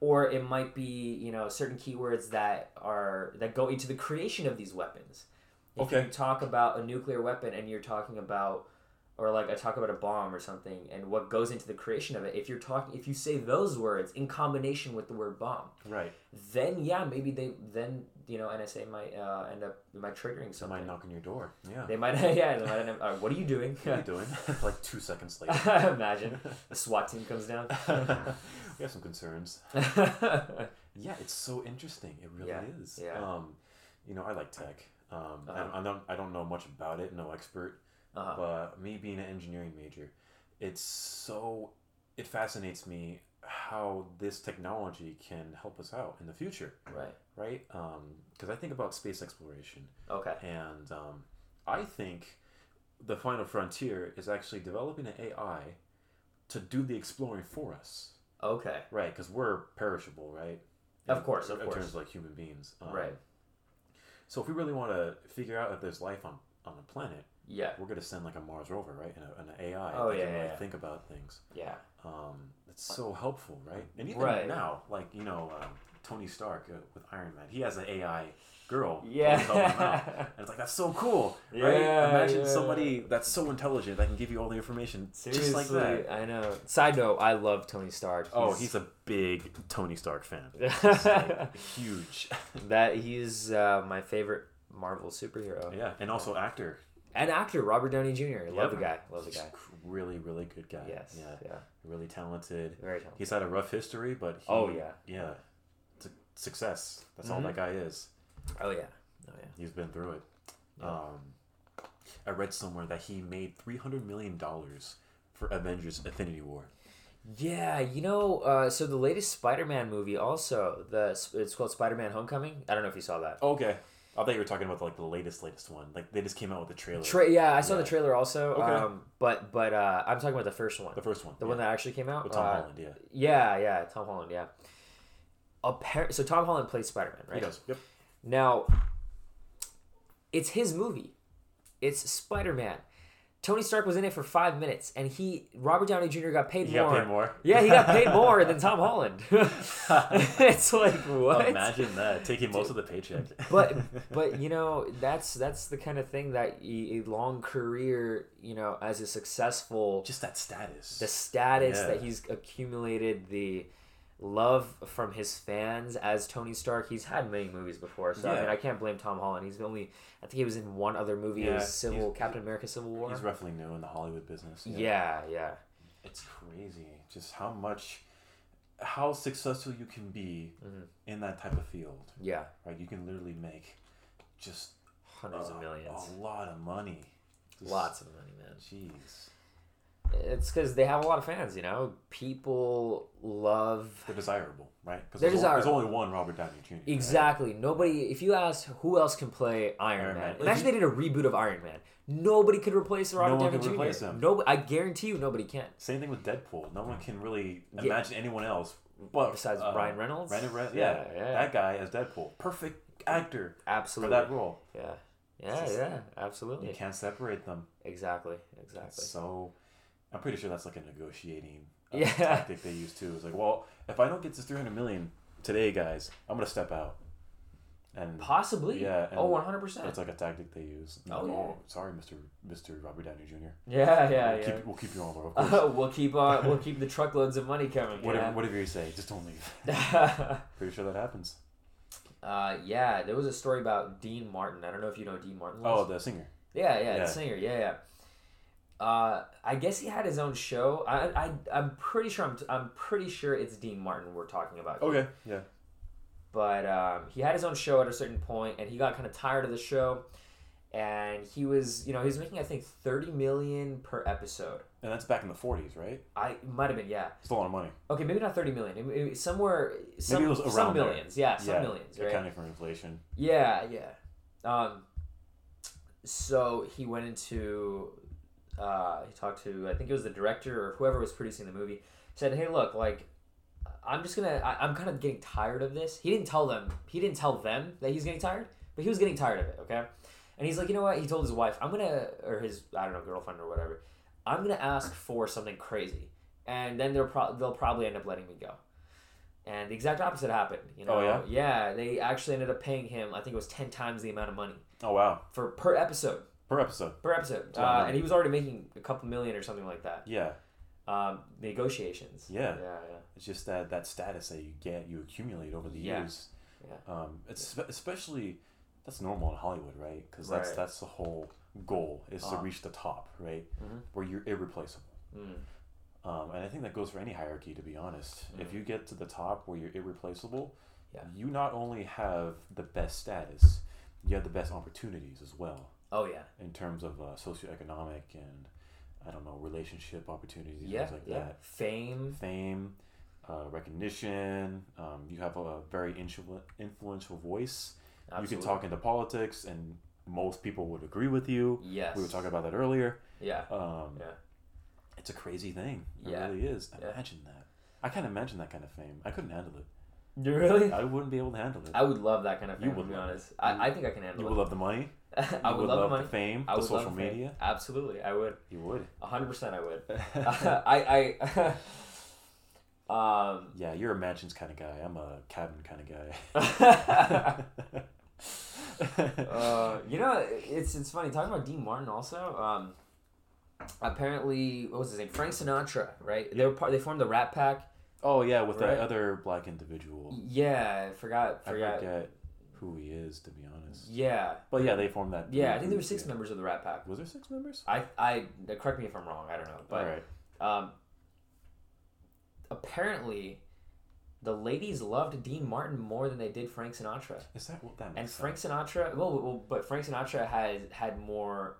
or it might be you know certain keywords that are that go into the creation of these weapons if Okay. you talk about a nuclear weapon and you're talking about or like i talk about a bomb or something and what goes into the creation of it if you're talking if you say those words in combination with the word bomb Right. then yeah maybe they then you know nsa might uh, end up might triggering something knock on your door. Yeah. they might yeah they might end up, uh, what are you doing What are you doing? like two seconds later. imagine the swat team comes down we have some concerns. Yeah, it's so interesting. It really Yeah, is. yeah. Um, you know, I like tech. Um, Uh-huh. I, I don't I don't know much about it. No expert. Uh-huh. But me being an engineering major, it's so it fascinates me how this technology can help us out in the future, right right? Because I think about space exploration, okay and um, I think the final frontier is actually developing an AI to do the exploring for us, okay right? Because we're perishable, right? Of course, of in course. terms of like human beings, um, right So if we really want to figure out if there's life on on a planet, yeah we're gonna send like a Mars rover, right? And a, an AI Oh, that yeah, can like yeah. think about things. yeah Um, it's so helpful, right? And even Right. now, like you know, um, Tony Stark uh, with Iron Man, he has an AI girl. Yeah. and it's like that's so cool, right? Yeah, Imagine yeah. somebody that's so intelligent that can give you all the information Seriously, just like that. I know. Side note: I love Tony Stark. Oh, he's a big Tony Stark fan. He's, like, huge. that he's uh, my favorite Marvel superhero yeah, and also actor. And actor Robert Downey Jr. Love Yep. the guy. Love the guy. Really, really good guy. Yes. Yeah. Yeah. Really talented. Very talented. He's had a rough history, but he, Oh, yeah. yeah, it's a success. That's all Mhm. that guy is. Oh yeah. Oh yeah. He's been through it. Yeah. Um, I read somewhere that he made three hundred million dollars for Avengers: Infinity War. Yeah, you know, uh, so the latest Spider-Man movie also the it's called Spider-Man: Homecoming. I don't know if you saw that. Okay, I thought you were talking about like the latest, latest one. Like they just came out with the trailer. Tra- yeah, I saw Yeah. the trailer also. Okay. Um, but but uh, I'm talking about the first one, the first one, the yeah. one that actually came out. with Tom Uh, Holland. Yeah, Yeah, yeah, Tom Holland. Yeah. Appar- so Tom Holland plays Spider-Man, right? he does. Yep. Now, it's his movie. It's Spider-Man. Tony Stark was in it for five minutes, and he Robert Downey Jr. got paid He more. got paid more. Yeah, he got paid more than Tom Holland. it's like oh, what? Imagine that taking most of the paycheck. but but you know that's that's the kind of thing that a a long career, you know, as a successful just that status. the status Yeah. that he's accumulated, the love from his fans as Tony Stark. He's had many movies before, so I mean I can't blame Tom Holland. He's only I think he was in one other movie. it was Civil Captain America: Civil War. He's roughly new in the Hollywood business. yeah, yeah, it's crazy just how much how successful you can be Mhm. in that type of field yeah. right you can literally make just Hundreds uh, of millions, a lot of money Just- lots of money, man. jeez It's because they have a lot of fans. You know, people love they're desirable right because there's, there's only one robert downey jr right? Exactly. Nobody. If you ask who else can play Iron, Iron Man, Man. Imagine you- they did a reboot of Iron Man. Nobody could replace Robert one Downey Jr. replace him. Nobody. I guarantee you, nobody can. same thing with deadpool no one can really Yeah. imagine anyone else but Besides uh, Ryan Reynolds. Ryan Re- Yeah, yeah, yeah. that guy as deadpool perfect actor Absolutely. for that role Yeah. Yeah. just- yeah. Absolutely. you can't separate them Exactly. Exactly. So, I'm pretty sure that's like a negotiating uh, Yeah. tactic they use too. It's like, well, if I don't get this 300 million today, guys, I'm gonna step out. and Possibly. Yeah, and Oh, one hundred percent. it's like a tactic they use. Oh, Like, yeah. sorry, Mister Mister Robert Downey Jr. Yeah, yeah, we'll yeah. Keep, we'll keep you on, course. we'll keep uh, we'll keep the truckloads of money coming. whatever, yeah. whatever you say, just don't leave. Pretty sure that happens. uh, yeah, there was a story about Dean Martin. I don't know if you know Dean Martin. Oh, Was. the singer. yeah, yeah, yeah. the singer. Yeah, yeah. Uh, I guess he had his own show. I, I, I'm pretty sure. I'm, I'm pretty sure it's Dean Martin we're talking about. here. Okay. Yeah. but um, he had his own show at a certain point and he got kind of tired of the show and he was you know he was making i think 30 million per episode And that's back in the '40s, right? i might have been yeah It's a lot of money. okay maybe not 30 million it, it- somewhere some, Maybe it was some around there. millions yeah some yeah, millions right accounting for inflation. yeah yeah um so he went into uh he talked to i think it was the director or whoever was producing the movie said hey look like i'm just gonna I, i'm kind of getting tired of this. He didn't tell them he didn't tell them that he's getting tired but he was getting tired of it okay? And he's like you know what? He told his wife i'm gonna or his i don't know girlfriend or whatever i'm gonna ask for something crazy and then they'll, pro- they'll probably end up letting me go. And the exact opposite happened you know? Oh, yeah? yeah they actually ended up paying him i think it was 10 times the amount of money Oh wow, for per episode per episode. per episode That's a lot of uh, and he was already making a couple million or something like that Yeah, um, negotiations Yeah. yeah yeah it's just that that status that you get, you accumulate over the Yeah. years. Yeah. Um, it's spe- especially that's normal in Hollywood, right? Because that's Right. that's the whole goal is to Uh-huh. reach the top, right? Mhm. Where you're irreplaceable. Mm. Um, and I think that goes for any hierarchy, to be honest. If Mhm. you get to the top where you're irreplaceable, Yeah. you not only have the best status, you have the best opportunities as well oh yeah in terms of uh, socioeconomic and I don't know relationship opportunities, yeah things like yeah that. fame Fame, uh, recognition. Um, you have a very influ- influential voice. You can talk into politics, and most people would agree with you. yes We were talking about that earlier. yeah Um, Yeah. It's a crazy thing. It Yeah. really is. Yeah. Imagine that. I can't imagine that kind of fame. I couldn't handle it. You really I wouldn't be able to handle it. I would love that kind of You would to be love it. honest I, I think I can handle you it would love the money. I would, would love, love the money fame, I the would love social fame. media. absolutely I would You would. hundred percent I would I I um yeah, you're a mansions kind of guy. I'm a cabin kind of guy. uh, you know, it's it's funny talking about Dean Martin. Also, um, apparently, what was his name? Frank Sinatra, right? They were part. They formed the Rat Pack. Oh yeah, with Right. that other black individual. Yeah, I forgot. I forget who he is to be honest. Yeah, But yeah, they formed that. yeah. I think there were six yeah. members of the Rat Pack. Was there six members? I I correct me if I'm wrong. I don't know, but All right. um, apparently, the ladies loved Dean Martin more than they did Frank Sinatra. Is that what that makes And Frank sense. Sinatra, well, well, but Frank Sinatra had had more,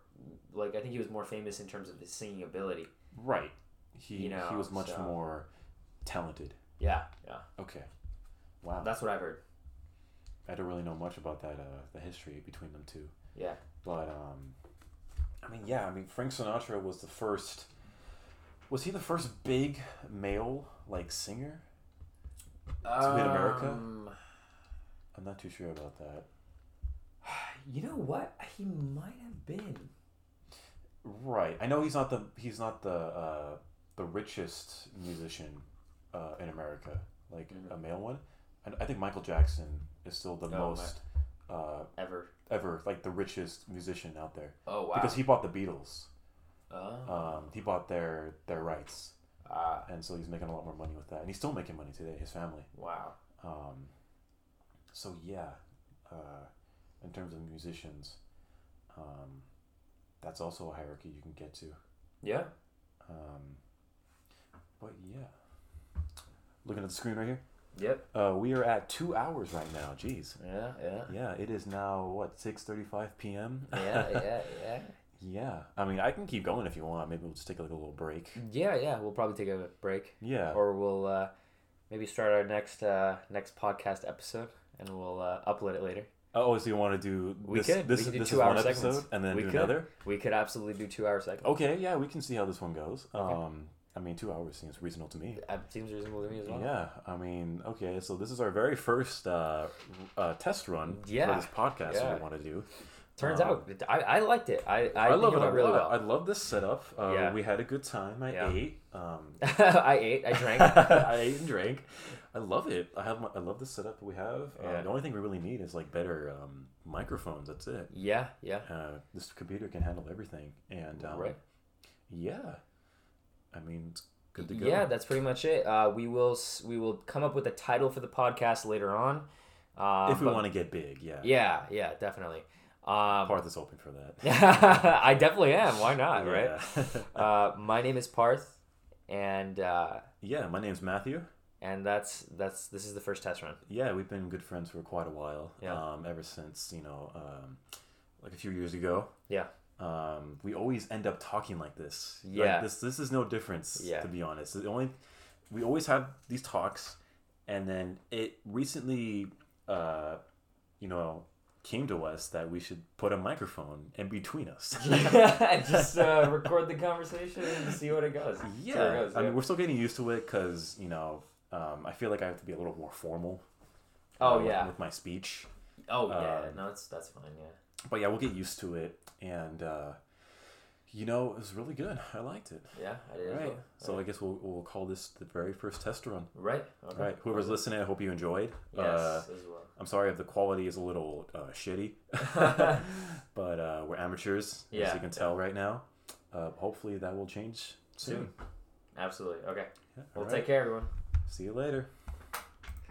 like I think he was more famous in terms of his singing ability. Right. He You know, he was much so- more talented. Yeah, yeah, Okay. Wow. that's what I've heard. I don't really know much about that uh, the history between them two. Yeah, But um, I mean, yeah, I mean, Frank Sinatra was the first. Was he the first big male like singer? To hit America? Um, I'm not too sure about that. You know what? He might have been. Right. I know he's not the he's not the uh, the richest musician uh, in America, like a male one. And I think Michael Jackson is still the Mm-hmm. Oh, most uh, Ever. ever like the richest musician out there Oh wow. because he bought the Beatles. Oh. Um, he bought their their rights, Ah. and so he's making a lot more money with that, and he's still making money today. His family. wow. Um, so yeah, uh, in terms of musicians, um, that's also a hierarchy you can get to. Yeah. Um, but yeah, looking at the screen right here, Yep. uh, we are at two hours right now. Jeez. Yeah. Yeah. Yeah, it is now what six thirty-five p.m. Yeah. Yeah. Yeah. yeah. I mean, I can keep going if you want. Maybe we'll just take like a little break. Yeah. Yeah. We'll probably take a break, Yeah. or we'll uh, maybe start our next uh, next podcast episode, and we'll uh, upload it later. oh, so you want to do We this? could. This, we could do two is hour one segments. episode, and then we do could. another. We could absolutely do two hour segments. Okay, yeah, we can see how this one goes. Okay. Um, I mean, two hours seems reasonable to me. That seems reasonable to me as well. Yeah, I mean, okay, so this is our very first uh, uh, test run Yeah, for this podcast yeah. we want to do. Turns Um, out, I, I liked it. I I, I, love it it. really well. I love this setup. Uh, Yeah. We had a good time. I Yeah. ate. Um, I ate. I drank. I ate and drank. I love it. I have my, I love the setup we have. Uh, the only thing we really need is like better um, microphones. That's it. Yeah, yeah. Uh, this computer can handle everything, and um, Right. Yeah, I mean, it's good to go. Yeah, that's pretty much it. Uh, we will we will come up with a title for the podcast later on. Um, if we want to get big, yeah. Yeah, yeah, definitely. Um, Parth is open for that. I definitely am. Why not, right? Uh, my name is Parth, and uh, yeah, my name's Matthew. and that's that's this is the first test run. Yeah, we've been good friends for quite a while. Yeah. Um, ever since you know, um, like a few years ago. Yeah. Um, we always end up talking like this. Like, Yeah. this this is no difference. Yeah. To be honest, the only we always have these talks, and then it recently, uh, you know, came to us that we should put a microphone in between us. Yeah, Just uh, record the conversation and see what it goes. Yeah. it goes, I yeah. mean, we're still getting used to it because you know, um, I feel like I have to be a little more formal. Oh, uh, with- yeah. with my speech. oh yeah, um, no, that's that's fine. Yeah. but yeah, we'll get used to it. And uh, you know, it was really good. I liked it. Yeah, I did. Right. well. So I guess we'll, we'll call this the very first test run. Right. Okay. Right. Whoever's listening, I hope you enjoyed. Yes, Uh, as well. I'm sorry if the quality is a little uh, shitty, but uh, we're amateurs, as Yeah, you can tell right now. Uh, hopefully that will change soon. Soon. Absolutely. Okay. Yeah, Well, all take care, everyone. See you later.